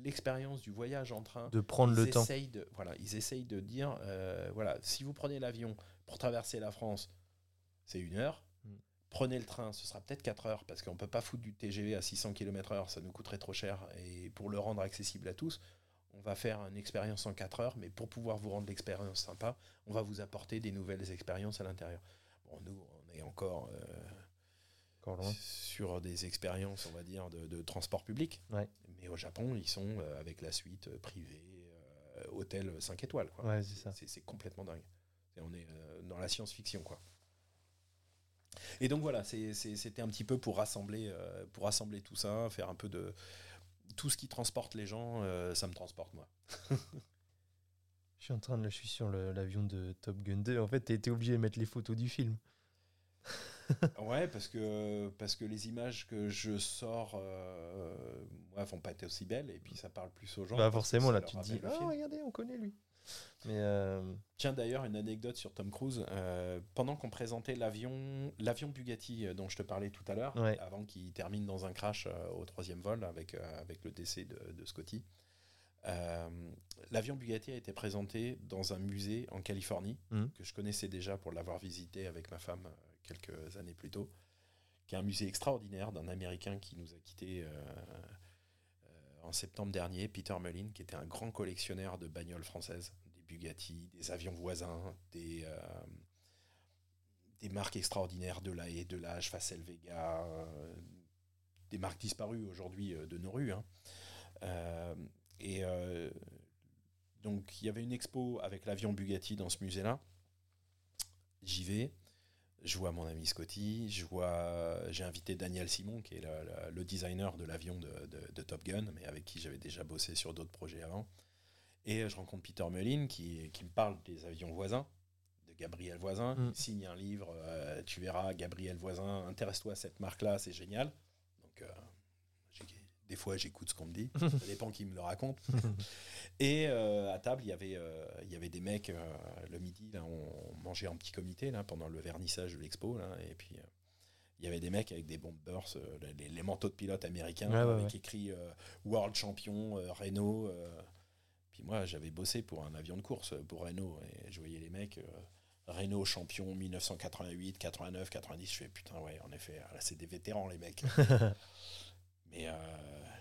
l'expérience du voyage en train. De prendre le temps. De, voilà, ils essayent de dire, euh, voilà, si vous prenez l'avion pour traverser la France, c'est une heure. Mm. Prenez le train, ce sera peut-être 4 heures, parce qu'on ne peut pas foutre du TGV à 600 km/h, ça nous coûterait trop cher. Et pour le rendre accessible à tous, on va faire une expérience en 4 heures, mais pour pouvoir vous rendre l'expérience sympa, on va vous apporter des nouvelles expériences à l'intérieur. Bon, nous, on est encore, euh, sur des expériences, on va dire, de, transport public. Mais au Japon, ils sont euh, avec la suite euh, privée, hôtel 5 étoiles. c'est complètement dingue. on est dans la science-fiction, quoi. Et donc voilà, c'était un petit peu pour rassembler, pour rassembler tout ça, faire un peu de, tout ce qui transporte les gens, euh, ça me transporte moi. [LAUGHS] je suis en train de, je suis sur l'avion de Top Gun 2. En fait, tu été obligé de mettre les photos du film. [LAUGHS] ouais, parce que, parce que les images que je sors euh, ouais, vont pas être aussi belles et puis ça parle plus aux gens. Bah forcément, là, tu te dis, oh, regardez, on connaît lui. Mais euh, Tiens d'ailleurs une anecdote sur Tom Cruise. Euh, pendant qu'on présentait l'avion, l'avion Bugatti euh, dont je te parlais tout à l'heure, avant qu'il termine dans un crash au troisième vol avec, avec le décès de, Scotty, l'avion Bugatti a été présenté dans un musée en Californie mmh. que je connaissais déjà pour l'avoir visité avec ma femme quelques années plus tôt, qui est un musée extraordinaire d'un Américain qui nous a quittés en septembre dernier, Peter Mullin, qui était un grand collectionneur de bagnoles françaises, des Bugatti, des avions voisins, des, euh, des marques extraordinaires de la de l'âge, Facel Vega, euh, des marques disparues aujourd'hui euh, de nos rues. Hein. et donc il y avait une expo avec l'avion Bugatti dans ce musée-là. J'y vais je vois mon ami Scotty, je vois, j'ai invité Daniel Simon, qui est le, designer de l'avion de, Top Gun, mais avec qui j'avais déjà bossé sur d'autres projets avant. Et je rencontre Peter Mullin, qui, qui me parle des avions voisins, de Gabriel Voisin. Mm. Il signe un livre, euh, tu verras, Gabriel Voisin, intéresse-toi à cette marque-là, c'est génial. Donc, euh, des fois, j'écoute ce qu'on me dit. [LAUGHS] Ça dépend qui me le raconte. [LAUGHS] et euh, à table, il y avait, euh, il y avait des mecs euh, le midi. Là, on mangeait en petit comité là, pendant le vernissage de l'expo. Et puis, il y avait des mecs avec des bombers, les, les, manteaux de pilote américains, avec écrit World Champion, Renault. Puis moi, j'avais bossé pour un avion de course pour Renault. Et je voyais les mecs. Renault champion 1988, 89, 90. Je fais putain, ouais, en effet, là, c'est des vétérans, les mecs. [LAUGHS] Mais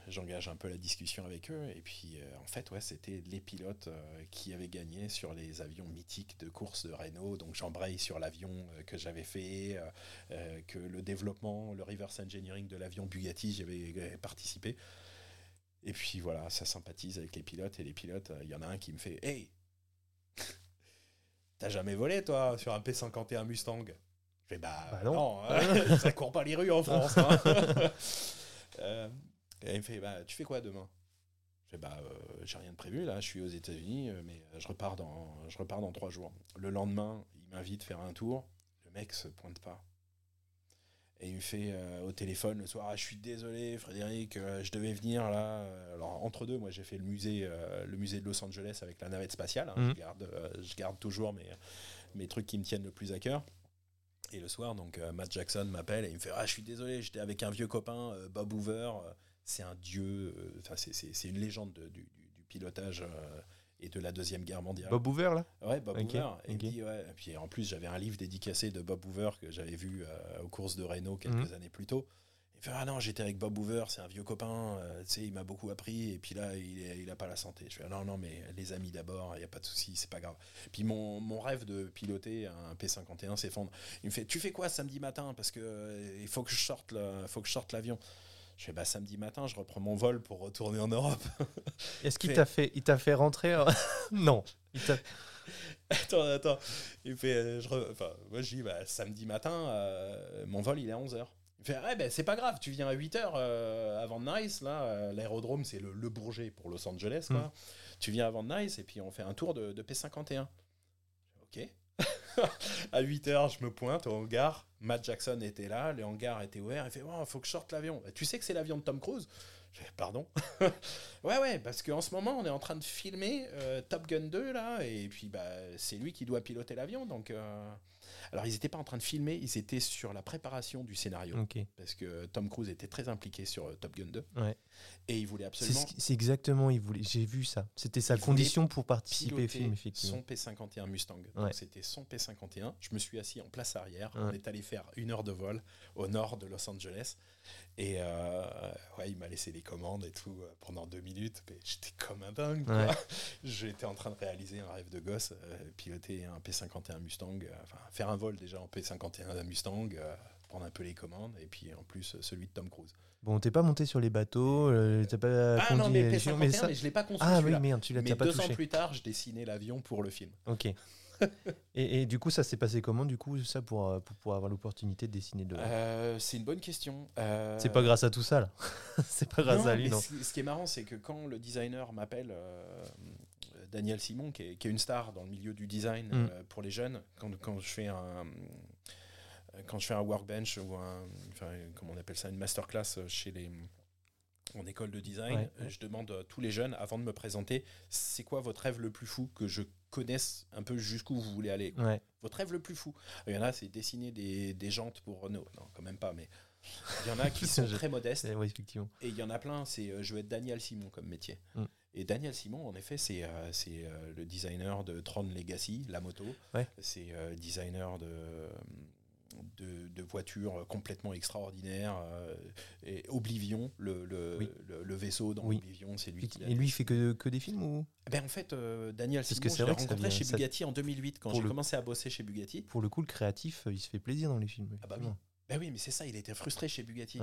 j'engage un peu la discussion avec eux. Et puis, euh, en fait, ouais, c'était les pilotes euh, qui avaient gagné sur les avions mythiques de course de Renault. Donc, j'embraye sur l'avion euh, que j'avais fait, que le développement, le reverse engineering de l'avion Bugatti, j'avais participé. Et puis, voilà, ça sympathise avec les pilotes. Et les pilotes, il y en a un qui me fait Hey [LAUGHS] T'as jamais volé, toi, sur un P51 Mustang? Je fais Bah, bah non, hein, [LAUGHS] ça court pas les rues en France. Hein. [LAUGHS] Et il me fait bah, Tu fais quoi demain? Je fais bah, euh, J'ai rien de prévu, là, je suis aux États-Unis, euh, mais je repars, dans, je repars dans trois jours. Le lendemain, il m'invite à faire un tour. Le mec se pointe pas. Et il me fait euh, au téléphone le soir ah, Je suis désolé, Frédéric, je devais venir là. Alors, entre deux, moi, j'ai fait le musée, le musée de Los Angeles avec la navette spatiale. Hein. Mhm. Je, garde, je garde toujours mes, mes trucs qui me tiennent le plus à cœur. Et le soir, donc Matt Jackson m'appelle et il me fait Ah, je suis désolé, j'étais avec un vieux copain, Bob Hoover c'est un dieu, euh, enfin c'est une légende du, pilotage euh, et de la Deuxième Guerre mondiale. Bob Hoover, là? Ouais, Bob Hoover. Et, puis en plus, j'avais un livre dédicacé de Bob Hoover que j'avais vu euh, aux courses de Renault quelques mhm. années plus tôt. Il fait Ah non, j'étais avec Bob Hoover, c'est un vieux copain, tu sais, il m'a beaucoup appris, et puis là, il n'a pas la santé. Je fais Non, non, mais les amis d'abord, il n'y a pas de souci, c'est pas grave. Puis mon, mon, rêve de piloter un P51 s'effondre. Il me fait Tu fais quoi samedi matin? Parce que il faut que je sorte l'avion. Je fais bah samedi matin, je reprends mon vol pour retourner en Europe. [LAUGHS] Est-ce qu'il t'a fait, il t'a fait rentrer [LAUGHS] Non. [LAUGHS] attends, attends. Il fait, euh, je enfin, moi je dis bah, samedi matin, euh, mon vol il est à 11h. Il fait ouais ben c'est pas grave, tu viens à 8h euh, avant Nice là, l'aérodrome c'est le, Bourget pour Los Angeles quoi. Mm. Tu viens avant Nice et puis on fait un tour de, de P51. OK. [LAUGHS] à 8h, je me pointe au hangar. Matt Jackson était là, le hangar était ouvert. Il fait Il faut que je sorte l'avion. Bah, tu sais que c'est l'avion de Tom Cruise? Pardon [LAUGHS] Ouais, ouais, parce qu'en ce moment, on est en train de filmer euh, Top Gun 2, là, et puis bah, c'est lui qui doit piloter l'avion, donc... Euh, alors, ils n'étaient pas en train de filmer, ils étaient sur la préparation du scénario. Parce que Tom Cruise était très impliqué sur euh, Top Gun 2. Et il voulait absolument. C'est exactement, il voulait. J'ai vu ça. C'était sa condition pour participer au film, effectivement. Son P51 Mustang. C'était son P51. Je me suis assis en place arrière. On est allé faire une heure de vol au nord de Los Angeles. Et euh, ouais, il m'a laissé les commandes et tout euh, pendant deux minutes. Mais j'étais comme un dingue. [LAUGHS] J'étais en train de réaliser un rêve de gosse, euh, piloter un P51 Mustang, enfin faire un vol déjà en P51 Mustang, prendre un peu les commandes et puis en plus celui de Tom Cruise. Bon, t'es pas monté sur les bateaux, t'as pas ah non, mais, P51, mais, ça... mais je l'ai pas construit. Ah oui, merde, tu l'as pas deux ans plus tard, je dessinais l'avion pour le film. Ok. [LAUGHS] et, du coup, ça s'est passé comment, du coup, ça, pour, euh, pour, pour avoir l'opportunité de dessiner de euh, C'est une bonne question. Euh, c'est pas grâce à tout ça, là. [LAUGHS] c'est pas grâce à lui, non. Ce, qui est marrant, c'est que quand le designer m'appelle, Daniel Simon, qui est, qui est, une star dans le milieu du design mm. pour les jeunes, quand, quand je fais un quand je fais un workbench ou un, enfin, comment on appelle ça, une masterclass chez les, en école de design, je demande à tous les jeunes, avant de me présenter, c'est quoi votre rêve le plus fou que je connaisse un peu jusqu'où vous voulez aller Votre rêve le plus fou Il y en a, c'est dessiner des, des, jantes pour Renault. Non, quand même pas, mais il y en a qui [LAUGHS] sont très modestes. Et il y en a plein, c'est euh, je veux être Daniel Simon comme métier. Mm. Et Daniel Simon, en effet, c'est euh, c'est euh, le designer de Tron Legacy, la moto. C'est designer de de, voitures complètement extraordinaires. Euh, et Oblivion, le, le, vaisseau dans Oblivion, c'est lui qui Et lui, il fait que, que des films ou? Ben, En fait, euh, Daniel Simon, que je l'ai rencontré chez Bugatti en 2008, quand j'ai commencé à bosser chez Bugatti. Pour le coup, le créatif, il se fait plaisir dans les films. Ah bah oui. Ben oui, mais c'est ça, il était frustré chez Bugatti.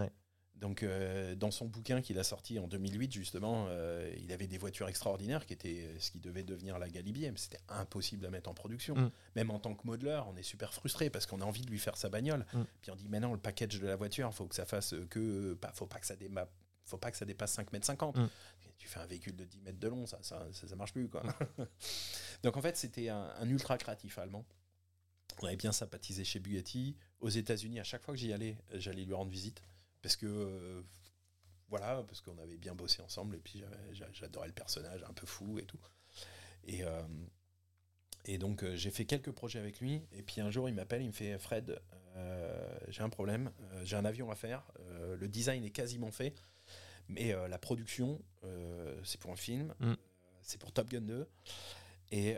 Donc, euh, dans son bouquin qu'il a sorti en 2008, justement, euh, il avait des voitures extraordinaires qui étaient ce qui devait devenir la Galibier, mais c'était impossible à mettre en production. Mm. Même en tant que modeleur, on est super frustré parce qu'on a envie de lui faire sa bagnole. Mm. Puis on dit, maintenant, le package de la voiture, il faut que ça fasse que. Bah, faut pas que ça faut pas que ça dépasse 5 mètres 50. Mm. Tu fais un véhicule de 10 mètres de long, ça ça, ça, marche plus. Quoi. [LAUGHS] Donc en fait, c'était un, un, ultra créatif allemand. On avait bien sympathisé chez Bugatti. Aux États-Unis, à chaque fois que j'y allais, j'allais lui rendre visite parce que euh, voilà, parce qu'on avait bien bossé ensemble et puis j'adorais le personnage un peu fou et tout. Et, euh, et donc euh, j'ai fait quelques projets avec lui et puis un jour il m'appelle, il me fait Fred, j'ai un problème, j'ai un avion à faire, le design est quasiment fait, mais la production c'est pour un film, mm. c'est pour Top Gun 2. Et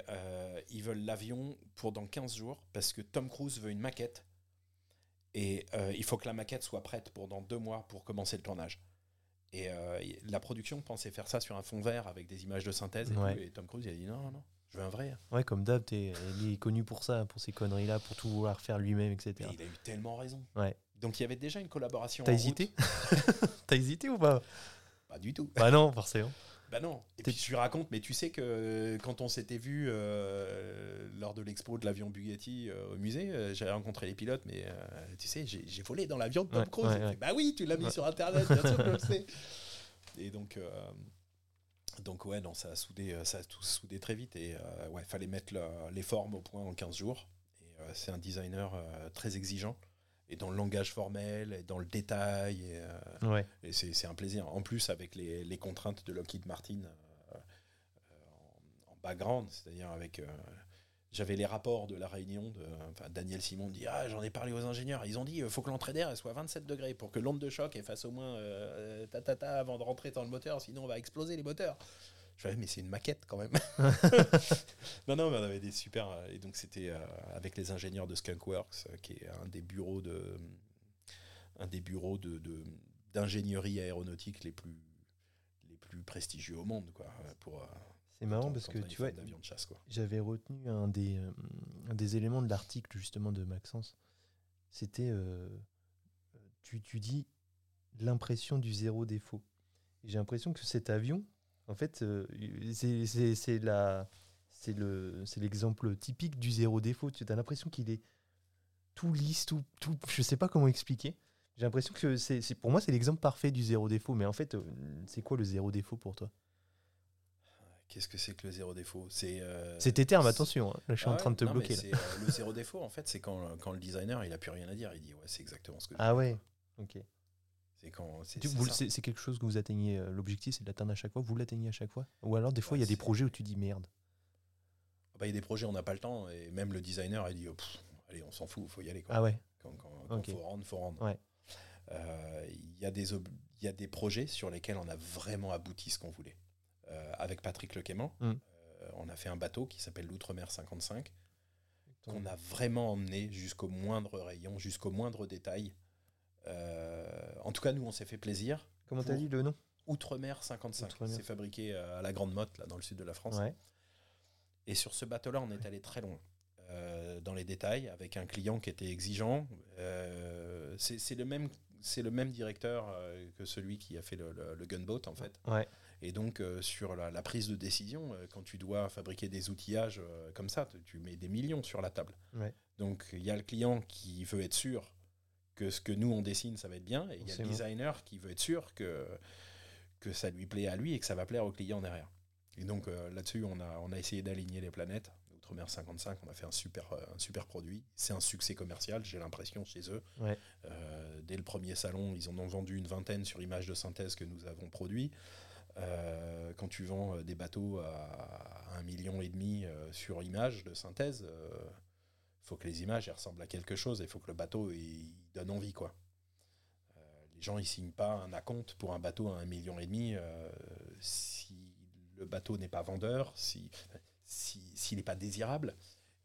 ils veulent l'avion pour dans 15 jours parce que Tom Cruise veut une maquette et euh, il faut que la maquette soit prête pour dans deux mois pour commencer le tournage. Et euh, la production pensait faire ça sur un fond vert avec des images de synthèse. Et, Tom Cruise il a dit non, non, je veux un vrai. Ouais, comme d'hab, il est connu pour ça, pour ces conneries-là, pour tout vouloir faire lui-même, etc. il a eu tellement raison. Ouais. Donc il y avait déjà une collaboration. T'as hésité [LAUGHS] T'as hésité ou pas? Pas du tout. Bah non, forcément. Bah non. Et puis je lui raconte, mais tu sais que euh, quand on s'était vu euh, lors de l'expo de l'avion Bugatti euh, au musée, j'avais rencontré les pilotes, mais tu sais, j'ai volé dans l'avion de Tom Cruise. bah oui, tu l'as mis sur Internet, bien sûr que je le [LAUGHS] sais. Et donc, donc ouais, non, ça a soudé, ça a tout soudé très vite et ouais, fallait mettre les formes au point en 15 jours. Et c'est un designer très exigeant et dans le langage formel, et dans le détail. Et, euh, et c'est un plaisir. En plus, avec les, les contraintes de Lockheed Martin euh, en, background, c'est-à-dire avec. j'avais les rapports de la réunion de enfin, Daniel Simon dit ah j'en ai parlé aux ingénieurs ils ont dit il faut que l'entrée d'air soit à 27 degrés pour que l'onde de choc fasse au moins ta, ta, ta, avant de rentrer dans le moteur sinon on va exploser les moteurs je mais c'est une maquette quand même. [LAUGHS] [LAUGHS] non, non, mais on avait des super. Euh, et donc, c'était euh, avec les ingénieurs de Skunkworks, euh, qui est un des bureaux de. Un des bureaux de, d'ingénierie aéronautique les plus, les plus prestigieux au monde, quoi. Pour, c'est marrant parce que tu vois, j'avais retenu un des, un des éléments de l'article justement de Maxence. C'était, tu, tu dis l'impression du zéro défaut. J'ai l'impression que cet avion, en fait, euh, c'est la c'est le c'est l'exemple typique du zéro défaut. Tu as l'impression qu'il est tout lisse, tout, tout je sais pas comment expliquer. J'ai l'impression que c'est pour moi c'est l'exemple parfait du zéro défaut. Mais en fait, euh, c'est quoi le zéro défaut pour toi? Qu'est-ce que c'est que le zéro défaut? C'est euh, tes termes, attention. Hein. Là, je suis en train de te bloquer. le zéro défaut, en fait, c'est quand, quand, le designer il a plus rien à dire. Il dit ouais, c'est exactement ce que. Ah ouais. Ok. C'est quelque chose que vous atteignez, euh, l'objectif c'est de l'atteindre à chaque fois, vous l'atteignez à chaque fois Ou alors des fois il y a des projets où tu dis merde ah bah, Il y a des projets où on n'a pas le temps et même le designer il dit oh, allez on s'en fout, il faut y aller. Quoi. Ah ouais Quand il faut rendre, il faut rendre. Euh, il y, a des y a des projets sur lesquels on a vraiment abouti ce qu'on voulait. Euh, avec Patrick Lequément, mm. on a fait un bateau qui s'appelle l'Outre-mer 55 qu'on a vraiment emmené jusqu'au moindre rayon, jusqu'au moindre détail. Euh, en tout cas, nous, on s'est fait plaisir. Comment t'as dit le nom? Outremer 55. C'est fabriqué euh, à la Grande Motte, là, dans le sud de la France. Et sur ce bateau-là, on est allé très loin. Euh, dans les détails, avec un client qui était exigeant. c'est le même c'est le même directeur que celui qui a fait le, gunboat en fait. Et donc sur la, prise de décision, quand tu dois fabriquer des outillages comme ça, tu, mets des millions sur la table. Donc il y a le client qui veut être sûr que ce que nous on dessine, ça va être bien. Et il y a le designer qui veut être sûr que, que ça lui plaît à lui et que ça va plaire au client derrière. Et donc euh, là-dessus, on a, on a essayé d'aligner les planètes. Outre-mer 55, on a fait un super, euh, un super produit. C'est un succès commercial, j'ai l'impression, chez eux. Euh, dès le premier salon, ils en ont vendu une vingtaine sur images de synthèse que nous avons produit. quand tu vends des bateaux à un million et demi sur image de synthèse, faut que les images ressemblent à quelque chose et il faut que le bateau il donne envie quoi. Euh, les gens ils signent pas un acompte pour un bateau à un million et demi euh, si le bateau n'est pas vendeur, si s'il n'est pas désirable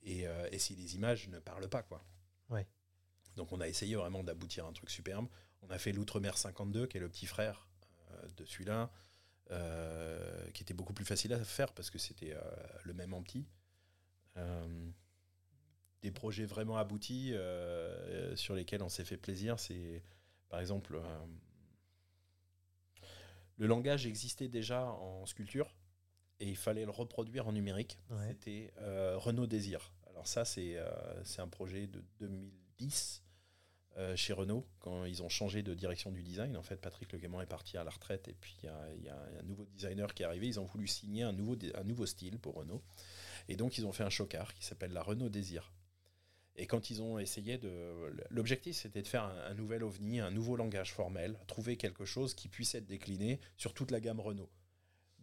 et, euh, et, si les images ne parlent pas quoi. Ouais. Donc on a essayé vraiment d'aboutir à un truc superbe. On a fait l'Outremer 52 qui est le petit frère de celui-là. qui était beaucoup plus facile à faire parce que c'était le même en petit des projets vraiment aboutis euh, sur lesquels on s'est fait plaisir. C'est par exemple euh, le langage existait déjà en sculpture et il fallait le reproduire en numérique. C'était euh, Renault Désir. Alors ça c'est c'est un projet de 2010 chez Renault, quand ils ont changé de direction du design, en fait, Patrick Le est parti à la retraite et puis il y, a un nouveau designer qui est arrivé. Ils ont voulu signer un nouveau, un nouveau style pour Renault. Et donc, ils ont fait un chocard qui s'appelle la Renault Désir. Et quand ils ont essayé de... L'objectif, c'était de faire un, nouvel ovni, un nouveau langage formel, trouver quelque chose qui puisse être décliné sur toute la gamme Renault.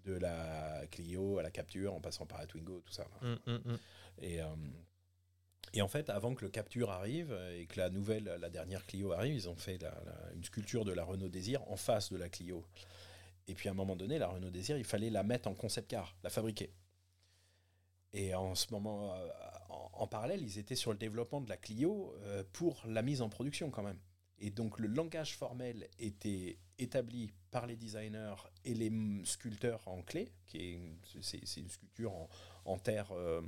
De la Clio à la Capture, en passant par la Twingo, tout ça. Mm, mm, mm. Et, euh, et en fait, avant que le Capture arrive et que la nouvelle, la dernière Clio arrive, ils ont fait une sculpture de la Renault Désir en face de la Clio. Et puis à un moment donné, la Renault Désir, il fallait la mettre en concept car, la fabriquer. Et en ce moment, euh, en, parallèle, ils étaient sur le développement de la Clio euh, pour la mise en production quand même. Et donc le langage formel était établi par les designers et les sculpteurs en clé, qui est c'est, une sculpture en, terre euh,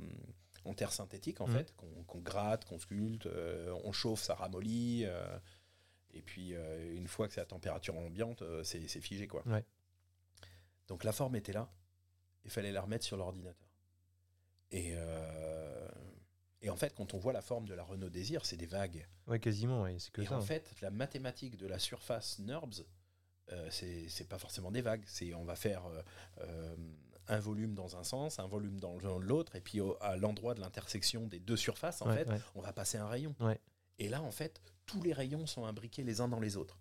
en terre synthétique en mmh. fait, qu'on, gratte, qu'on sculpte, on chauffe, ça ramollit, et puis une fois que c'est à température ambiante, c'est, figé quoi. Donc la forme était là, il fallait la remettre sur l'ordinateur. Et, euh, et en fait, quand on voit la forme de la Renault Désir, c'est des vagues. Ouais, quasiment, c'est que et en fait, la mathématique de la surface NURBS, euh, c'est pas forcément des vagues. C'est on va faire euh, euh, un volume dans un sens, un volume dans l'autre, et puis à l'endroit de l'intersection des deux surfaces, en fait, on va passer un rayon. Et là, en fait, tous les rayons sont imbriqués les uns dans les autres.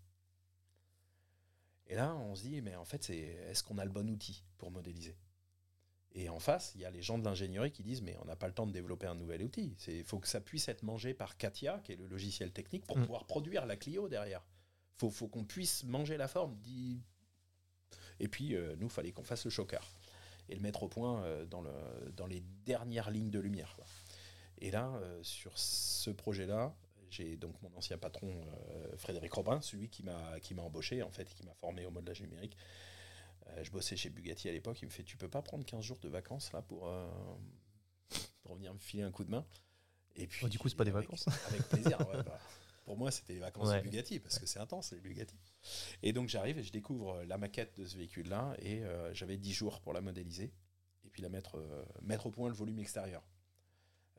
Et là, on se dit, mais en fait, c'est est-ce qu'on a le bon outil pour modéliser? Et en face, il y a les gens de l'ingénierie qui disent mais on n'a pas le temps de développer un nouvel outil. Il faut que ça puisse être mangé par Katia, qui est le logiciel technique, pour mm. pouvoir produire la Clio derrière. Il faut, qu'on puisse manger la forme. Et puis, euh, nous, il fallait qu'on fasse le chocard et le mettre au point euh, dans, le, dans les dernières lignes de lumière. Et là, euh, sur ce projet-là, j'ai donc mon ancien patron, Frédéric Robin, celui qui m'a embauché, en fait, qui m'a formé au modelage numérique, euh, je bossais chez Bugatti à l'époque, il me fait Tu peux pas prendre 15 jours de vacances là pour, euh, pour venir me filer un coup de main? Et puis, Du coup, c'est pas des vacances Avec plaisir, bah, pour moi, c'était les vacances de Bugatti parce que c'est intense les Bugatti. Et donc j'arrive et je découvre la maquette de ce véhicule-là et euh, j'avais 10 jours pour la modéliser et puis la mettre, mettre au point le volume extérieur.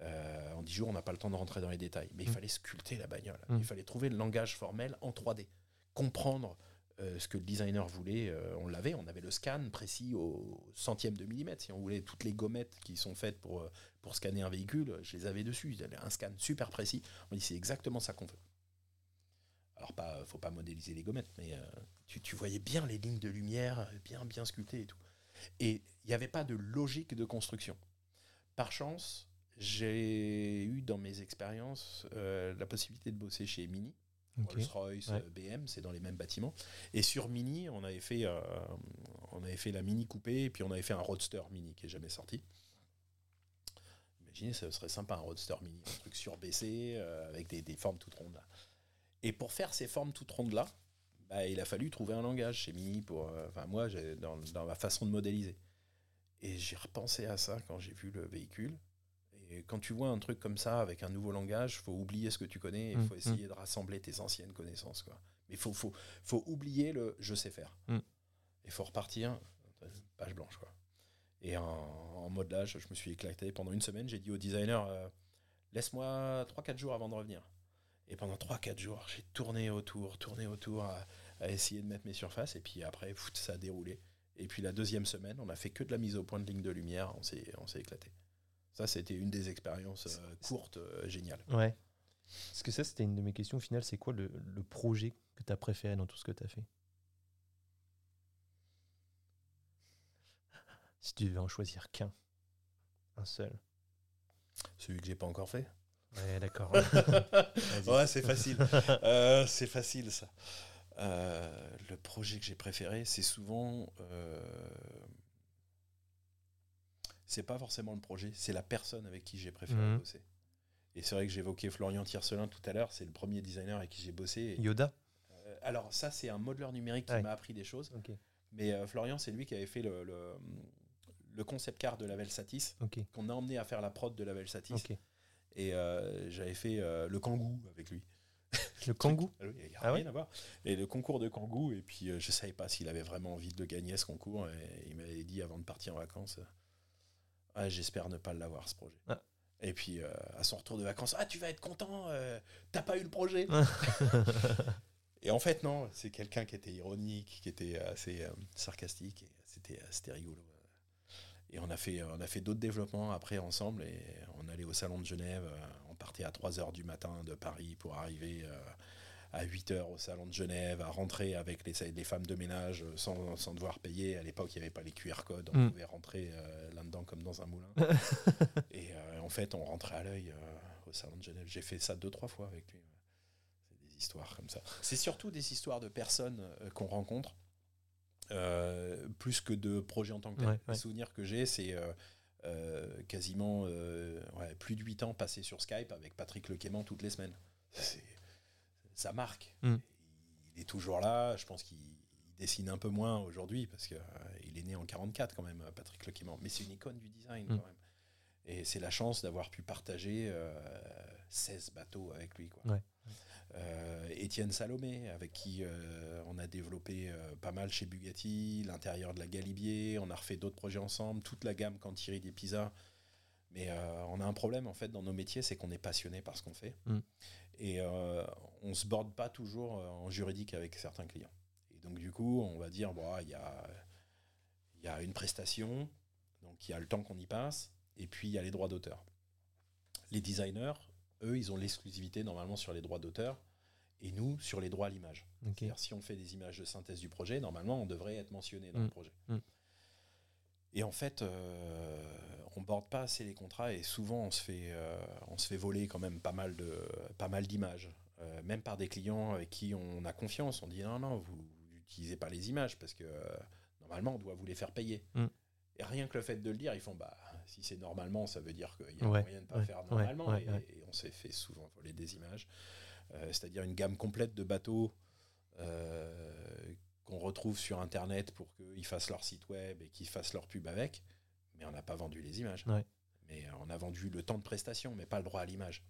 en 10 jours, on n'a pas le temps de rentrer dans les détails, mais il mmh. fallait sculpter la bagnole. Mmh. Il fallait trouver le langage formel en 3D, comprendre euh, ce que le designer voulait, euh, on l'avait. On avait le scan précis au centième de millimètre. Si on voulait toutes les gommettes qui sont faites pour, euh, scanner un véhicule, je les avais dessus. Un scan super précis. On dit c'est exactement ça qu'on veut. Alors, pas, faut pas modéliser les gommettes, mais tu, tu, voyais bien les lignes de lumière, bien, bien sculptées et tout. Et il n'y avait pas de logique de construction. Par chance, j'ai eu dans mes expériences la possibilité de bosser chez Mini, Rolls-Royce, BM, c'est dans les mêmes bâtiments. Et sur Mini, on avait fait, euh, on avait fait la Mini coupée, et puis on avait fait un Roadster Mini qui est jamais sorti. Imaginez, ça serait sympa un Roadster Mini, un truc surbaissé euh, avec des, formes toutes rondes là. Et pour faire ces formes toutes rondes là, bah, il a fallu trouver un langage chez Mini pour, euh, enfin moi, dans, dans ma façon de modéliser. Et j'ai repensé à ça quand j'ai vu le véhicule. Et quand tu vois un truc comme ça avec un nouveau langage, il faut oublier ce que tu connais, il mmh, faut mmh. essayer de rassembler tes anciennes connaissances. Quoi. Mais il faut, faut, faut, oublier le je sais faire. Mmh. Il faut repartir, page blanche. Quoi. Et en, modelage, je me suis éclaté pendant une semaine. J'ai dit au designer euh, laisse-moi 3-4 jours avant de revenir. Et pendant 3-4 jours, j'ai tourné autour, tourné autour à, essayer de mettre mes surfaces. Et puis après, ça a déroulé. Et puis la deuxième semaine, on a fait que de la mise au point de ligne de lumière. On s'est éclaté. Ça, c'était une des expériences euh, courtes, euh, géniales. Ouais. Parce que ça, c'était une de mes questions finales. C'est quoi le, projet que tu as préféré dans tout ce que tu as fait? Si tu devais en choisir qu'un, un seul. Celui que j'ai pas encore fait. Ouais, d'accord. [LAUGHS] ouais, c'est facile. Euh, c'est facile ça. le projet que j'ai préféré, c'est souvent c'est pas forcément le projet, c'est la personne avec qui j'ai préféré mhm. bosser. Et c'est vrai que j'évoquais Florian Tiercelin tout à l'heure, c'est le premier designer avec qui j'ai bossé. Yoda euh, Alors, ça, c'est un modeleur numérique qui m'a appris des choses. Mais euh, Florian, c'est lui qui avait fait le, le, concept car de la Velsatis, qu'on a emmené à faire la prod de la Velsatis. Et euh, j'avais fait le Kangoo avec lui. Le [LAUGHS] Kangoo ah Il n'y a ah rien à voir. Et le concours de Kangoo, et puis je ne savais pas s'il avait vraiment envie de gagner ce concours. Et il m'avait dit avant de partir en vacances ah, j'espère ne pas l'avoir ce projet. Ah. Et puis euh, à son retour de vacances, ah tu vas être content, euh, t'as pas eu le projet. [LAUGHS] et en fait non, c'est quelqu'un qui était ironique, qui était assez euh, sarcastique, c'était c'était rigolo. Et on a fait on a fait d'autres développements après ensemble et on allait au salon de Genève, on partait à 3 heures du matin de Paris pour arriver à 8 heures au salon de Genève, à rentrer avec les, les femmes de ménage euh, sans, sans devoir payer. À l'époque, il n'y avait pas les QR codes, on mm. pouvait rentrer euh, là-dedans comme dans un moulin. [LAUGHS] et euh, en fait, on rentrait à l'œil au salon de Genève. J'ai fait ça deux, trois fois avec lui. C'est des histoires comme ça. C'est surtout des histoires de personnes qu'on rencontre. plus que de projets en tant que tel. Ouais, Les souvenirs que j'ai, c'est quasiment plus de 8 ans passés sur Skype avec Patrick Lequément toutes les semaines. C'est ça marque. Mm. Il est toujours là. Je pense qu'il dessine un peu moins aujourd'hui parce qu'il euh, est né en 44 quand même, Patrick Lequimant. Mais c'est une icône du design mm. quand même. Et c'est la chance d'avoir pu partager 16 euh, bateaux avec lui. Quoi. Euh, Étienne Salomé, avec qui on a développé pas mal chez Bugatti, l'intérieur de la Galibier, on a refait d'autres projets ensemble, toute la gamme Cantiri des Pisa. Mais on a un problème en fait dans nos métiers, c'est qu'on est passionné par ce qu'on fait. Mm. Et euh, on ne se borde pas toujours euh, en juridique avec certains clients. Et donc, du coup, on va dire, bon, il y a, y a une prestation, donc il y a le temps qu'on y passe, et puis il y a les droits d'auteur. Les designers, eux, ils ont l'exclusivité normalement sur les droits d'auteur, et nous, sur les droits à l'image. Si on fait des images de synthèse du projet, normalement, on devrait être mentionné dans le mm. projet. Mm. Et en fait, euh, on borde pas assez les contrats et souvent on se fait, euh, on se fait voler quand même pas mal de, pas mal d'images, euh, même par des clients avec qui on a confiance. On dit non non, vous n'utilisez pas les images parce que normalement on doit vous les faire payer. Mm. Et rien que le fait de le dire, ils font bah si c'est normalement, ça veut dire qu'il y a moyen de pas faire normalement. et, on s'est fait souvent voler des images, c'est-à-dire une gamme complète de bateaux qu'on retrouve sur Internet pour qu'ils fassent leur site web et qu'ils fassent leur pub avec, mais on n'a pas vendu les images. Mais euh, on a vendu le temps de prestation, mais pas le droit à l'image.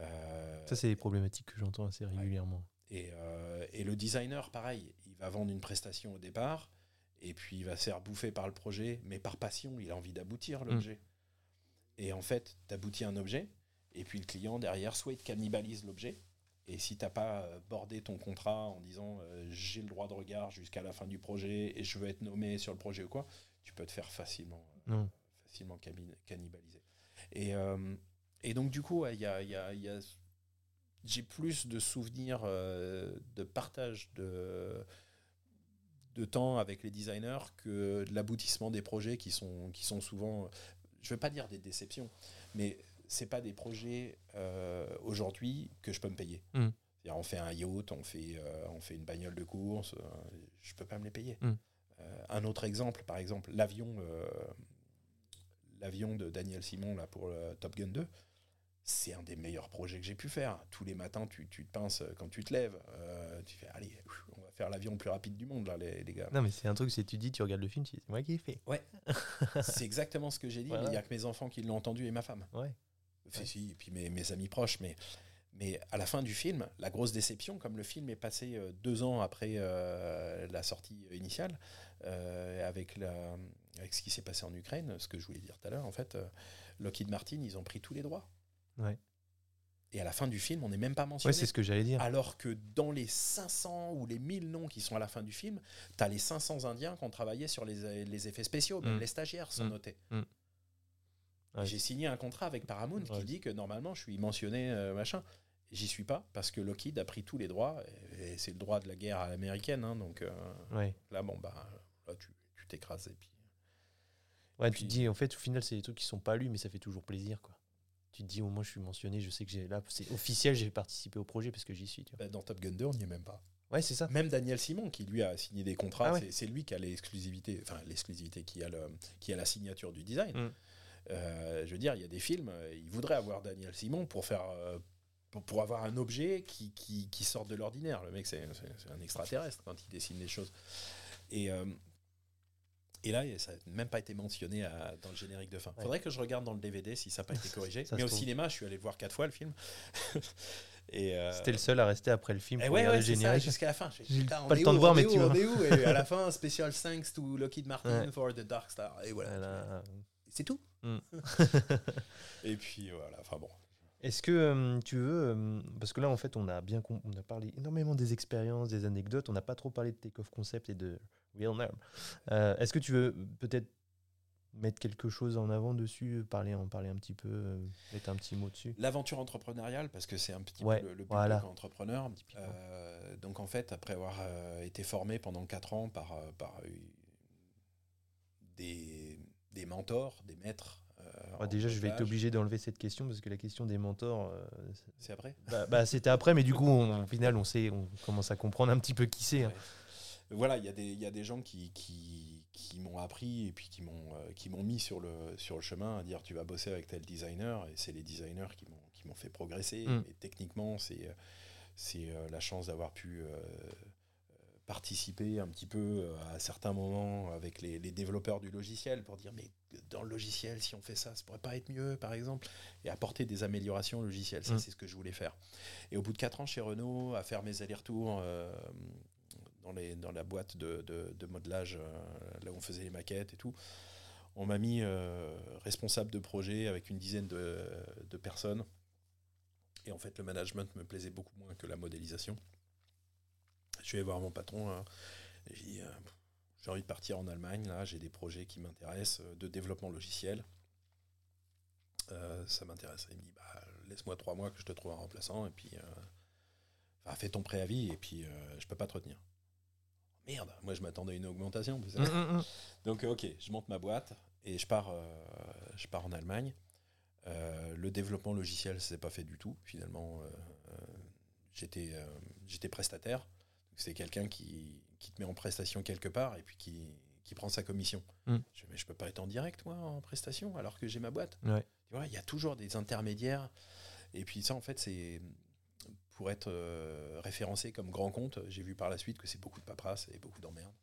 Euh, Ça, c'est des problématiques que j'entends assez régulièrement. Et, euh, et, le designer, pareil, il va vendre une prestation au départ, et puis il va se faire bouffer par le projet, mais par passion, il a envie d'aboutir l'objet. Mm. Et en fait, tu aboutis un objet, et puis le client derrière, soit il cannibalise l'objet, et si tu n'as pas euh, bordé ton contrat en disant euh, j'ai le droit de regard jusqu'à la fin du projet et je veux être nommé sur le projet ou quoi, tu peux te faire facilement, euh, facilement cannibaliser. Et, et donc du coup, il y, a, y, a, y, a, j'ai plus de souvenirs de partage de, de temps avec les designers que de l'aboutissement des projets qui sont, qui sont souvent, je ne veux pas dire des déceptions, mais c'est pas des projets aujourd'hui que je peux me payer. Mmh. On fait un yacht, on fait, on fait une bagnole de course, je peux pas me les payer. Mmh. un autre exemple, par exemple, l'avion l'avion de Daniel Simon là, pour le Top Gun 2, c'est un des meilleurs projets que j'ai pu faire. Tous les matins, tu, tu, te pinces quand tu te lèves. Euh, tu fais, allez, on va faire l'avion le plus rapide du monde, là, les, les gars. Non, mais c'est un truc, c'est tu dis, tu regardes le film, c'est moi qui ai fait. Ouais. [LAUGHS] c'est exactement ce que j'ai dit, mais il n'y a que mes enfants qui l'ont entendu et ma femme. Ouais. Si, et puis mes, mes, amis proches. Mais, mais à la fin du film, la grosse déception, comme le film est passé euh, deux ans après euh, la sortie initiale, avec la, avec ce qui s'est passé en Ukraine, ce que je voulais dire tout à l'heure, en fait, euh, Lockheed Martin, ils ont pris tous les droits. Ouais. Et à la fin du film, on n'est même pas mentionné. Ouais, c'est ce que j'allais dire. Alors que dans les 500 ou les 1000 noms qui sont à la fin du film, tu as les 500 Indiens qui ont travaillé sur les, les effets spéciaux, même mm. les stagiaires sont mm. notés. J'ai signé un contrat avec Paramount qui dit que normalement je suis mentionné, euh, machin. J'y suis pas parce que Lockheed a pris tous les droits et, c'est le droit de la guerre américaine. Hein, donc euh, là, bon, bah, là, tu t'écrases et puis Ouais, tu te dis, en fait, au final, c'est des trucs qui sont pas lus, mais ça fait toujours plaisir, quoi. Tu te dis, au moins, je suis mentionné, je sais que j'ai là, c'est officiel, j'ai participé au projet parce que j'y suis. Tu vois. Bah, dans Top Gun 2, on n'y est même pas. Ouais, c'est ça. Même Daniel Simon, qui lui a signé des contrats, ah c'est lui qui a l'exclusivité, enfin l'exclusivité, qui a le, qui a la signature du design. Mm. Euh, je veux dire, il y a des films, euh, il voudrait avoir Daniel Simon pour faire, euh, pour, avoir un objet qui, qui, qui sort de l'ordinaire. Le mec, c'est un extraterrestre quand il dessine les choses. Et et là, ça n'a même pas été mentionné dans le générique de fin. Il faudrait que je regarde dans le DVD si ça n'a pas été [LAUGHS] corrigé. Mais au cinéma, je suis allé le voir quatre fois le film. [LAUGHS] Euh, C'était le seul à rester après le film. Et ouais, ouais, générique. jusqu'à la fin. J'ai pas le temps de voir, mais tu vois. Et à la fin, special thanks to Lockheed Martin [LAUGHS] for the Dark Star. Et voilà. C'est tout. Mm. et puis voilà, enfin bon. Est-ce que euh, tu veux, euh, parce que là en fait on a bien on a parlé énormément des expériences, des anecdotes, on n'a pas trop parlé de take-off concept et de euh, Est-ce que tu veux peut-être mettre quelque chose en avant dessus, parler, en parler un petit peu, euh, mettre un petit mot dessus? L'aventure entrepreneuriale, parce que c'est un petit peu le, but voilà. entrepreneur. Euh, donc en fait, après avoir été formé pendant 4 ans par, par des, des mentors, des maîtres, déjà, je vais être obligé d'enlever cette question parce que la question des mentors. c'est après bah, bah, C'était après, mais du coup, au final, on sait, on commence à comprendre un petit peu qui c'est. Hein voilà, il y, a des, y a des gens qui, qui, qui m'ont appris et puis qui m'ont euh, qui m'ont mis sur le, sur le chemin à dire tu vas bosser avec tel designer et c'est les designers qui m'ont qui m'ont fait progresser. Mm. Mais techniquement, c'est c'est euh, la chance d'avoir pu euh, participer un petit peu à certains moments avec les, les, développeurs du logiciel pour dire mais dans le logiciel si on fait ça ça pourrait pas être mieux par exemple et apporter des améliorations au logiciel ça mm. c'est ce que je voulais faire et au bout de 4 ans chez Renault à faire mes allers-retours dans, les, dans la boîte de, de, modelage, euh, là où on faisait les maquettes et tout. On m'a mis euh, responsable de projet avec une dizaine de, de, personnes. Et en fait, le management me plaisait beaucoup moins que la modélisation. Je suis allé voir mon patron. Hein, j'ai dit, euh, j'ai envie de partir en Allemagne. Là, j'ai des projets qui m'intéressent de développement logiciel. ça m'intéresse. Il me dit, bah, laisse-moi trois mois que je te trouve un remplaçant. Et puis, fais ton préavis. Et puis, je peux pas te retenir merde, moi je m'attendais à une augmentation. Mm, mm, mm. Donc ok, je monte ma boîte et je pars, euh, je pars en Allemagne. Euh, le développement logiciel, ça s'est pas fait du tout. Finalement, euh, j'étais, j'étais prestataire. C'est quelqu'un qui, qui, te met en prestation quelque part et puis qui, qui prend sa commission. Je, mais je peux pas être en direct, moi, en prestation, alors que j'ai ma boîte. il y a toujours des intermédiaires. Et puis ça, en fait, c'est pour être euh, référencé comme grand compte. J'ai vu par la suite que c'est beaucoup de paperasse et beaucoup d'emmerdes.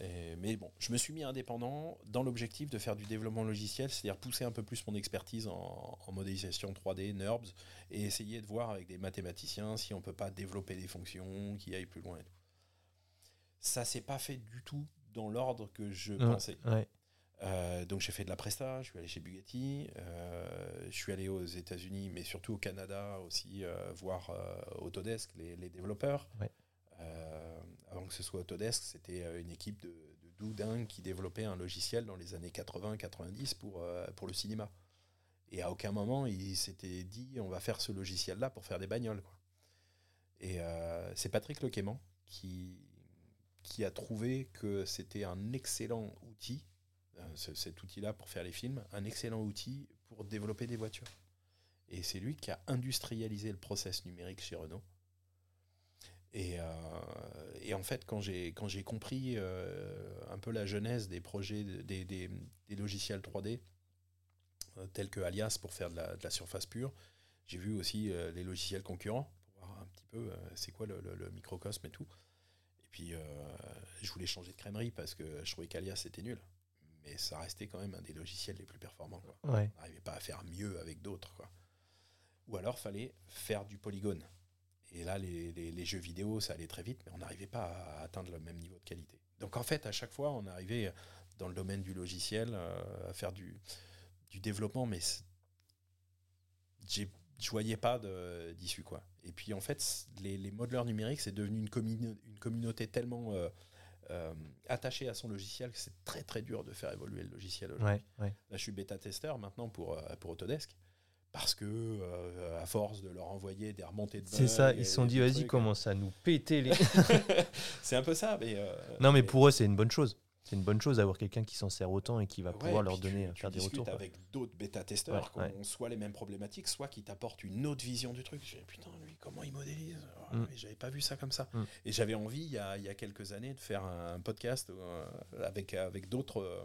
Mais bon, je me suis mis indépendant dans l'objectif de faire du développement logiciel, c'est-à-dire pousser un peu plus mon expertise en, modélisation 3D, NURBS, et essayer de voir avec des mathématiciens si on peut pas développer des fonctions qui aillent plus loin. Et tout. Ça s'est pas fait du tout dans l'ordre que je pensais. Euh, donc j'ai fait de la presta, je suis allé chez Bugatti, euh, je suis allé aux États-Unis, mais surtout au Canada aussi, euh, voir Autodesk, les, développeurs. Avant que ce soit Autodesk, c'était une équipe de, de qui développait un logiciel dans les années 80-90 pour, pour le cinéma. Et à aucun moment, il s'était dit on va faire ce logiciel-là pour faire des bagnoles. Et euh, c'est Patrick Lequément qui, qui a trouvé que c'était un excellent outil, euh, cet outil-là pour faire les films, un excellent outil pour développer des voitures. Et c'est lui qui a industrialisé le process numérique chez Renault. Et, euh, et en fait, quand j'ai, quand j'ai compris un peu la genèse des projets, des, des, des logiciels 3D, euh, tels que Alias pour faire de la, surface pure. J'ai vu aussi euh, les logiciels concurrents pour voir un petit peu euh, c'est quoi le, microcosme et tout. Et puis je voulais changer de crèmerie parce que je trouvais qu'Alias c'était nul. Mais ça restait quand même un des logiciels les plus performants. On n'arrivait pas à faire mieux avec d'autres. Ou alors fallait faire du polygone. Et là, les, jeux vidéo, ça allait très vite, mais on n'arrivait pas à atteindre le même niveau de qualité. Donc en fait, à chaque fois, on arrivait dans le domaine du logiciel à faire du, du développement, mais je voyais pas d'issue. quoi. Et puis en fait, les, les modeleurs numériques, c'est devenu une, une communauté tellement euh, euh, attachée à son logiciel que c'est très très dur de faire évoluer le logiciel. Là, je suis bêta-testeur maintenant pour, euh, pour Autodesk. Parce que, à force de leur envoyer des remontées de C'est ça, ils se sont dit, vas-y, commence à nous péter les. [LAUGHS] c'est un peu ça, mais. non, mais pour eux, c'est une bonne chose c'est une bonne chose d'avoir quelqu'un qui s'en sert autant et qui va pouvoir leur donner, tu, faire des retours. avec d'autres bêta-testeurs qui ont soit les mêmes problématiques, soit qui t'apportent une autre vision du truc. Je putain, lui, comment il modélise? Oh, mm. J'avais pas vu ça comme ça. Mm. Et j'avais envie, il y, a, il y, a, quelques années, de faire un podcast euh, avec, avec d'autres euh,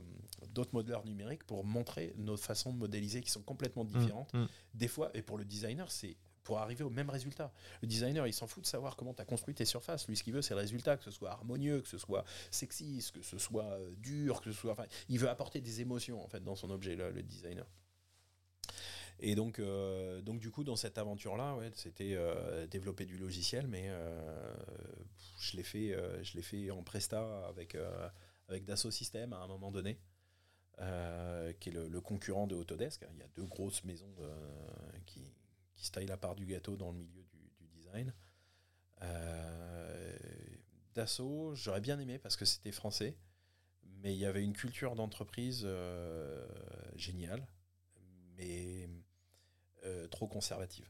d'autres modeleurs numériques pour montrer nos façons de modéliser qui sont complètement mm. différentes. Des fois, et pour le designer, c'est pour arriver au même résultat. Le designer, il s'en fout de savoir comment tu as construit tes surfaces. Lui, ce qu'il veut, c'est le résultat, que ce soit harmonieux, que ce soit sexy, que ce soit euh, dur, que ce soit. Enfin, il veut apporter des émotions en fait dans son objet, le, le designer. Et donc, euh, donc du coup, dans cette aventure-là, ouais, c'était euh, développer du logiciel, mais je l'ai fait, je fait en presta avec avec Dassault Systèmes à un moment donné. qui est le, concurrent de Autodesk. Il y a deux grosses maisons qui, qui se taille la part du gâteau dans le milieu du, design. Euh, Dassault, j'aurais bien aimé parce que c'était français, mais il y avait une culture d'entreprise euh, géniale, mais euh, trop conservative.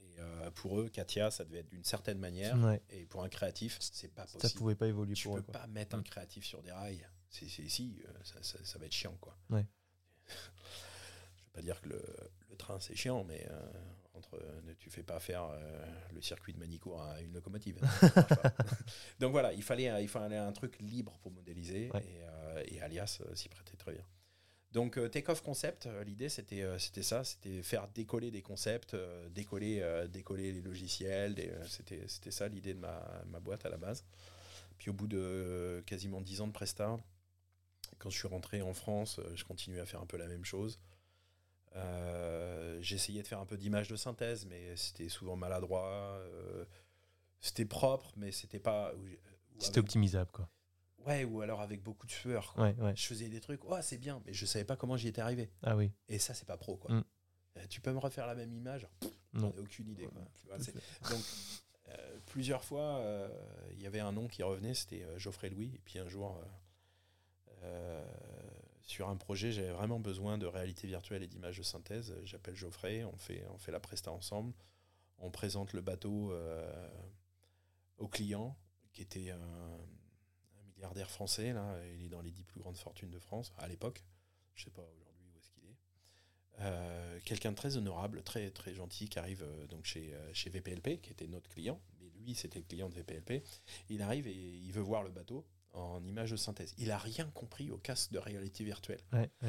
Et pour eux, Katia, ça devait être d'une certaine manière, et pour un créatif, c'est pas possible. Ça pouvait pas évoluer tu pour eux. Tu peux pas mettre un créatif sur des rails. C'est si, ça, ça, va être chiant, quoi. Ouais. [LAUGHS] Pas dire que le, le train c'est chiant, mais euh, entre ne tu fais pas faire euh, le circuit de Manicourt à une locomotive. [LAUGHS] Donc voilà, il fallait, il fallait un truc libre pour modéliser et, Alias s'y prêtait très bien. Donc Takeoff Concept, l'idée c'était c'était ça, c'était faire décoller des concepts, décoller, décoller les logiciels, c'était c'était ça l'idée de ma, ma, boîte à la base. Puis au bout de quasiment 10 ans de Presta, quand je suis rentré en France, je continuais à faire un peu la même chose. Euh, j'essayais de faire un peu d'image de synthèse, mais c'était souvent maladroit. Euh, c'était propre, mais c'était pas. C'était optimisable, quoi. Ouais, ou alors avec beaucoup de sueur. Je faisais des trucs, oh, c'est bien, mais je savais pas comment j'y étais arrivé. Ah oui. Et ça, c'est pas pro, quoi. Mm. Euh, tu peux me refaire la même image? Non. aucune idée. donc, plusieurs fois, il y avait un nom qui revenait, c'était Geoffrey Louis. Et puis un jour, sur un projet, j'avais vraiment besoin de réalité virtuelle et d'images de synthèse. J'appelle Geoffrey, on fait, la presta ensemble. On présente le bateau euh, au client, qui était un, milliardaire français. Là. Il est dans les dix plus grandes fortunes de France, à l'époque. Je ne sais pas aujourd'hui où est-ce qu'il est. Euh, quelqu'un de très honorable, très, très gentil, qui arrive euh, donc chez, chez VPLP, qui était notre client. Mais lui, c'était le client de VPLP. Il arrive et il veut voir le bateau en image de synthèse. Il a rien compris au casque de réalité virtuelle.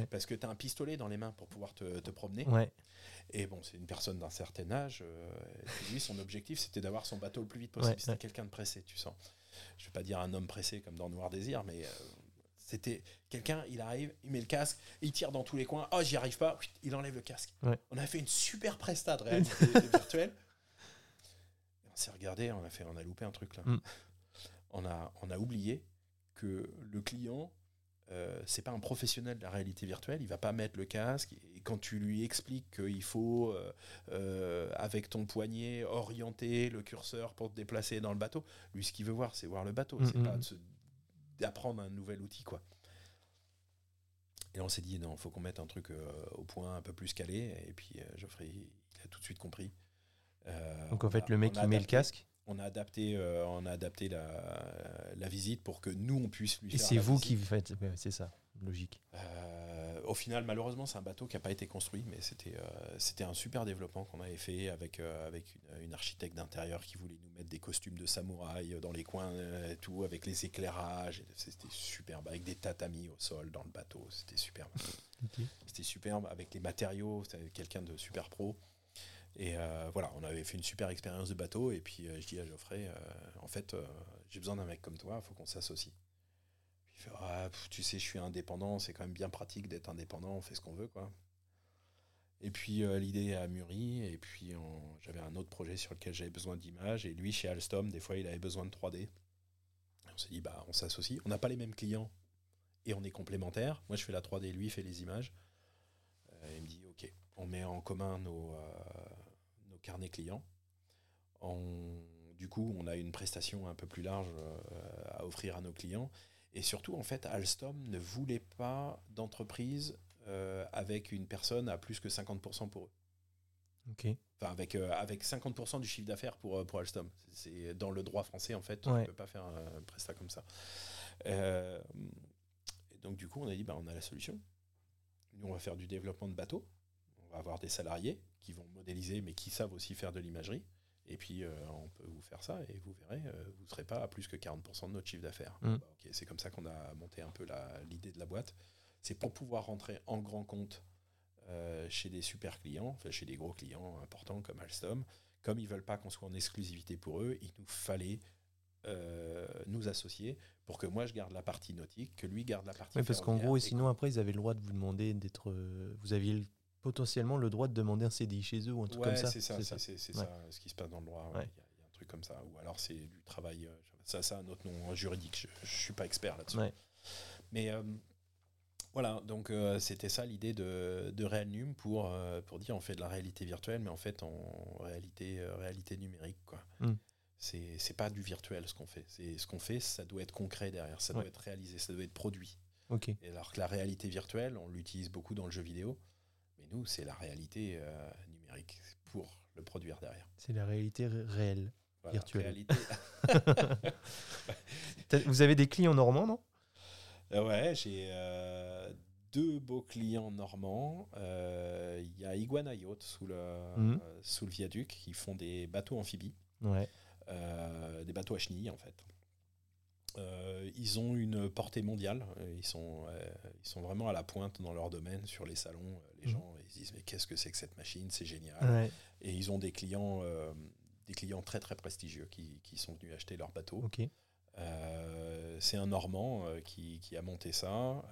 Parce que tu as un pistolet dans les mains pour pouvoir te, promener. Et bon, c'est une personne d'un certain âge. Euh, lui, son objectif, c'était d'avoir son bateau le plus vite possible. c'était quelqu'un de pressé, tu sens. Je vais pas dire un homme pressé comme dans Noir Désir, mais euh, c'était quelqu'un, il arrive, il met le casque, il tire dans tous les coins. Oh, j'y arrive pas, il enlève le casque. On a fait une super presta de [LAUGHS] réalité virtuelle. on s'est regardé, on a, fait, on a loupé un truc là. Mm. On, a, on a oublié que le client, euh, c'est pas un professionnel de la réalité virtuelle, il va pas mettre le casque et quand tu lui expliques qu'il faut euh, euh, avec ton poignet orienter le curseur pour te déplacer dans le bateau, lui ce qu'il veut voir c'est voir le bateau, c'est pas d'apprendre un nouvel outil quoi. Et on s'est dit, non, il faut qu'on mette un truc au point un peu plus calé. Et puis, Geoffrey, il a tout de suite compris. Donc, en fait, le mec, il met le casque on a adapté, on a adapté la, la, visite pour que nous, on puisse lui Et c'est vous qui faites, c'est ça, logique au final, malheureusement, c'est un bateau qui n'a pas été construit, mais c'était euh, c'était un super développement qu'on avait fait avec, euh, avec une, architecte d'intérieur qui voulait nous mettre des costumes de samouraï dans les coins et tout, avec les éclairages. C'était superbe, avec des tatamis au sol dans le bateau. C'était superbe. C'était superbe, avec les matériaux. C'était quelqu'un de super pro. Et euh, voilà, on avait fait une super expérience de bateau. Et puis je dis à Geoffrey, en fait, j'ai besoin d'un mec comme toi, il faut qu'on s'associe. Ah, tu sais, je suis indépendant, c'est quand même bien pratique d'être indépendant, on fait ce qu'on veut, quoi. Et puis euh, l'idée a mûri, et puis j'avais un autre projet sur lequel j'avais besoin d'images, et lui, chez Alstom, des fois, il avait besoin de 3D. on s'est dit, bah, on s'associe. On n'a pas les mêmes clients, et on est complémentaires. Moi, je fais la 3D, lui, il fait les images. Euh, il me dit, ok, on met en commun nos, euh, nos carnets clients. du coup, on a une prestation un peu plus large à offrir à nos clients. Et surtout, en fait, Alstom ne voulait pas d'entreprise euh, avec une personne à plus que 50% pour eux. Ok. Enfin, avec, euh, avec 50% du chiffre d'affaires pour, euh, pour Alstom. C'est dans le droit français, en fait, on ne peut pas faire un prestat comme ça. et donc, du coup, on a dit, bah, on a la solution. Nous, on va faire du développement de bateaux. On va avoir des salariés qui vont modéliser, mais qui savent aussi faire de l'imagerie. Et puis, euh, on peut vous faire ça et vous verrez, euh, vous ne serez pas à plus que 40% de notre chiffre d'affaires. Mm. Bah, c'est comme ça qu'on a monté un peu l'idée de la boîte. C'est pour pouvoir rentrer en grand compte euh, chez des super clients, enfin, chez des gros clients importants comme Alstom. Comme ils ne veulent pas qu'on soit en exclusivité pour eux, il nous fallait nous associer pour que moi je garde la partie nautique, que lui garde la partie. Oui, parce qu'en gros, et sinon après, ils avaient le droit de vous demander d'être. vous aviez potentiellement le droit de demander un CDI chez eux ou un truc comme ça. C'est ça, c'est ça, ce qui se passe dans le droit. Il y, a un truc comme ça. Ou alors c'est du travail. Euh, ça, ça a un autre nom juridique. Je, ne suis pas expert là-dessus. Mais euh, voilà, donc euh, c'était ça l'idée de, de Realnum pour, pour dire on fait de la réalité virtuelle, mais en fait en réalité, réalité numérique. Quoi. Mm. C'est pas du virtuel ce qu'on fait. Ce qu'on fait, ça doit être concret derrière, ça doit être réalisé, ça doit être produit. Et alors que la réalité virtuelle, on l'utilise beaucoup dans le jeu vidéo. Nous, c'est la réalité euh, numérique pour le produire derrière. C'est la réalité réelle, virtuelle. [LAUGHS] [LAUGHS] Vous avez des clients normands, non? Euh, Ouais, j'ai euh, deux beaux clients normands. Il y a Iguana Yacht sous le, mhm. sous le viaduc qui font des bateaux amphibies. Ouais. des bateaux à chenilles, en fait. Euh, ils ont une portée mondiale. Euh, ils sont, euh, ils sont vraiment à la pointe dans leur domaine, sur les salons. Les mhm. gens ils disent mais qu'est-ce que c'est que cette machine? C'est génial. Et ils ont des clients, des clients très très prestigieux qui, qui, sont venus acheter leur bateau. c'est un Normand qui, qui, a monté ça.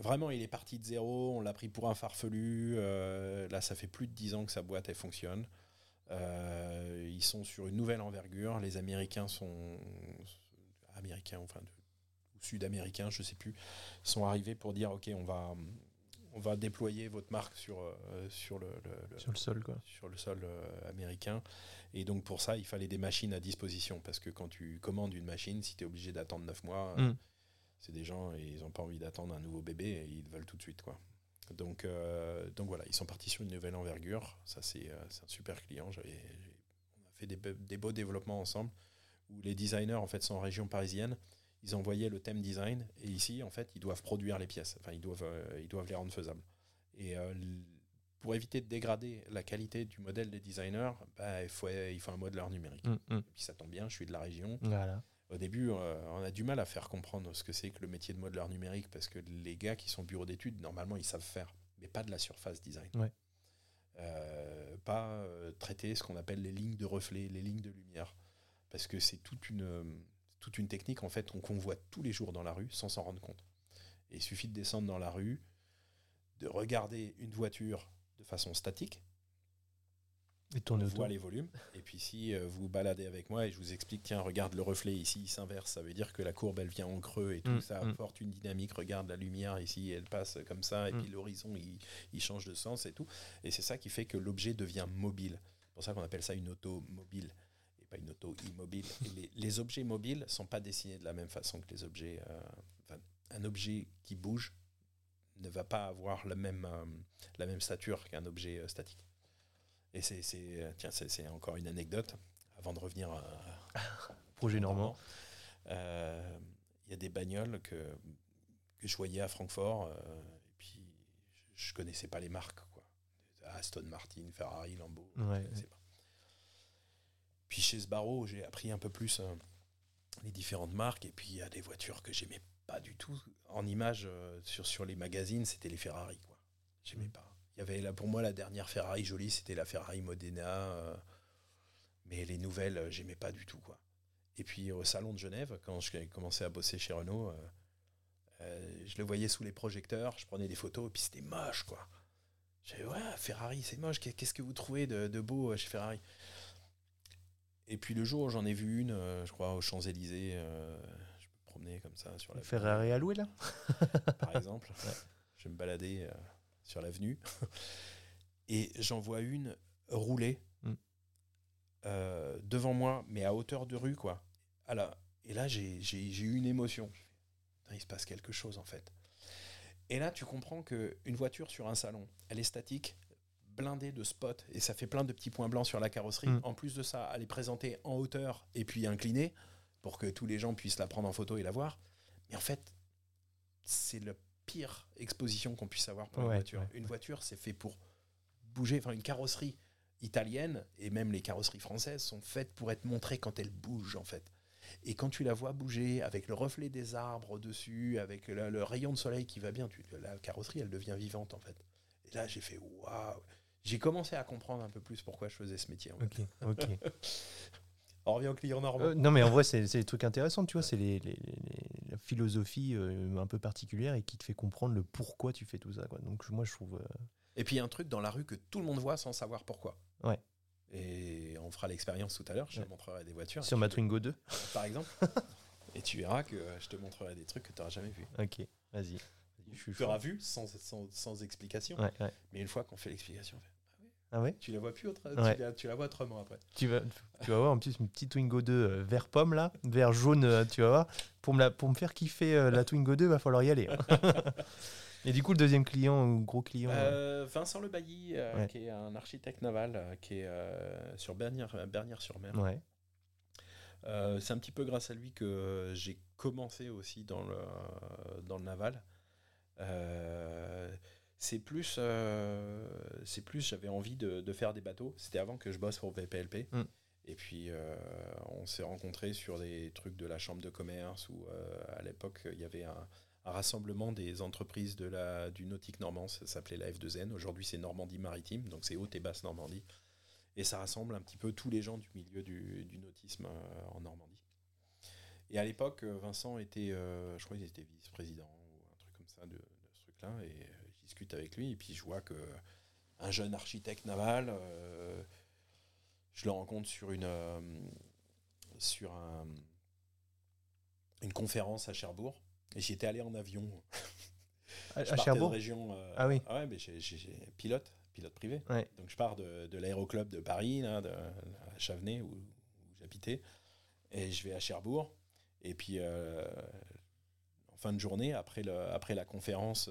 Vraiment, il est parti de zéro, on l'a pris pour un farfelu. là, ça fait plus de dix ans que sa boîte elle fonctionne. Euh, ils sont sur une nouvelle envergure. Les Américains sont américains, enfin ou sud-américains, je sais plus, sont arrivés pour dire ok, on va on va déployer votre marque sur, euh, sur, le, sur le sol, quoi. Sur le sol euh, américain. Et donc pour ça, il fallait des machines à disposition. Parce que quand tu commandes une machine, si tu es obligé d'attendre 9 mois, mm. c'est des gens et ils n'ont pas envie d'attendre un nouveau bébé et ils veulent tout de suite. Quoi. Donc, euh, donc voilà, ils sont partis sur une nouvelle envergure. Ça, c'est euh, un super client. on a fait des, des, beaux développements ensemble où les designers en fait sont en région parisienne. Ils envoyaient le thème design et ici, en fait, ils doivent produire les pièces. Enfin, ils doivent, euh, ils doivent les rendre faisables. Et pour éviter de dégrader la qualité du modèle des designers, bah, il, faut, il faut un modeleur numérique. Mm, mm. Et puis ça tombe bien, je suis de la région. Voilà. Au début, euh, on a du mal à faire comprendre ce que c'est que le métier de modeleur numérique parce que les gars qui sont bureau d'études, normalement, ils savent faire, mais pas de la surface design. Euh, pas euh, traiter ce qu'on appelle les lignes de reflet, les lignes de lumière, parce que c'est toute une, toute une technique en fait qu'on voit tous les jours dans la rue sans s'en rendre compte. Et il suffit de descendre dans la rue, de regarder une voiture de façon statique, et tourner on voit les volumes. Et puis si euh, vous baladez avec moi et je vous explique, tiens, regarde le reflet ici, il s'inverse, ça veut dire que la courbe, elle vient en creux et tout, mm, ça mm. apporte une dynamique. Regarde la lumière ici, elle passe comme ça, et mm. puis l'horizon, il, change de sens et tout. Et c'est ça qui fait que l'objet devient mobile. C'est pour ça qu'on appelle ça une auto mobile. pas une auto immobile. les, les, objets mobiles sont pas dessinés de la même façon que les objets. un objet qui bouge ne va pas avoir la même, la même stature qu'un objet statique. Et c'est, tiens, c'est encore une anecdote avant de revenir à [LAUGHS] projet normand. Il y a des bagnoles que, que je voyais à Francfort, et puis je, ne connaissais pas les marques, quoi. Aston Martin, Ferrari, Lambo, ouais, Puis chez Sbarro, j'ai appris un peu plus les différentes marques, et puis il y a des voitures que j'aimais pas du tout. En image, sur, sur les magazines, c'était les Ferrari, quoi. J'aimais mm. pas. Il y avait là, pour moi la dernière Ferrari jolie, c'était la Ferrari Modena. mais les nouvelles, j'aimais pas du tout, quoi. Et puis au salon de Genève, quand j'ai commencé à bosser chez Renault, euh, euh, je le voyais sous les projecteurs, je prenais des photos, et puis c'était moche, quoi. J'avais, ouais, Ferrari, c'est moche, qu'est-ce que vous trouvez de, beau euh, chez Ferrari? Et puis le jour où j'en ai vu une, je crois, aux Champs-Élysées, je me promenais comme ça sur la. Ferrari à louer, là? Par exemple. [LAUGHS] Je me baladais sur l'avenue, [LAUGHS] et j'en vois une rouler euh, devant moi, mais à hauteur de rue, quoi. Alors, et là, j'ai eu une émotion. Il se passe quelque chose, en fait. Et là, tu comprends qu'une voiture sur un salon, elle est statique, blindée de spots, et ça fait plein de petits points blancs sur la carrosserie. Mm. En plus de ça, elle est présentée en hauteur et puis inclinée, pour que tous les gens puissent la prendre en photo et la voir. Mais en fait, c'est la pire exposition qu'on puisse avoir pour une voiture. Une voiture, c'est fait pour bouger. Enfin, une carrosserie, italienne et même les carrosseries françaises sont faites pour être montrées quand elles bougent en fait. Et quand tu la vois bouger avec le reflet des arbres dessus, avec le, rayon de soleil qui va bien, tu, la carrosserie elle devient vivante en fait. Et là j'ai fait waouh. J'ai commencé à comprendre un peu plus pourquoi je faisais ce métier. ok, ok. [LAUGHS] On revient au client normand. Euh, non, mais en vrai, c'est des trucs intéressants, tu vois. C'est les, philosophie euh, un peu particulière et qui te fait comprendre le pourquoi tu fais tout ça. Quoi. Donc, moi, je trouve. Euh, et puis, il y a un truc dans la rue que tout le monde voit sans savoir pourquoi. Ouais. Et on fera l'expérience tout à l'heure. Je te montrerai des voitures. Sur ma Twingo 2 Par exemple. et tu verras que je te montrerai des trucs que tu n'auras jamais vus. Ok, vas-y. Tu auras vu sans, sans, sans explication. Ouais, ouais. Mais une fois qu'on fait l'explication, ah ouais? Tu la vois plus autre, tu, la, vois autrement après. Tu vas, tu vas voir en plus une petite Twingo 2 euh, vert pomme là, vert jaune, euh, tu vas voir. Pour me, la, pour me faire kiffer euh, la Twingo 2, il va falloir y aller. [LAUGHS] Et du coup, le deuxième client, ou gros client Vincent Le Bailly, qui est un architecte naval, qui est sur Bernières-sur-Mer. Ouais. c'est un petit peu grâce à lui que j'ai commencé aussi dans le, dans le naval c'est plus, euh, c'est plus j'avais envie de, faire des bateaux. C'était avant que je bosse pour VPLP. Mm. Et puis, euh, on s'est rencontrés sur des trucs de la chambre de commerce où, euh, à l'époque, il y avait un, rassemblement des entreprises de la, du nautique normand. Ça s'appelait la F2N. Aujourd'hui, c'est Normandie Maritime. Donc, c'est Haute et Basse Normandie. Et ça rassemble un petit peu tous les gens du milieu du, nautisme en Normandie. Et à l'époque, Vincent était, je crois qu'il était vice-président ou un truc comme ça de, de ce truc-là. Et discute avec lui et puis je vois que un jeune architecte naval, euh, je le rencontre sur une euh, sur un, une conférence à Cherbourg et j'y étais allé en avion. À, Cherbourg? région. Euh, ah oui. ouais, mais j'ai pilote, pilote privé. Donc je pars de, de l'aéroclub de Paris, là, de, à Chavenay où, j'habitais, et je vais à Cherbourg. Et puis en fin de journée, après, le, après la conférence,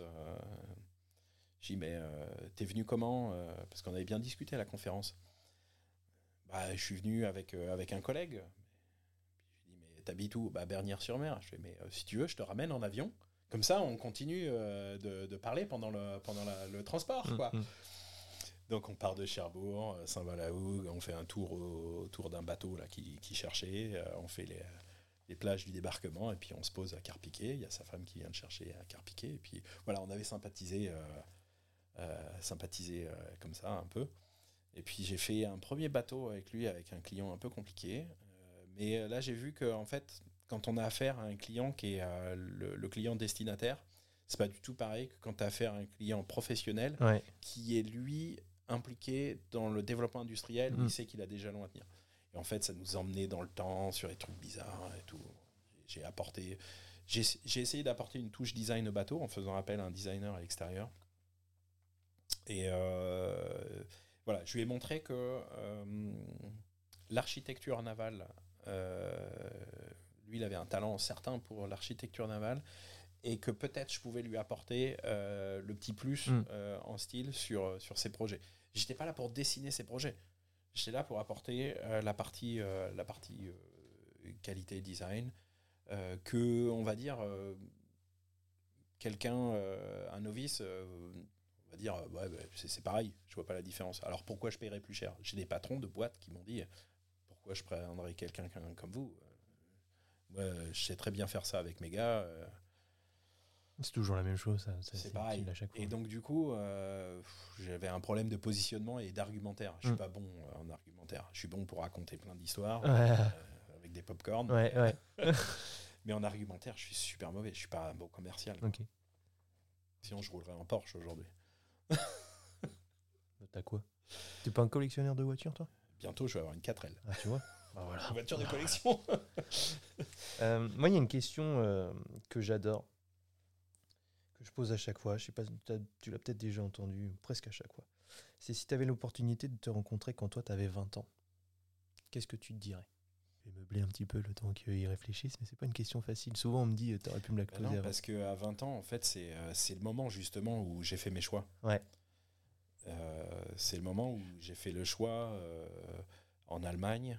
j'ai dit, mais euh, t'es venu comment euh, Parce qu'on avait bien discuté à la conférence. Bah, je suis venu avec, euh, avec un collègue. Je lui dit, mais t'habites où? Bah, Bernières-sur-Mer. Je fais, mais si tu veux, je te ramène en avion. Comme ça, on continue de, parler pendant le, pendant le transport, mmh, quoi. Mmh. Donc on part de Cherbourg, Saint-Valahougue, on fait un tour autour d'un bateau là, qui, qui cherchait, on fait les, les, plages du débarquement et puis on se pose à Carpiquet, il y a sa femme qui vient de chercher à Carpiquet et puis voilà, on avait sympathisé euh, sympathiser euh, comme ça un peu. Et puis j'ai fait un premier bateau avec lui, avec un client un peu compliqué. Euh, mais là, j'ai vu que en fait, quand on a affaire à un client qui est le, client destinataire, c'est pas du tout pareil que quand tu as affaire à un client professionnel qui est lui impliqué dans le développement industriel, il mm. sait qu'il a déjà loin à tenir. Et en fait, ça nous emmenait dans le temps sur les trucs bizarres et tout. J'ai apporté, j'ai essayé d'apporter une touche design au bateau en faisant appel à un designer à l'extérieur. Et euh, voilà, je lui ai montré que euh, l'architecture navale, lui, il avait un talent certain pour l'architecture navale et que peut-être je pouvais lui apporter le petit plus mm. en style sur, sur ses projets. J'étais pas là pour dessiner ses projets. J'étais là pour apporter la partie, la partie qualité design que, on va dire, quelqu'un, un novice, va dire, ouais, bah, c'est pareil, je vois pas la différence. Alors pourquoi je paierais plus cher? J'ai des patrons de boîtes qui m'ont dit, pourquoi je prendrais quelqu'un comme vous? Moi, je sais très bien faire ça avec mes gars. C'est toujours la même chose. C'est pareil. Et donc, du coup, euh, j'avais un problème de positionnement et d'argumentaire. Je suis mm. pas bon euh, en argumentaire. Je suis bon pour raconter plein d'histoires euh, avec des pop-corn. [LAUGHS] Mais en argumentaire, je suis super mauvais. Je suis pas un bon commercial. Sinon, je roulerais en Porsche aujourd'hui. [LAUGHS] T'as quoi? T'es pas un collectionneur de voitures, toi? Bientôt, je vais avoir une 4L. Ah, tu vois [LAUGHS] voilà. Une voiture de [LAUGHS] collection. moi, il y a une question que j'adore je pose à chaque fois. Je sais pas, tu l'as peut-être déjà entendu presque à chaque fois. C'est si tu avais l'opportunité de te rencontrer quand toi tu avais 20 ans, qu'est-ce que tu te dirais? Vais meubler un petit peu le temps qu'ils réfléchissent, mais c'est pas une question facile. Souvent on me dit, tu aurais pu me la bah poser Parce qu'à 20 ans, en fait, c'est euh, c'est le moment justement où j'ai fait mes choix. Ouais. Euh, c'est le moment où j'ai fait le choix euh, en Allemagne.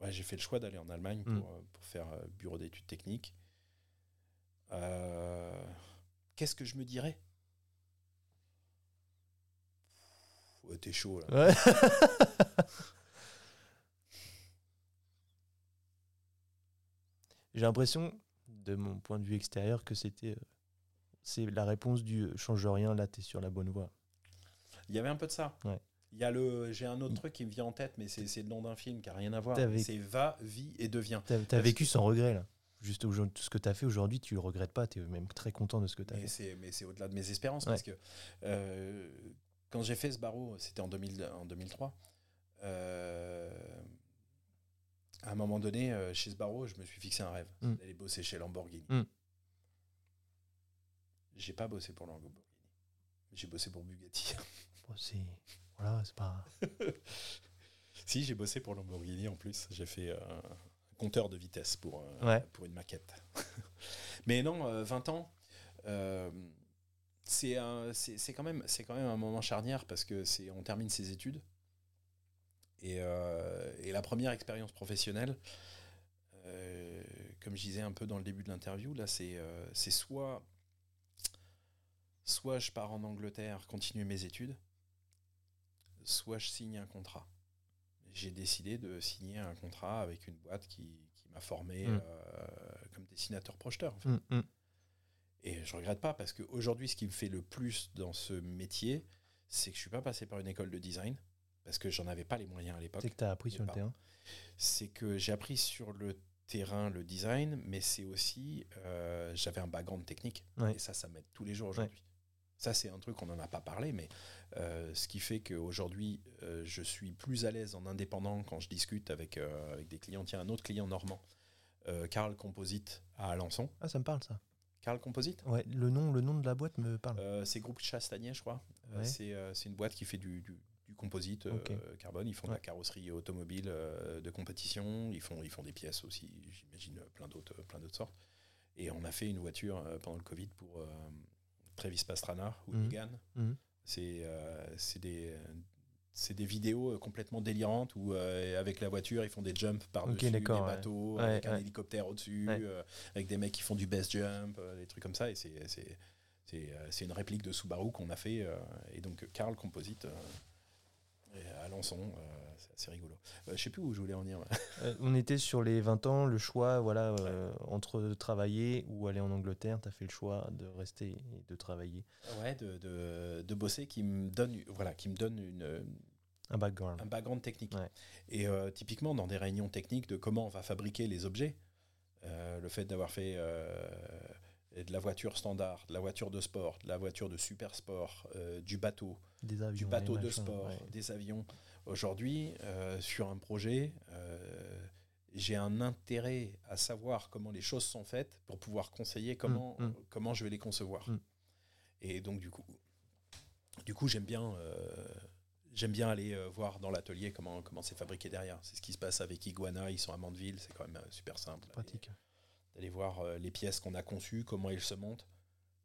ouais, j'ai fait le choix d'aller en Allemagne pour, mm. pour faire bureau d'études techniques. Qu'est-ce que je me dirais? T'es chaud là. [LAUGHS] J'ai l'impression, de mon point de vue extérieur, que c'était euh, c'est la réponse du euh, change rien, là, t'es sur la bonne voie. Il y avait un peu de ça. Ouais. Il y a le, j'ai un autre truc qui me vient en tête, mais c'est, le nom d'un film qui n'a rien à voir. C'est Va, Vie et Deviens. T'as, as vécu sans regret là juste tout ce que tu as fait aujourd'hui, tu le regrettes pas, tu es même très content de ce que tu as fait. Mais c'est au-delà de mes espérances, parce que euh, quand j'ai fait ce barreau, c'était en, en 2003. Euh, à un moment donné, euh, chez barreau, je me suis fixé un rêve, mm. d'aller bosser chez Lamborghini. Mm. J'ai pas bossé pour Lamborghini, j'ai bossé pour Bugatti. [LAUGHS] voilà, c'est pas. [LAUGHS] si, j'ai bossé pour Lamborghini en plus. J'ai fait compteur de vitesse pour, euh, pour une maquette. [LAUGHS] Mais non, 20 euh, ans, euh, c'est quand, même, quand même un moment charnière parce que on termine ses études. Et, et la première expérience professionnelle, comme je disais un peu dans le début de l'interview, là, c'est soit, soit je pars en Angleterre continuer mes études, soit je signe un contrat j'ai décidé de signer un contrat avec une boîte qui, qui m'a formé mm. euh, comme dessinateur-projeteur. En fait. Mm, mm. Et je regrette pas parce qu'aujourd'hui, ce qui me fait le plus dans ce métier, c'est que je suis pas passé par une école de design parce que j'en avais pas les moyens à l'époque. C'est que tu as appris sur le terrain C'est que j'ai appris sur le terrain le design, mais c'est aussi, euh, j'avais un background technique. Et ça, ça m'aide tous les jours aujourd'hui. Ça, c'est un truc qu'on n'en a pas parlé, mais euh, ce qui fait qu'aujourd'hui, euh, je suis plus à l'aise en indépendant quand je discute avec, euh, avec des clients. Tiens, un autre client normand, Carl Composite à Alençon. Ah, ça me parle, ça. Carl Composite? Ouais, le nom, le nom de la boîte me parle. c'est Groupe Chastanier, je crois. c'est une boîte qui fait du, du, composite carbone. Ils font de la carrosserie automobile de compétition. Ils font, ils font des pièces aussi, j'imagine, plein d'autres sortes. Et on a fait une voiture pendant le Covid pour Travis Pastrana ou mmh. Mmh. Euh, c'est des c'est des vidéos complètement délirantes où euh, avec la voiture ils font des jumps par-dessus des bateaux avec un hélicoptère au-dessus euh, avec des mecs qui font du best jump des trucs comme ça et c'est c'est une réplique de Subaru qu'on a fait et donc Carl Composite à Alençon c'est rigolo. Euh, je sais plus où je voulais en venir. [LAUGHS] Euh, on était sur les 20 ans, le choix, voilà, euh, entre travailler ou aller en Angleterre, tu as fait le choix de rester et de travailler. Ouais, de, de, de, bosser qui me donne, voilà, qui me donne une, un background. Un background technique. Et typiquement, dans des réunions techniques de comment on va fabriquer les objets, le fait d'avoir fait de la voiture standard, de la voiture de sport, de la voiture de super sport, du bateau, des avions, du bateau de sport, des avions. Aujourd'hui, euh, sur un projet, euh, j'ai un intérêt à savoir comment les choses sont faites pour pouvoir conseiller comment, mm, mm. comment je vais les concevoir. Mm. Et donc, du coup, du coup j'aime bien, euh, j'aime bien aller voir dans l'atelier comment comment c'est fabriqué derrière. C'est ce qui se passe avec Iguana, ils sont à Mandeville, c'est quand même super simple. Pratique. D'aller voir les pièces qu'on a conçues, comment elles se montent.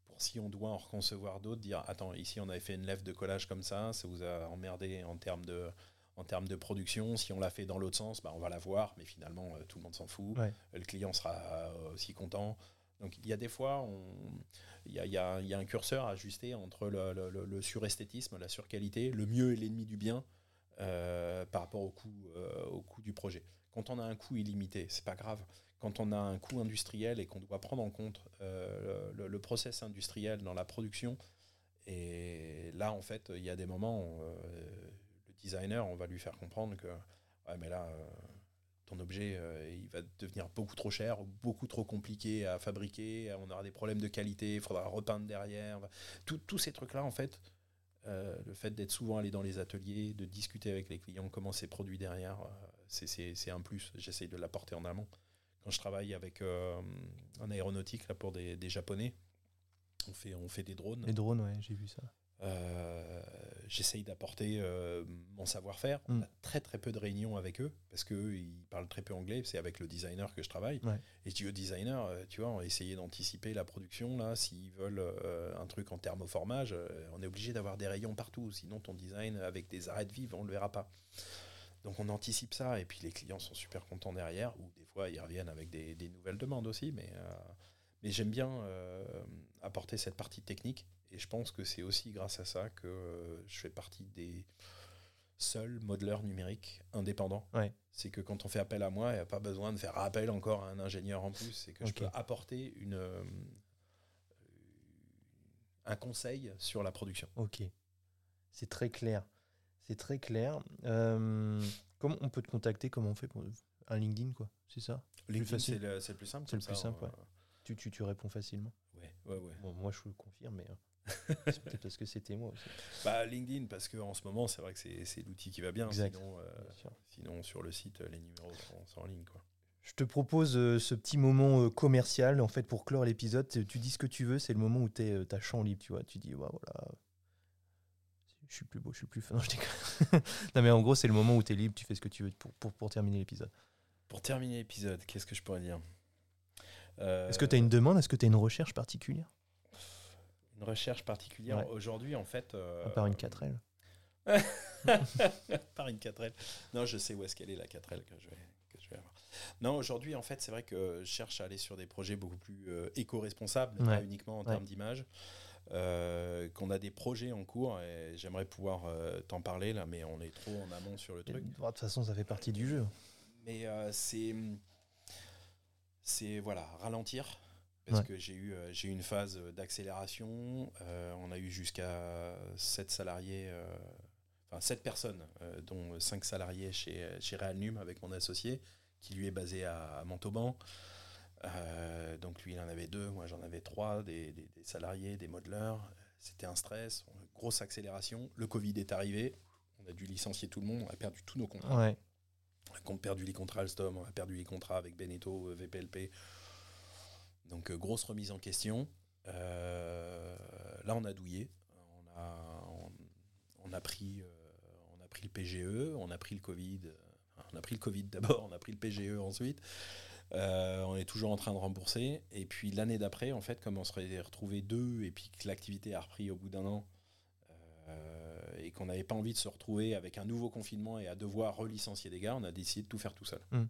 Pour si on doit en reconcevoir d'autres, dire attends, ici on avait fait une lèvre de collage comme ça, ça vous a emmerdé en termes de en termes de production. Si on l'a fait dans l'autre sens, bah, on va la voir, mais finalement, tout le monde s'en fout. Le client sera aussi content. Donc il y a des fois, il y a, y, a, y a, un curseur à ajuster entre le, le, le, suresthétisme, la surqualité, le mieux et l'ennemi du bien euh, par rapport au coût, euh, au coût du projet. Quand on a un coût illimité, c'est pas grave. Quand on a un coût industriel et qu'on doit prendre en compte euh, le, process industriel dans la production, et là en fait, il y a des moments où le designer, on va lui faire comprendre que ouais, mais là ton objet, euh, il va devenir beaucoup trop cher, beaucoup trop compliqué à fabriquer, on aura des problèmes de qualité, il faudra repeindre derrière. tous ces trucs-là, en fait, euh, le fait d'être souvent allé dans les ateliers, de discuter avec les clients, comment c'est produit derrière, euh, c'est un plus. J'essaye de l'apporter en amont. Quand je travaille avec en aéronautique là, pour des, des, Japonais, on fait, on fait des drones. Les drones, ouais, j'ai vu ça. Euh, j'essaye d'apporter euh, mon savoir-faire. On mm. a très très peu de réunions avec eux parce qu'eux ils parlent très peu anglais. C'est avec le designer que je travaille. Et je dis au designer, euh, tu vois, on va essayer d'anticiper la production là. S'ils veulent un truc en thermoformage, on est obligé d'avoir des rayons partout. Sinon ton design avec des arrêts de vivre, on le verra pas. Donc on anticipe ça et puis les clients sont super contents derrière. Ou des fois ils reviennent avec des, des nouvelles demandes aussi, mais mais j'aime bien apporter cette partie technique et je pense que c'est aussi grâce à ça que euh, je fais partie des seuls modeleurs numériques indépendants. C'est que quand on fait appel à moi, il n'y a pas besoin de faire appel encore à un ingénieur en plus. C'est que je peux apporter une, euh, un conseil sur la production. Ok. C'est très clair. C'est très clair. Euh, comment on peut te contacter? Comment on fait pour un LinkedIn quoi? C'est ça? LinkedIn, c'est le, le, plus simple. C'est le plus simple. Ouais. Tu, tu, tu, réponds facilement. Ouais, ouais, ouais. Bon, moi, je le confirme, mais [LAUGHS] c'est peut-être parce que c'était moi aussi. Bah, LinkedIn, parce qu'en ce moment, c'est vrai que c'est l'outil qui va bien. Sinon, euh, sinon, sur le site, les numéros sont, en ligne. Quoi. Je te propose euh, ce petit moment euh, commercial, en fait, pour clore l'épisode. Tu dis ce que tu veux, c'est le moment où tu as champ libre, tu vois. Tu dis, bah, voilà, je suis plus beau, je suis plus fin. [LAUGHS] Non, je non mais en gros, c'est le moment où tu es libre, tu fais ce que tu veux pour, pour, pour terminer l'épisode. Pour terminer l'épisode, qu'est-ce que je pourrais dire? Est-ce que tu as une demande? Est-ce que tu as une recherche particulière? Une recherche particulière aujourd'hui, en fait. Euh, [LAUGHS] par une 4L. par une 4L. Non, je sais où est-ce qu'elle est la 4L que je vais, que je vais avoir. Non, aujourd'hui, en fait, c'est vrai que je cherche à aller sur des projets beaucoup plus euh, éco-responsables, pas uniquement en termes d'image. Euh, qu'on a des projets en cours et j'aimerais pouvoir t'en parler là, mais on est trop en amont sur le truc. De toute façon, ça fait partie du jeu. Mais c'est, c'est voilà, ralentir, parce que j'ai eu, euh, j'ai eu une phase d'accélération. Euh, on a eu jusqu'à 7 salariés, euh, enfin 7 personnes, dont 5 salariés chez, chez Realnum avec mon associé, qui lui est basé à, Montauban. Donc lui, il en avait deux, moi j'en avais trois, des, des, salariés, des modeleurs. C'était un stress, grosse accélération. Le Covid est arrivé, on a dû licencier tout le monde, on a perdu tous nos contrats. On a perdu les contrats Alstom, on a perdu les contrats avec Beneteau, VPLP. Donc euh, grosse remise en question. Euh, là, on a douillé. On a, on, a pris, euh, on a pris le PGE, on a pris le Covid. On a pris le Covid d'abord, on a pris le PGE ensuite. On est toujours en train de rembourser. Et puis l'année d'après, en fait, comme on serait retrouvé deux et puis que l'activité a repris au bout d'un an et qu'on n'avait pas envie de se retrouver avec un nouveau confinement et à devoir relicencier des gars, on a décidé de tout faire tout seul. Mmh.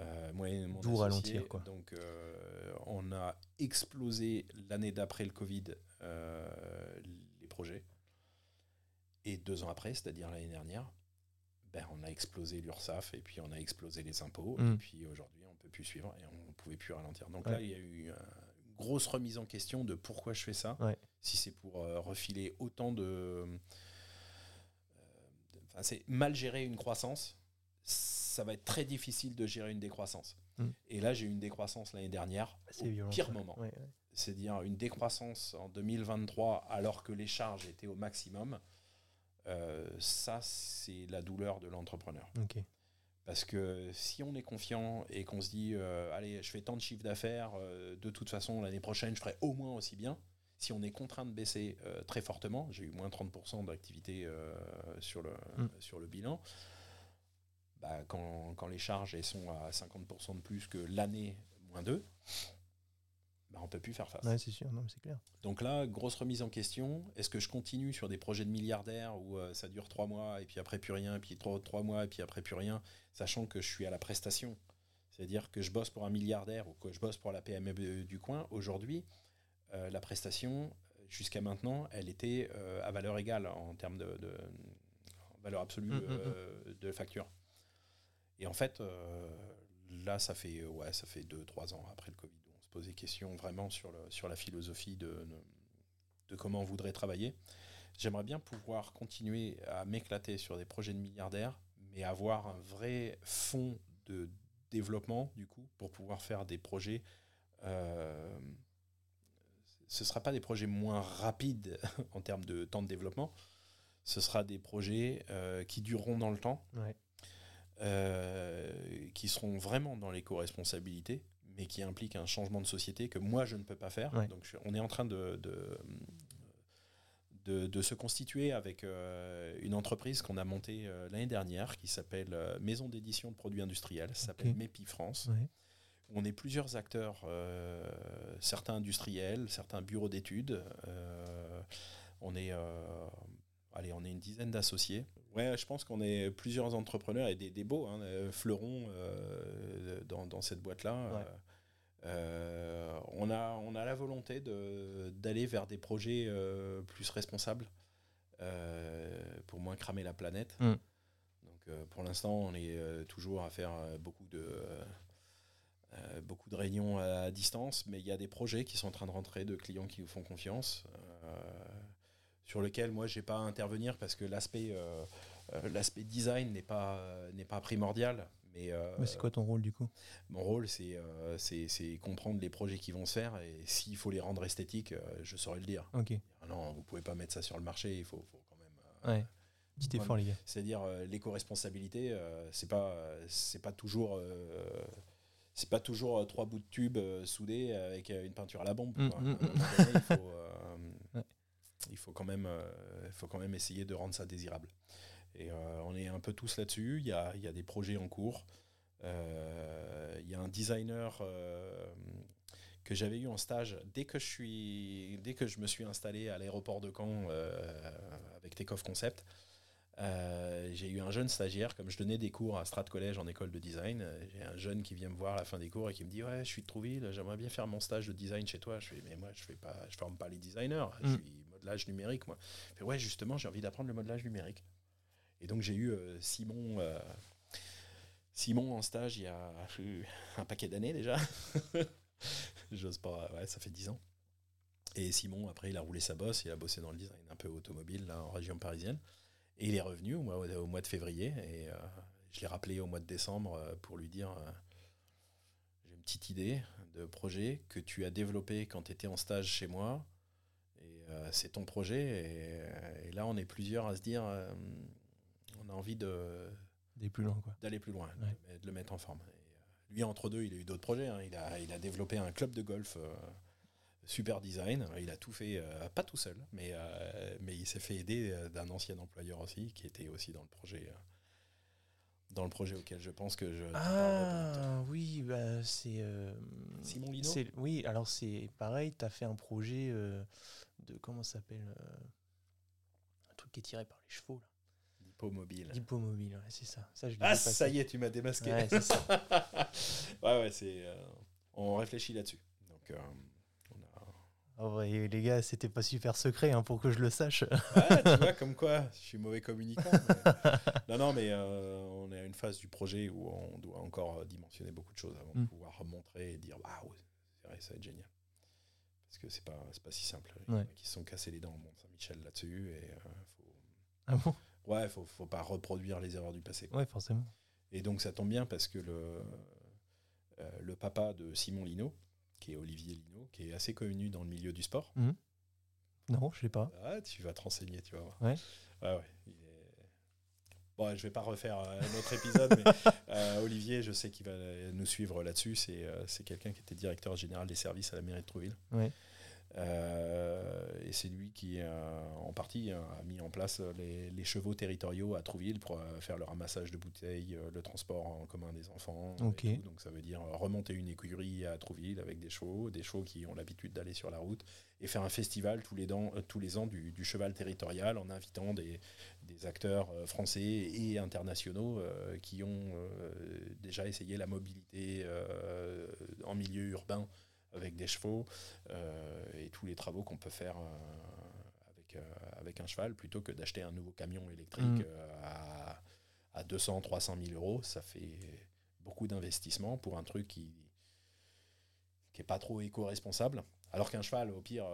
Euh, moi et mon ralentir quoi. Donc euh, on a explosé l'année d'après le Covid euh, les projets. Et deux ans après, c'est-à-dire l'année dernière, ben, on a explosé l'URSSAF et puis on a explosé les impôts. Et mm. puis aujourd'hui, on ne peut plus suivre et on ne pouvait plus ralentir. Donc là, il y a eu une grosse remise en question de pourquoi je fais ça. Si c'est pour refiler autant de. Enfin, c'est mal gérer une croissance ça va être très difficile de gérer une décroissance. Mm. Et là, j'ai eu une décroissance l'année dernière, au pire moment. C'est-à-dire une décroissance en 2023 alors que les charges étaient au maximum. Euh, ça, c'est la douleur de l'entrepreneur. Parce que si on est confiant et qu'on se dit, euh, allez, je fais tant de chiffre d'affaires, euh, de toute façon, l'année prochaine, je ferai au moins aussi bien. Si on est contraint de baisser très fortement, j'ai eu moins 30% d'activité sur, le, mm. sur le bilan, bah, quand, quand, les charges elles sont à 50% de plus que l'année moins 2, bah, on ne peut plus faire face. Ouais, c'est sûr, non, c'est clair. Donc là, grosse remise en question. Est-ce que je continue sur des projets de milliardaires où euh, ça dure trois mois et puis après plus rien, et puis trois, trois mois et puis après plus rien, sachant que je suis à la prestation? C'est-à-dire que je bosse pour un milliardaire ou que je bosse pour la PME du coin. Aujourd'hui, euh, la prestation, jusqu'à maintenant, elle était euh, à valeur égale en termes de, valeur absolue mmh, mmh, mmh. de facture. Et en fait, là, ça fait, ouais, ça fait deux, trois ans après le Covid poser question vraiment sur, le, sur la philosophie de, de, comment on voudrait travailler. J'aimerais bien pouvoir continuer à m'éclater sur des projets de milliardaires, mais avoir un vrai fond de développement, du coup, pour pouvoir faire des projets. Euh, ce ne sera pas des projets moins rapides [LAUGHS] en termes de temps de développement, ce sera des projets euh, qui dureront dans le temps, euh, qui seront vraiment dans l'éco-responsabilité, mais qui implique un changement de société que moi je ne peux pas faire. Donc on est en train de, de, de, se constituer avec euh, une entreprise qu'on a montée euh, l'année dernière qui s'appelle euh, Maison d'édition de produits industriels, ça s'appelle MEPI France. On est plusieurs acteurs, certains industriels, certains bureaux d'études. on est allez, on est une dizaine d'associés. Ouais, je pense qu'on est plusieurs entrepreneurs et des, des beaux hein, fleurons dans, dans, cette boîte-là. Euh, on, a, on a la volonté d'aller vers des projets euh, plus responsables euh, pour moins cramer la planète. Mm. Donc pour l'instant, on est toujours à faire beaucoup de, beaucoup de réunions à, distance, mais il y a des projets qui sont en train de rentrer, de clients qui nous font confiance, sur lesquels moi, je n'ai pas à intervenir parce que l'aspect l'aspect design n'est pas, n'est pas primordial. Euh, mais, c'est quoi ton rôle du coup? Mon rôle, euh, c'est c'est comprendre les projets qui vont se faire et s'il faut les rendre esthétiques, euh, je saurais le dire. Ok. Ah non, vous pouvez pas mettre ça sur le marché, il faut, faut quand même. ouais. Petit effort, les gars. C'est-à-dire l'éco-responsabilité, c'est pas c'est pas toujours c'est pas toujours trois bouts de tube soudés avec une peinture à la bombe. Mm, mm, mm. il, faut, il faut quand même il faut quand même essayer de rendre ça désirable. Et euh, on est un peu tous là-dessus. Il y a, y a, des projets en cours. Euh, il y a un designer euh, que j'avais eu en stage dès que je suis dès que je me suis installé à l'aéroport de Caen avec Takeoff Concept. j'ai eu un jeune stagiaire, comme je donnais des cours à Strat College en école de design. J'ai un jeune qui vient me voir à la fin des cours et qui me dit Ouais, je suis de Trouville, j'aimerais bien faire mon stage de design chez toi. Je fais Mais moi, je ne je forme pas les designers, je mm. suis modelage numérique. Moi. Ouais, justement, j'ai envie d'apprendre le modelage numérique. Et donc j'ai eu euh, Simon, euh, Simon en stage il y a [LAUGHS] un paquet d'années déjà. [LAUGHS] J'ose pas, ouais, ça fait dix ans. Et Simon, après, il a roulé sa bosse, il a bossé dans le design un peu automobile là, en région parisienne. Et il est revenu au mois, au mois de février. Et euh, je l'ai rappelé au mois de décembre pour lui dire J'ai une petite idée de projet que tu as développé quand tu étais en stage chez moi. Et c'est ton projet. Et, là, on est plusieurs à se dire on a envie de d'aller plus loin, quoi. D'aller plus loin, de, le mettre en forme. Euh, lui, entre deux, il a eu d'autres projets. Hein. Il, a, il a développé un club de golf euh, super design. Il a tout fait, euh, pas tout seul, mais, mais il s'est fait aider d'un ancien employeur aussi, qui était aussi dans le projet. dans le projet auquel je pense que je. Ah oui, bah, c'est. Simon Lino? Oui, alors c'est pareil, tu as fait un projet de. Comment ça s'appelle Un truc qui est tiré par les chevaux, là. Mobile. Mobile, c'est ça. ça ah, ça y est, tu m'as démasqué. Ouais, [LAUGHS] ouais, ouais, c'est. Euh, on réfléchit là-dessus. Donc, euh, on a... oh, les gars, c'était pas super secret hein, pour que je le sache. ouais, tu [LAUGHS] vois, comme quoi, je suis mauvais communicant. [LAUGHS] non, non, mais euh, on est à une phase du projet où on doit encore dimensionner beaucoup de choses avant de mm. pouvoir montrer et dire waouh, c'est vrai, ça va être génial. Parce que c'est pas, pas si simple. Il y en a qui se sont cassés les dents au Mont-Saint-Michel là-dessus. Et, faut... Ah bon? Ouais, faut, faut pas reproduire les erreurs du passé. Ouais, forcément. Et donc ça tombe bien parce que le, euh, le papa de Simon Lino, qui est Olivier Lino, qui est assez connu dans le milieu du sport. Mhm. Non, je ne sais pas. Ah, tu vas te renseigner, tu vas voir. Ouais. Ouais, ouais. Bon, je vais pas refaire euh, un autre épisode, mais [LAUGHS] euh, Olivier, je sais qu'il va nous suivre là-dessus. C'est quelqu'un qui était directeur général des services à la mairie de Trouville. Ouais. et c'est lui qui, en partie, a mis en place les, chevaux territoriaux à Trouville pour faire le ramassage de bouteilles, le transport en commun des enfants. Donc ça veut dire remonter une écurie à Trouville avec des chevaux, des chevaux qui ont l'habitude d'aller sur la route, et faire un festival tous les, tous les ans du, cheval territorial en invitant des, des acteurs français et internationaux qui ont déjà essayé la mobilité en milieu urbain avec des chevaux euh, et tous les travaux qu'on peut faire euh, avec, euh, avec un cheval plutôt que d'acheter un nouveau camion électrique mm. à, à 200, 300 000 euros. Ça fait beaucoup d'investissement pour un truc qui qui est pas trop éco-responsable. Alors qu'un cheval, au pire,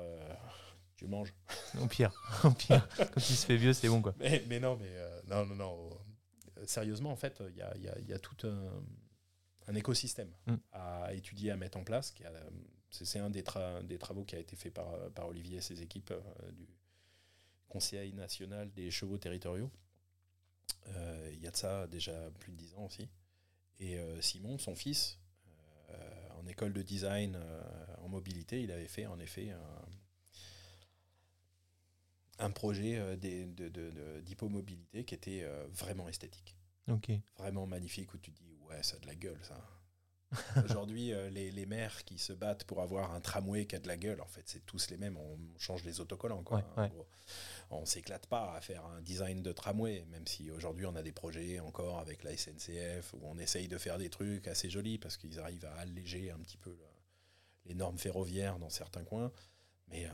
tu manges. Au pire, [LAUGHS] au pire. Quand il se fait vieux, c'est bon quoi. Mais, mais non, mais non, non, non. Sérieusement, en fait, il y a, y, a, y a, tout un un écosystème mm. à étudier, à mettre en place. C'est un des, des, travaux qui a été fait par, par Olivier et ses équipes euh, du Conseil national des chevaux territoriaux. Euh, il y a de ça déjà plus de dix ans aussi. Et euh, Simon, son fils, en école de design en mobilité, il avait fait en effet un, projet d'hypomobilité qui était vraiment esthétique. Vraiment magnifique où tu dis ouais, ça a de la gueule, ça. [LAUGHS] Aujourd'hui, euh, les, les, maires qui se battent pour avoir un tramway qui a de la gueule, en fait, c'est tous les mêmes. On change les autocollants, quoi. Ouais, On s'éclate pas à faire un design de tramway, même si aujourd'hui on a des projets encore avec la SNCF où on essaye de faire des trucs assez jolis parce qu'ils arrivent à alléger un petit peu les normes ferroviaires dans certains coins. Mais euh,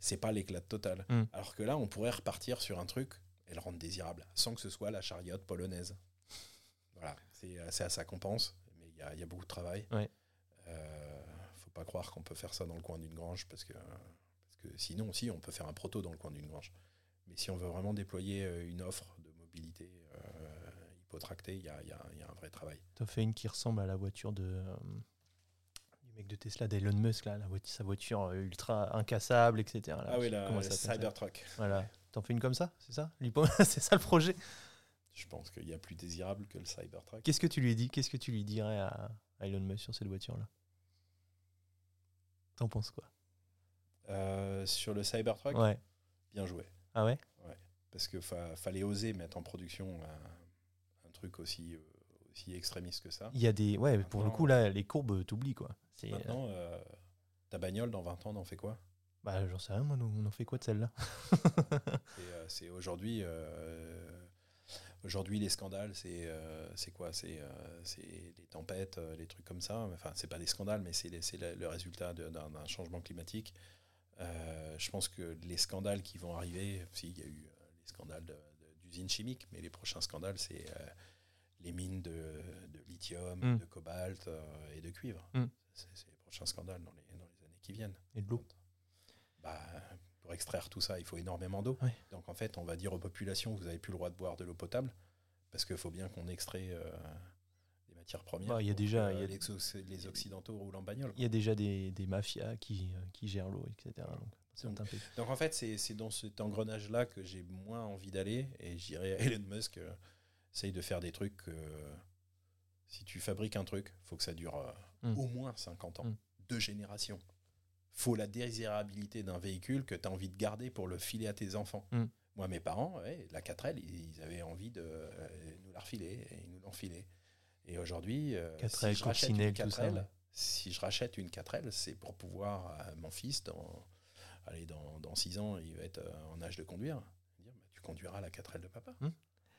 c'est pas l'éclat total. Mm. Alors que là, on pourrait repartir sur un truc et le rendre désirable, sans que ce soit la chariote polonaise. Voilà, euh, c'est à ça qu'on pense, mais il y, y a, beaucoup de travail. Ouais. Euh, faut pas croire qu'on peut faire ça dans le coin d'une grange, parce que, parce que sinon aussi, on peut faire un proto dans le coin d'une grange. Mais si on veut vraiment déployer euh, une offre de mobilité euh, hypotractée, il y a, y, a, y a, un vrai travail. Tu as fait une qui ressemble à la voiture de, euh, du mec de Tesla, d'Elon Musk, là, la voiture, sa voiture ultra incassable, etc. ah oui, la Cybertruck. Voilà. T'en fais une comme ça, c'est ça? [LAUGHS] C'est ça le projet? Je pense qu'il y a plus désirable que le Cybertruck. Qu'est-ce que tu lui dis Qu'est-ce que tu lui dirais à Elon Musk sur cette voiture-là? T'en penses quoi? Euh, Sur le Cybertruck? Ouais. Bien joué. Ah ouais? Ouais. Parce qu'il fallait oser mettre en production un, truc aussi, euh, aussi extrémiste que ça. Il y a des. Ouais, pour le coup, là, les courbes t'oublient, quoi. Maintenant, euh, ta bagnole, dans 20 ans, on en fait quoi? Bah, j'en sais rien, moi, on en fait quoi de celle-là? [LAUGHS] C'est aujourd'hui Aujourd'hui, les scandales, c'est euh, quoi? C'est euh, les tempêtes, euh, les trucs comme ça. Enfin, c'est pas des scandales, mais c'est le, résultat d'un changement climatique. je pense que les scandales qui vont arriver, s'il y a eu les scandales d'usines chimiques, mais les prochains scandales, c'est les mines de, de lithium, mm. de cobalt et de cuivre. Mm. C'est les prochains scandales dans les, dans les années qui viennent. Et de l'eau bah, pour extraire tout ça, il faut énormément d'eau. Donc en fait, on va dire aux populations, vous n'avez plus le droit de boire de l'eau potable, parce qu'il faut bien qu'on extrait euh, des matières premières. Bah, il y a déjà euh, y a les, les, Occidentaux roulent en bagnole. Il y a déjà des, des mafias qui, euh, qui gèrent l'eau, etc. Donc, donc, en fait, c'est dans cet engrenage-là que j'ai moins envie d'aller, et j'irai à Elon Musk, essaye de faire des trucs si tu fabriques un truc, faut que ça dure mm. au moins 50 ans, mm. deux générations faut la désirabilité d'un véhicule que tu as envie de garder pour le filer à tes enfants. Mm. Moi, mes parents, la 4L, ils, avaient envie de euh, nous la refiler et ils nous l'ont filé. Et aujourd'hui, euh, si, je rachète une 4L, si je rachète une 4L, c'est pour pouvoir, euh, mon fils, dans, allez, dans, dans 6 ans, il va être en âge de conduire, dire bah, tu conduiras la 4L de papa.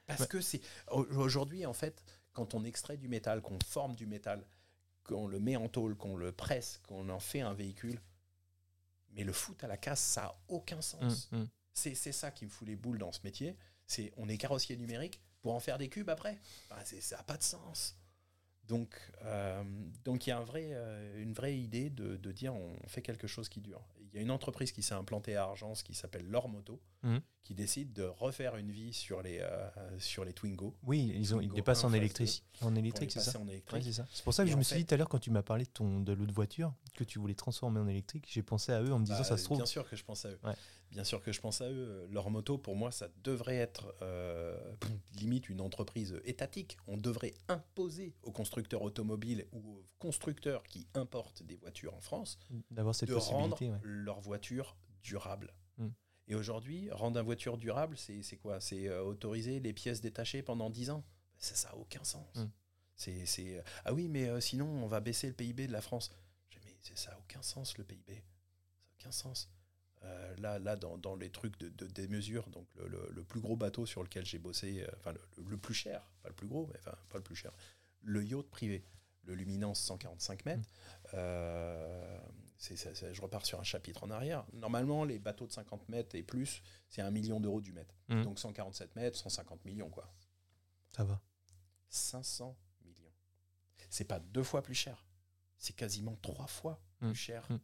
Parce que c'est. Aujourd'hui, en fait, quand on extrait du métal, qu'on forme du métal, qu'on le met en tôle, qu'on le presse, qu'on en fait un véhicule, mais le foot à la casse, ça n'a aucun sens. Mm, mm. C'est ça qui me fout les boules dans ce métier. C'est on est carrossier numérique pour en faire des cubes après. ça n'a pas de sens. Donc, euh, donc il y a un vrai, euh, une vraie idée de, de, dire on fait quelque chose qui dure. Il y a une entreprise qui s'est implantée à Argence qui s'appelle Lormoto, mmh. qui décide de refaire une vie sur les, euh, sur les Twingo. Oui, ils, ont, ils dépassent en électrique. En électrique, c'est ça. c'est pour ça que je me suis dit tout à l'heure, quand tu m'as parlé de, ton, de l'autre voiture, que tu voulais transformer en électrique, j'ai pensé à eux en me disant bah, ça se trouve. Bien sûr que je pense à eux. Bien sûr que je pense à eux. Leur moto, pour moi, ça devrait être euh, [LAUGHS] limite une entreprise étatique. On devrait imposer aux constructeurs automobiles ou aux constructeurs qui importent des voitures en France d'avoir cette de possibilité. rendre ouais. leur voiture durable. Mm. Et aujourd'hui, rendre une voiture durable, c'est quoi? C'est euh, autoriser les pièces détachées pendant 10 ans? Ça n'a aucun sens. Mm. C'est euh, ah oui, mais euh, sinon, on va baisser le PIB de la France. Mais c'est- ça n'a aucun sens, le PIB. Ça n'a aucun sens. Là, là dans, dans les trucs de, mesures, donc le, le- le plus gros bateau sur lequel j'ai bossé, enfin le, le plus cher, pas le plus gros, mais enfin pas le plus cher, le yacht privé, le Luminance 145 mètres. euh, c'est- c'est- c'est- je repars sur un chapitre en arrière. Normalement, les bateaux de 50 mètres et plus, c'est un million d'euros du mètre. Mhm. Donc 147 mètres, 150 millions, quoi. Ça va. 500 millions. C'est pas deux fois plus cher, c'est quasiment trois fois plus Mm. cher Mm.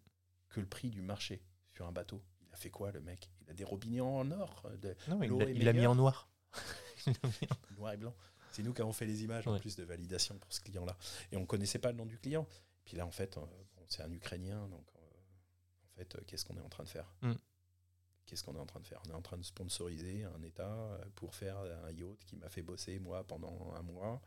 que le prix du marché sur un bateau. Il a fait quoi, le mec? Il a des robinets en or, euh, de Non, [LAUGHS] il l'a mis en noir. Noir et blanc. C'est nous qui avons fait les images en plus de validation pour ce client-là. Et on connaissait pas le nom du client. Puis là, en fait, euh, c'est un Ukrainien, donc euh, en fait, euh, qu'est-ce qu'on est en train de faire Mm. Qu'est-ce qu'on est en train de faire On est en train de sponsoriser un État euh, pour faire un yacht qui m'a fait bosser, moi, pendant un mois,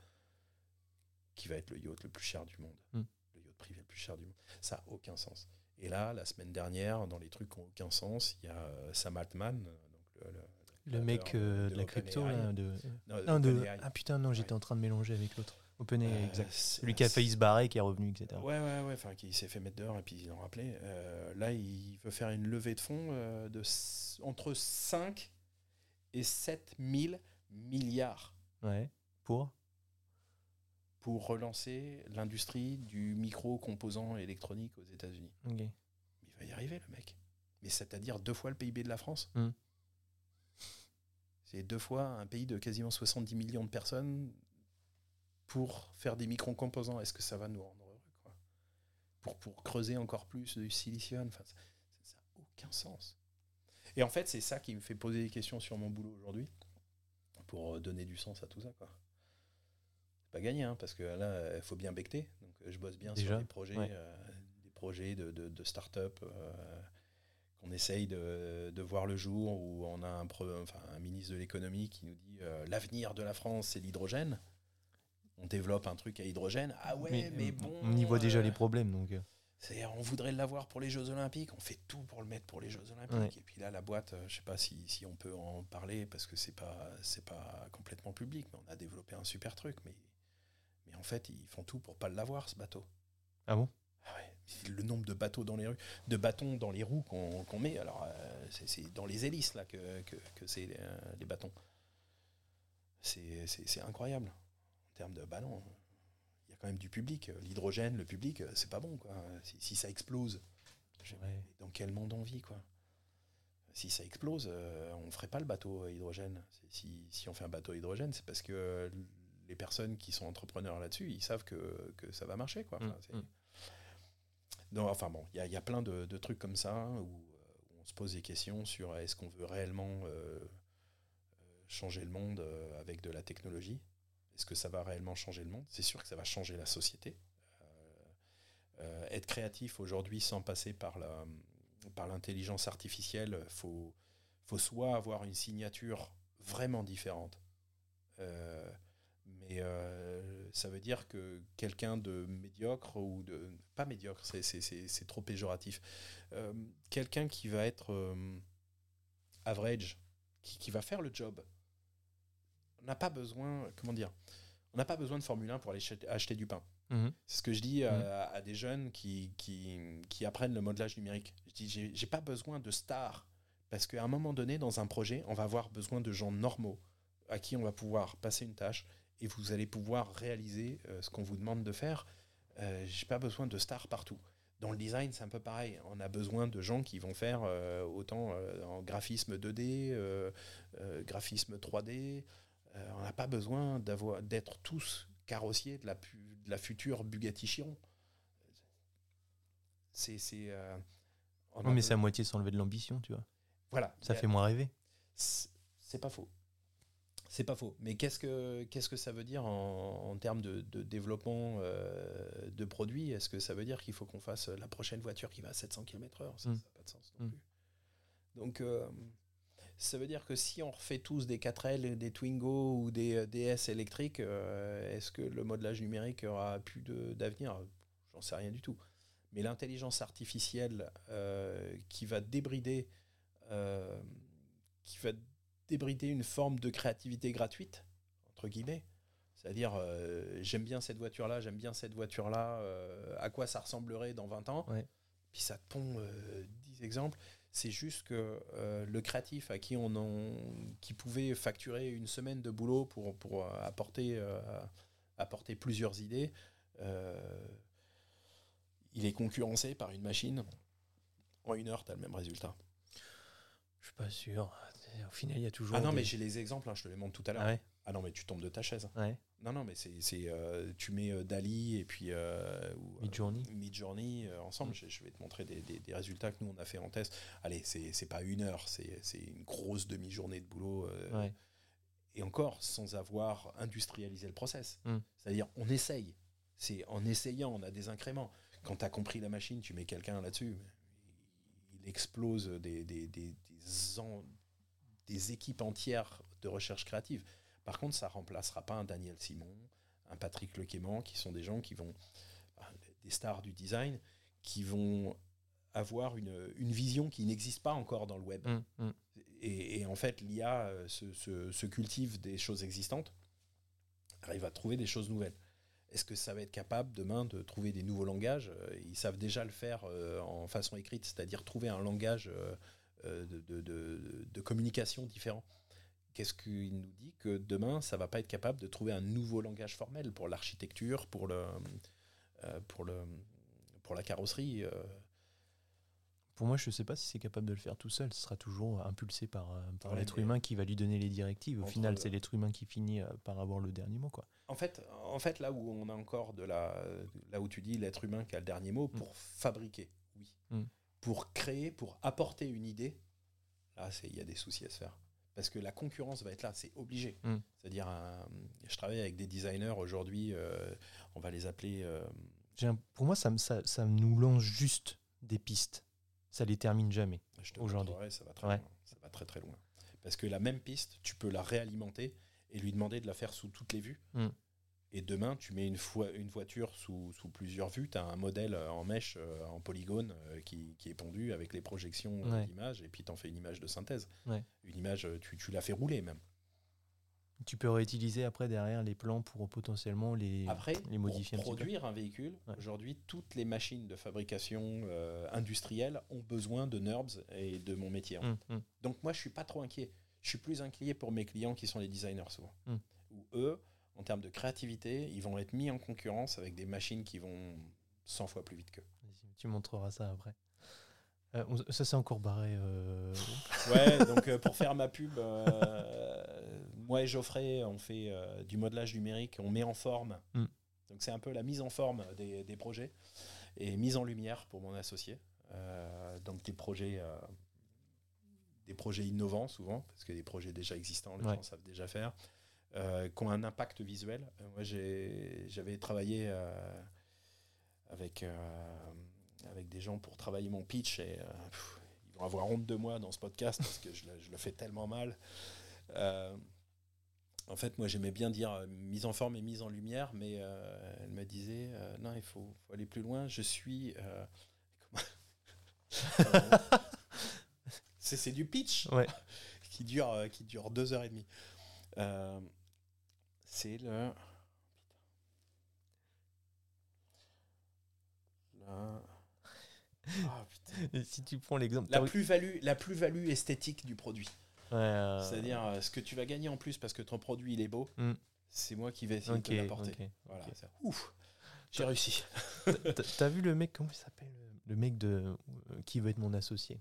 qui va être le yacht le plus cher du monde. Mm. Le yacht privé le plus cher du monde. Ça n'a aucun sens. Et là, la semaine dernière, dans les trucs qui n'ont aucun sens, il y a Sam Altman, donc le, le- Le mec euh, de de la crypto, là, de... non, Non, de... Ah putain, non, j'étais Ouais. en train de mélanger avec l'autre. OpenAI, Euh, exact. Celui qui a failli se barrer, qui est revenu, etc. Ouais, ouais, ouais, enfin, qui s'est fait mettre dehors et puis ils l'ont rappelé. Euh, là, il veut faire une levée de fonds euh, de entre 5 et 7 000 milliards Ouais. Pour? Pour relancer l'industrie du micro-composant électronique aux États-Unis. Ok. Il va y arriver, le mec. Mais c'est-à-dire deux fois le PIB de la France. Mm. C'est deux fois un pays de quasiment 70 millions de personnes pour faire des micro-composants. Est-ce que ça va nous rendre heureux quoi? Pour, pour creuser encore plus du silicium enfin, ça n'a aucun sens. Et en fait, c'est ça qui me fait poser des questions sur mon boulot aujourd'hui pour euh, donner du sens à tout ça. quoi. C'est pas gagné, hein, parce que là, il faut bien becter. Donc, je bosse bien Déjà, sur des projets, ouais. euh, des projets de, de, de start-up euh, qu'on essaye de, de voir le jour, où on a un, pro- enfin, un ministre de l'économie qui nous dit euh, l'avenir de la France, c'est l'hydrogène. On développe un truc à hydrogène. Ah ouais, mais, euh, bon. On y voit déjà euh, les problèmes, donc. euh, c'est, on voudrait l'avoir pour les Jeux Olympiques, on fait tout pour le mettre pour les Jeux Olympiques. Ouais. Et puis là, la boîte, je sais pas si, si on peut en parler parce que c'est pas, c'est pas complètement public, mais on a développé un super truc. Mais, mais en fait, ils font tout pour pas l'avoir, ce bateau. Ah bon? Ah ouais, le nombre de bateaux dans les rues, de bâtons dans les roues qu'on, qu'on met, alors euh, c'est, dans les hélices là que, que, que c'est les, euh, les bâtons. C'est, c'est, c'est incroyable termes de ballons. Il y a quand même du public. L'hydrogène, le public, euh, c'est pas bon quoi. Si, si ça explose, Ouais. dans quel monde on vit quoi Si ça explose, euh, on ferait pas le bateau à hydrogène. Si, si on fait un bateau à hydrogène, c'est parce que euh, les personnes qui sont entrepreneurs là-dessus, ils savent que, que ça va marcher quoi. Enfin, Mm, mm. non, enfin bon, il y, y a plein de, de trucs comme ça où, euh, où on se pose des questions sur est-ce qu'on veut réellement euh, changer le monde avec de la technologie? Est-ce que ça va réellement changer le monde? C'est sûr que ça va changer la société. Euh, euh, être créatif aujourd'hui sans passer par la par l'intelligence artificielle, faut faut soit avoir une signature vraiment différente. Euh, mais ça veut dire que quelqu'un de médiocre ou de pas médiocre, c'est, trop péjoratif. Quelqu'un qui va être average, qui, qui va faire le job. On n'a pas besoin, comment dire, on n'a pas besoin de Formule 1 pour aller acheter, du pain. Mhm. C'est ce que je dis à, à des jeunes qui, qui, qui apprennent le modelage numérique. Je dis, j'ai, pas besoin de stars. Parce qu'à un moment donné, dans un projet, on va avoir besoin de gens normaux à qui on va pouvoir passer une tâche et vous allez pouvoir réaliser euh, ce qu'on vous demande de faire. Euh, j'ai pas besoin de stars partout. Dans le design, c'est un peu pareil. On a besoin de gens qui vont faire euh, autant euh, en graphisme 2D, euh, euh, graphisme 3D. Euh, on n'a pas besoin d'avoir, d'être tous carrossiers de la, pu- de la future Bugatti Chiron. C'est, euh, on a Ouais, mais c'est à moitié s'enlever de l'ambition, tu vois. voilà. Ça fait moins rêver. c'est pas faux. C'est pas faux. Mais qu'est-ce que, qu'est-ce que ça veut dire en, en termes de, de développement euh, de produits? Est-ce que ça veut dire qu'il faut qu'on fasse la prochaine voiture qui va à 700 km/h Ça n'a Mm. pas de sens non Mm. plus. Donc, ça veut dire que si on refait tous des 4L, des Twingo ou des DS électriques, est-ce que le modelage numérique aura plus d'avenir? J'en sais rien du tout. Mais l'intelligence artificielle qui va débrider, qui va débrider une forme de créativité gratuite, entre guillemets, c'est-à-dire, euh, j'aime bien cette voiture-là, j'aime bien cette voiture-là, euh, à quoi ça ressemblerait dans 20 ans? Puis ça te pond 10 exemples. C'est juste que euh, le créatif à qui on en, qui pouvait facturer une semaine de boulot pour, pour apporter, apporter plusieurs idées, il est concurrencé par une machine. En une heure, tu as le même résultat. Je suis pas sûr. Au final, il y a toujours. Ah non, mais j'ai les exemples, hein, je te les montre tout à l'heure. Ah, ah, non, mais tu tombes de ta chaise. Ouais. Non, non, mais c'est, euh, tu mets euh, Dali et puis euh, Midjourney, Midjourney ensemble. Mm. Je, vais te montrer des, des, résultats que nous on a fait en test. Allez, c'est, pas une heure, c'est, c'est une grosse demi-journée de boulot. Et encore sans avoir industrialisé le process. Mm. C'est-à-dire, on essaye. C'est en essayant, on a des incréments. Quand tu as compris la machine, tu mets quelqu'un là-dessus, il explose des, des, des, des équipes entières de recherche créative. Par contre, ça remplacera pas un Daniel Simon, un Patrick Lequément, qui sont des gens qui vont, euh, des stars du design, qui vont avoir une, vision qui n'existe pas encore dans le web. Mmh, mmh. Et, en fait, l'IA euh, se, cultive des choses existantes, arrive à trouver des choses nouvelles. Est-ce que ça va être capable demain de trouver des nouveaux langages? Euh, Ils savent déjà le faire en façon écrite, c'est-à-dire trouver un langage de, communication différent qu'est-ce qu'il nous dit que demain, ça va pas être capable de trouver un nouveau langage formel pour l'architecture, pour, le, euh, pour, le, pour la carrosserie euh. Pour moi, je ne sais pas si c'est capable de le faire tout seul. Ce sera toujours impulsé par, euh, par l'être humain qui va lui donner les directives. Au final, c'est l'être humain qui finit par avoir le dernier mot. Quoi. En, fait, en fait, là où on a encore de la. Là où tu dis l'être humain qui a le dernier mot, pour mm. fabriquer, oui. Mm. Pour créer, pour apporter une idée, là, il y a des soucis à se faire parce que la concurrence va être là, c'est obligé. Mm. C'est-à-dire, je travaille avec des designers aujourd'hui, euh, on va les appeler. Euh, pour moi, ça, ça, ça, nous lance juste des pistes. Ça les termine jamais aujourd'hui. Ça, va très ça va très très loin. Parce que la même piste, tu peux la réalimenter et lui demander de la faire sous toutes les vues. Mm. Et demain, tu mets une, une voiture sous, plusieurs vues, tu as un modèle euh, en mèche, euh, en polygone, euh, qui, est pondu avec les projections d'images, et puis tu en fais une image de synthèse. Une image, tu, tu la fais rouler même. Tu peux réutiliser après derrière les plans pour potentiellement les, après, les modifier pour produire un véhicule, aujourd'hui, toutes les machines de fabrication industrielle ont besoin de NURBS et de mon métier. Hum, hum. Donc moi, je suis pas trop inquiet. Je suis plus inquiet pour mes clients qui sont les designers souvent. Hum. Ou eux, en termes de créativité, ils vont être mis en concurrence avec des machines qui vont 100 fois plus vite qu'eux. Tu montreras ça après. Euh, ça c'est encore barré. Euh, [LAUGHS] ouais, donc euh, pour faire ma pub, moi et Geoffrey, on fait du modelage numérique, on met en forme. Hmm. Donc c'est un peu la mise en forme des, des, projets et mise en lumière pour mon associé. donc des projets, des projets innovants souvent, parce que des projets déjà existants, les gens savent déjà faire. Euh, qui ont un impact visuel. Euh, moi, j'avais travaillé euh, avec, avec des gens pour travailler mon pitch et ils vont avoir honte de moi dans ce podcast parce que je le, je le fais tellement mal. en fait, moi, j'aimais bien dire mise en forme et mise en lumière, mais elle me disait non, il faut, faut, aller plus loin. Je suis. [LAUGHS] c'est du pitch ouais. [LAUGHS] qui, dure, qui dure deux heures et demie. C'est le. [LAUGHS] Ah, si tu prends l'exemple. La plus-value la plus esthétique du produit. Euh, C'est-à-dire euh, ce que tu vas gagner en plus parce que ton produit il est beau, hmm. c'est moi qui vais essayer de l'apporter. Voilà, Ouf, j'ai réussi. [LAUGHS] T'as vu le mec, comment il s'appelle Le mec de euh, qui veut être mon associé?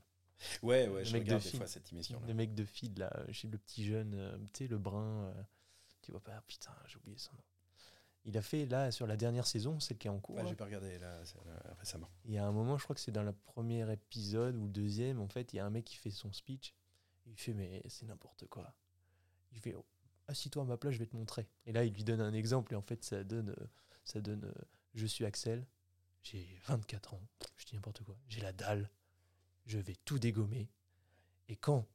Ouais, ouais, je regarde des fois cette émission. Le mec de feed là, chez le petit jeune, tu sais, le brun. Tu vois pas, putain, j'ai oublié son nom. Il a fait là sur la dernière saison, celle qui est en cours. j'ai pas regardé là, récemment. Il y a un moment, je crois que c'est dans le premier épisode ou le deuxième, en fait, il y a un mec qui fait son speech. il fait mais c'est n'importe quoi. Il fait oh, assis-toi à ma place, je vais te montrer. Et là, il lui donne un exemple et en fait, ça donne, ça donne. je suis Axel, j'ai 24 ans, je dis n'importe quoi. J'ai la dalle, je vais tout dégommer Et quand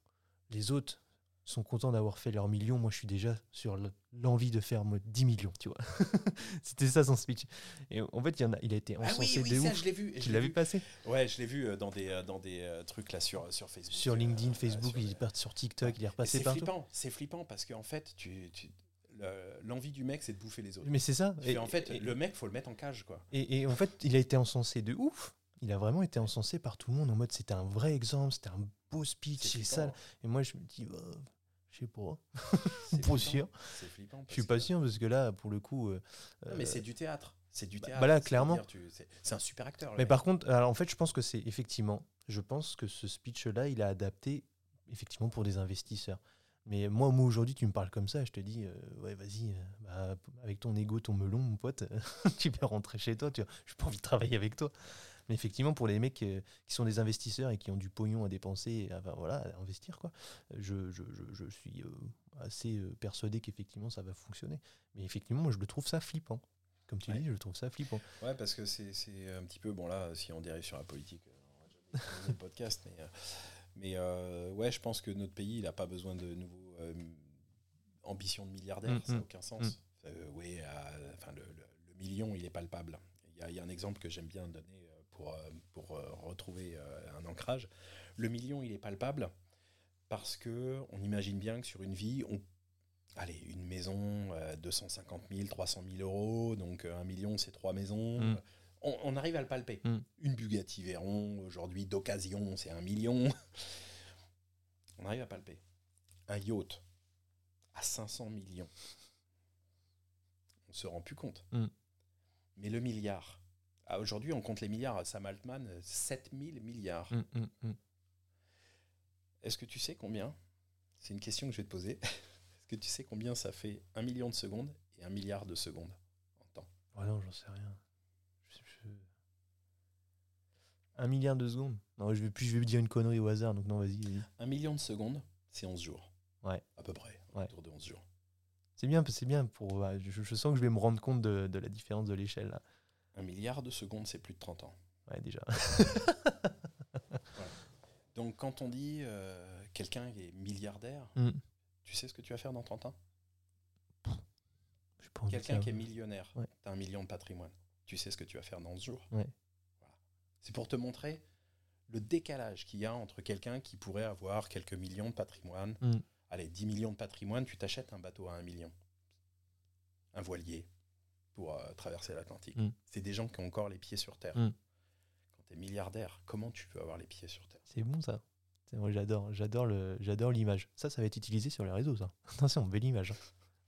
les autres sont contents d'avoir fait leur million, moi je suis déjà sur l'envie de faire 10 millions, tu vois. [LAUGHS] C'était ça son speech. Et en fait, il, y en a, il a été encensé ah oui, de ça, ouf. je l'ai vu. Tu l'as vu passer? Ouais, je l'ai vu euh, dans des, euh, dans des euh, trucs là sur, sur Facebook. Sur LinkedIn, euh, Facebook, sur il est parti sur TikTok, il est repassé C'est partout. flippant, c'est flippant parce qu'en fait, tu, tu- le- l'envie du mec, c'est de bouffer les autres. Mais c'est ça. Et, en fait, et- le mec, faut le mettre en cage, quoi. Et, et en fait, il a été encensé de ouf. Il a vraiment été encensé par tout le monde en mode c'était un vrai exemple, c'était un beau speech, c'est ça. Et moi, je me dis, bah, je sais pas. Flippant. sûr. C'est flippant. Je suis pas sûr parce que là, pour le coup. euh, Non, mais c'est du théâtre. C'est du bah- théâtre. bah là, clairement. C'est un super acteur. Mais mec. par contre, alors, en fait, je pense que c'est effectivement, je pense que ce speech-là, il a adapté effectivement pour des investisseurs. Mais moi, moi aujourd'hui, tu me parles comme ça, je te dis, euh, ouais, vas-y, euh, bah, avec ton ego, ton melon, mon pote, [LAUGHS] tu peux rentrer chez toi. Tu vois, j'ai pas envie de travailler avec toi. Mais effectivement, pour les mecs euh, qui sont des investisseurs et qui ont du pognon à dépenser, et à, voilà, à investir, quoi, je, je, je, je suis euh, assez euh, persuadé qu'effectivement, ça va fonctionner. Mais effectivement, moi, je le trouve ça flippant. Comme tu Ouais. dis, je trouve ça flippant. Ouais, parce que c'est c'est un petit peu. Bon, là, si on dérive sur la politique, on va jamais le podcast, mais. mais euh, ouais, je pense que notre pays, il n'a pas besoin de nouveaux euh, ambitions de milliardaires. Mm, ça n'a mm, aucun sens. Euh, oui, enfin, le, le- le million, il est palpable. Il y, a, il y a un exemple que j'aime bien donner pour, euh, pour euh, retrouver euh, un ancrage. Le million, il est palpable parce que on imagine bien que sur une vie, on Allez, une maison, euh, 250 000, 300 000 euros, donc un million, c'est trois maisons. Mm. On, on arrive à le palper. Mm. Une Bugatti Veyron, aujourd'hui d'occasion, c'est un million. [LAUGHS] On arrive à palper. Un yacht à 500 millions. On se rend plus compte. Mm. Mais le milliard. Ah, aujourd'hui, on compte les milliards. Sam Altman, 7000 milliards. Mm, mm, mm. Est-ce que tu sais combien? C'est une question que je vais te poser. [LAUGHS] Est-ce que tu sais combien ça fait un million de secondes et un milliard de secondes en temps? Ouais, non, j'en sais rien. Je- je- Un milliard de secondes? Non, je vais, puis je vais dire une connerie au hasard, donc non, vas-y. vas-y. Un million de secondes, c'est 11 jours. Ouais. À peu près, Ouais. autour de 11 jours. C'est bien, c'est bien. Pour, ouais, je, je sens que je vais me rendre compte de, de la différence de l'échelle. là. Un milliard de secondes, c'est plus de 30 ans. Ouais, déjà. [LAUGHS] Donc quand on dit euh, quelqu'un qui est milliardaire, Mm. tu sais ce que tu vas faire dans 30 ans? Quelqu'un qui est millionnaire, Ouais. tu as un million de patrimoine. Tu sais ce que tu vas faire dans 11 jours Ouais. Voilà. C'est pour te montrer le décalage qu'il y a entre quelqu'un qui pourrait avoir quelques millions de patrimoine. Mm. Allez, 10 millions de patrimoine, tu t'achètes un bateau à 1 million. Un voilier pour euh, traverser l'Atlantique. Mm. C'est des gens qui ont encore les pieds sur terre. Mm. Quand tu es milliardaire, comment tu peux avoir les pieds sur terre? C'est bon, ça. Moi, j'adore. J'adore le, j'adore l'image. Ça, ça va être utilisé sur les réseaux, ça. [LAUGHS] Attention, belle image. hein.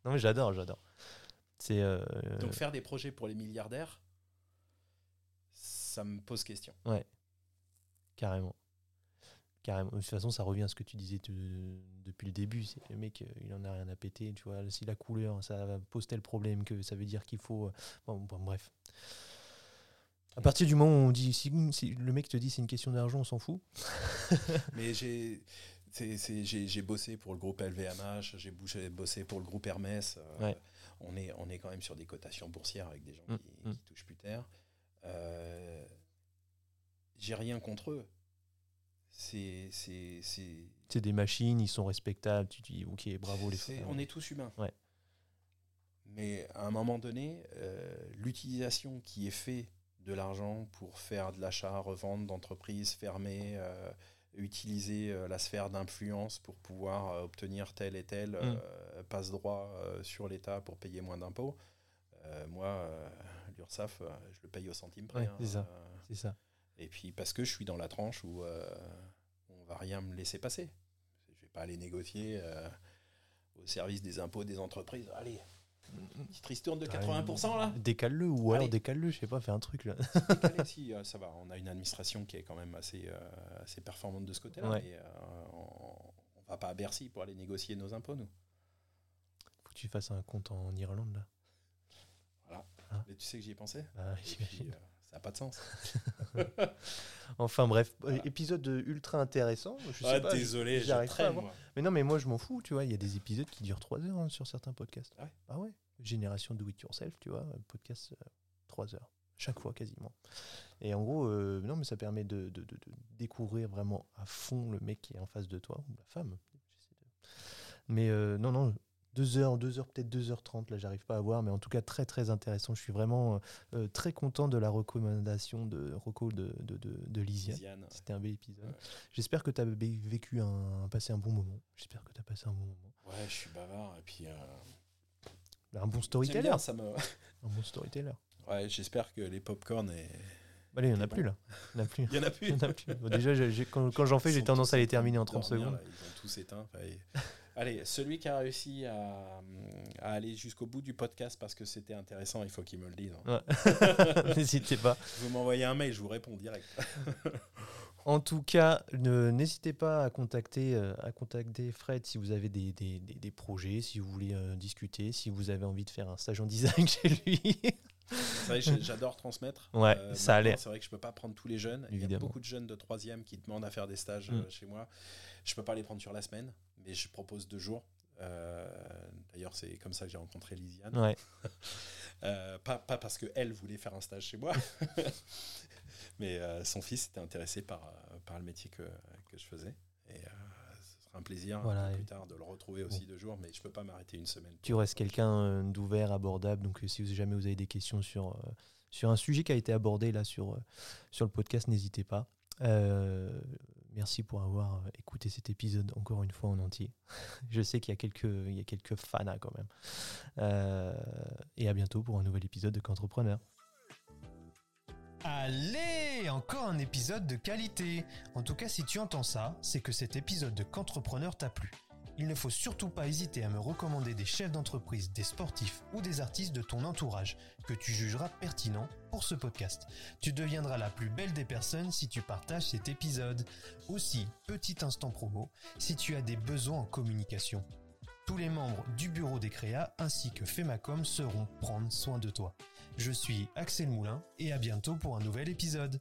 Non, mais j'adore, j'adore. C'est. euh, Donc faire des projets pour les milliardaires, ça me pose question. Carrément. Carrément. De toute façon, ça revient à ce que tu disais de- depuis le début. C'est le mec, euh, il en a rien à péter. Tu vois, si la couleur, ça pose tel problème que ça veut dire qu'il faut. euh, Bon, bon, bref. À partir du moment où on dit, si, si le mec te dit c'est une question d'argent, on s'en fout. [LAUGHS] Mais j'ai j'ai bossé pour le groupe LVMH, j'ai bossé pour le groupe Hermès. euh, Ouais. on, est, on est quand même sur des cotations boursières avec des gens Mm, qui, mm. qui touchent plus terre. Euh, j'ai rien contre eux. C'est des machines, ils sont respectables. Tu dis, ok, bravo les frères. On est tous humains. Ouais. Mais à un moment donné, euh, l'utilisation qui est faite de l'argent pour faire de l'achat, revente d'entreprises fermées, euh, utiliser euh, la sphère d'influence pour pouvoir obtenir tel et tel Mm. passe-droit sur l'État pour payer moins d'impôts. Moi, l'URSSAF, je le paye au centime près. Ouais, hein, c'est ça. Et puis parce que je suis dans la tranche où euh, on va rien me laisser passer. Je vais pas aller négocier euh, au service des impôts des entreprises. Allez, petite ristourne de 80% là. Décale-le ou alors décale-le, je sais pas, fais un truc là. [LAUGHS] Décalé, si, euh, ça va. On a une administration qui est quand même assez, euh, assez performante de ce côté-là. Ouais. On, on va pas à Bercy pour aller négocier nos impôts, nous. Faut que tu fasses un compte en Irlande là. Mais tu sais que j'y ai pensé. Ah, j'imagine. Euh, ça n'a pas de sens. [LAUGHS] Enfin bref, Voilà. euh, épisode ultra intéressant. Je sais Ah, pas, je- désolé, je arrive pas à traîne, voir. moi. Mais non, mais moi je m'en fous, tu vois. Il y a des épisodes qui durent 3 heures hein, sur certains podcasts. Ah ouais Ah ouais Génération do it yourself, tu vois. Podcast 3 heures. chaque fois quasiment. Et en gros, non, mais ça permet de, de, découvrir vraiment à fond le mec qui est en face de toi, ou la femme. Mais non, non, 2 heures, 2 heures, peut-être 2h30, là j'arrive pas à voir, mais en tout cas très très intéressant. Je suis vraiment euh, très content de la recommandation de Rocco de, de, de, Lisiane. C'était un bel épisode. J'espère que tu as vécu un, passé un bon moment. J'espère que tu as passé un bon moment. Ouais, je suis bavard et puis. Euh, un bon storyteller. ça me... [LAUGHS] un bon storyteller. Ouais, j'espère que les popcorn et. Bah, il n'y en a plus là. [LAUGHS] Il n'y en a plus. Il y en a plus. déjà, quand, quand j'en fais, j'ai tendance à les terminer en 30 secondes. ils ont tous éteint. Allez, celui qui a réussi à, aller jusqu'au bout du podcast parce que c'était intéressant, il faut qu'il me le dise. Hein. [LAUGHS] N'hésitez pas. Vous m'envoyez un mail, je vous réponds direct. [LAUGHS] en tout cas, n'hésitez pas à contacter, euh, à contacter Fred si vous avez des, des, des, projets, si vous voulez euh, discuter, si vous avez envie de faire un stage en design [LAUGHS] chez lui. J'adore transmettre. Ouais, euh, ça a l'air. C'est vrai que je peux pas prendre tous les jeunes. Il y a beaucoup de jeunes de troisième qui demandent à faire des stages mm. chez moi. Je peux pas les prendre sur la semaine mais je propose deux jours. Euh, d'ailleurs, c'est comme ça que j'ai rencontré Lisiane. Ouais. [LAUGHS] Euh, pas, pas, parce qu'elle voulait faire un stage chez moi, [LAUGHS] mais euh, son fils était intéressé par, par le métier que, que je faisais. Et un plaisir plus tard de le retrouver aussi deux jours, mais je ne peux pas m'arrêter une semaine. Tu restes quelqu'un d'ouvert, abordable, donc si vous, jamais vous avez des questions sur, sur un sujet qui a été abordé là sur, sur le podcast, n'hésitez pas. Merci pour avoir euh, écouté cet épisode encore une fois en entier. [LAUGHS] Je sais qu'il y a quelques, il y a quelques fanas quand même. Euh, et à bientôt pour un nouvel épisode de Qu'entrepreneur. Allez, encore un épisode de qualité. En tout cas, si tu entends ça, c'est que cet épisode de Qu'entrepreneur t'a plu il ne faut surtout pas hésiter à me recommander des chefs d'entreprise, des sportifs ou des artistes de ton entourage que tu jugeras pertinents pour ce podcast. Tu deviendras la plus belle des personnes si tu partages cet épisode. Aussi, petit instant promo, si tu as des besoins en communication. Tous les membres du bureau des créas ainsi que Femacom seront prendre soin de toi. Je suis Axel Moulin et à bientôt pour un nouvel épisode.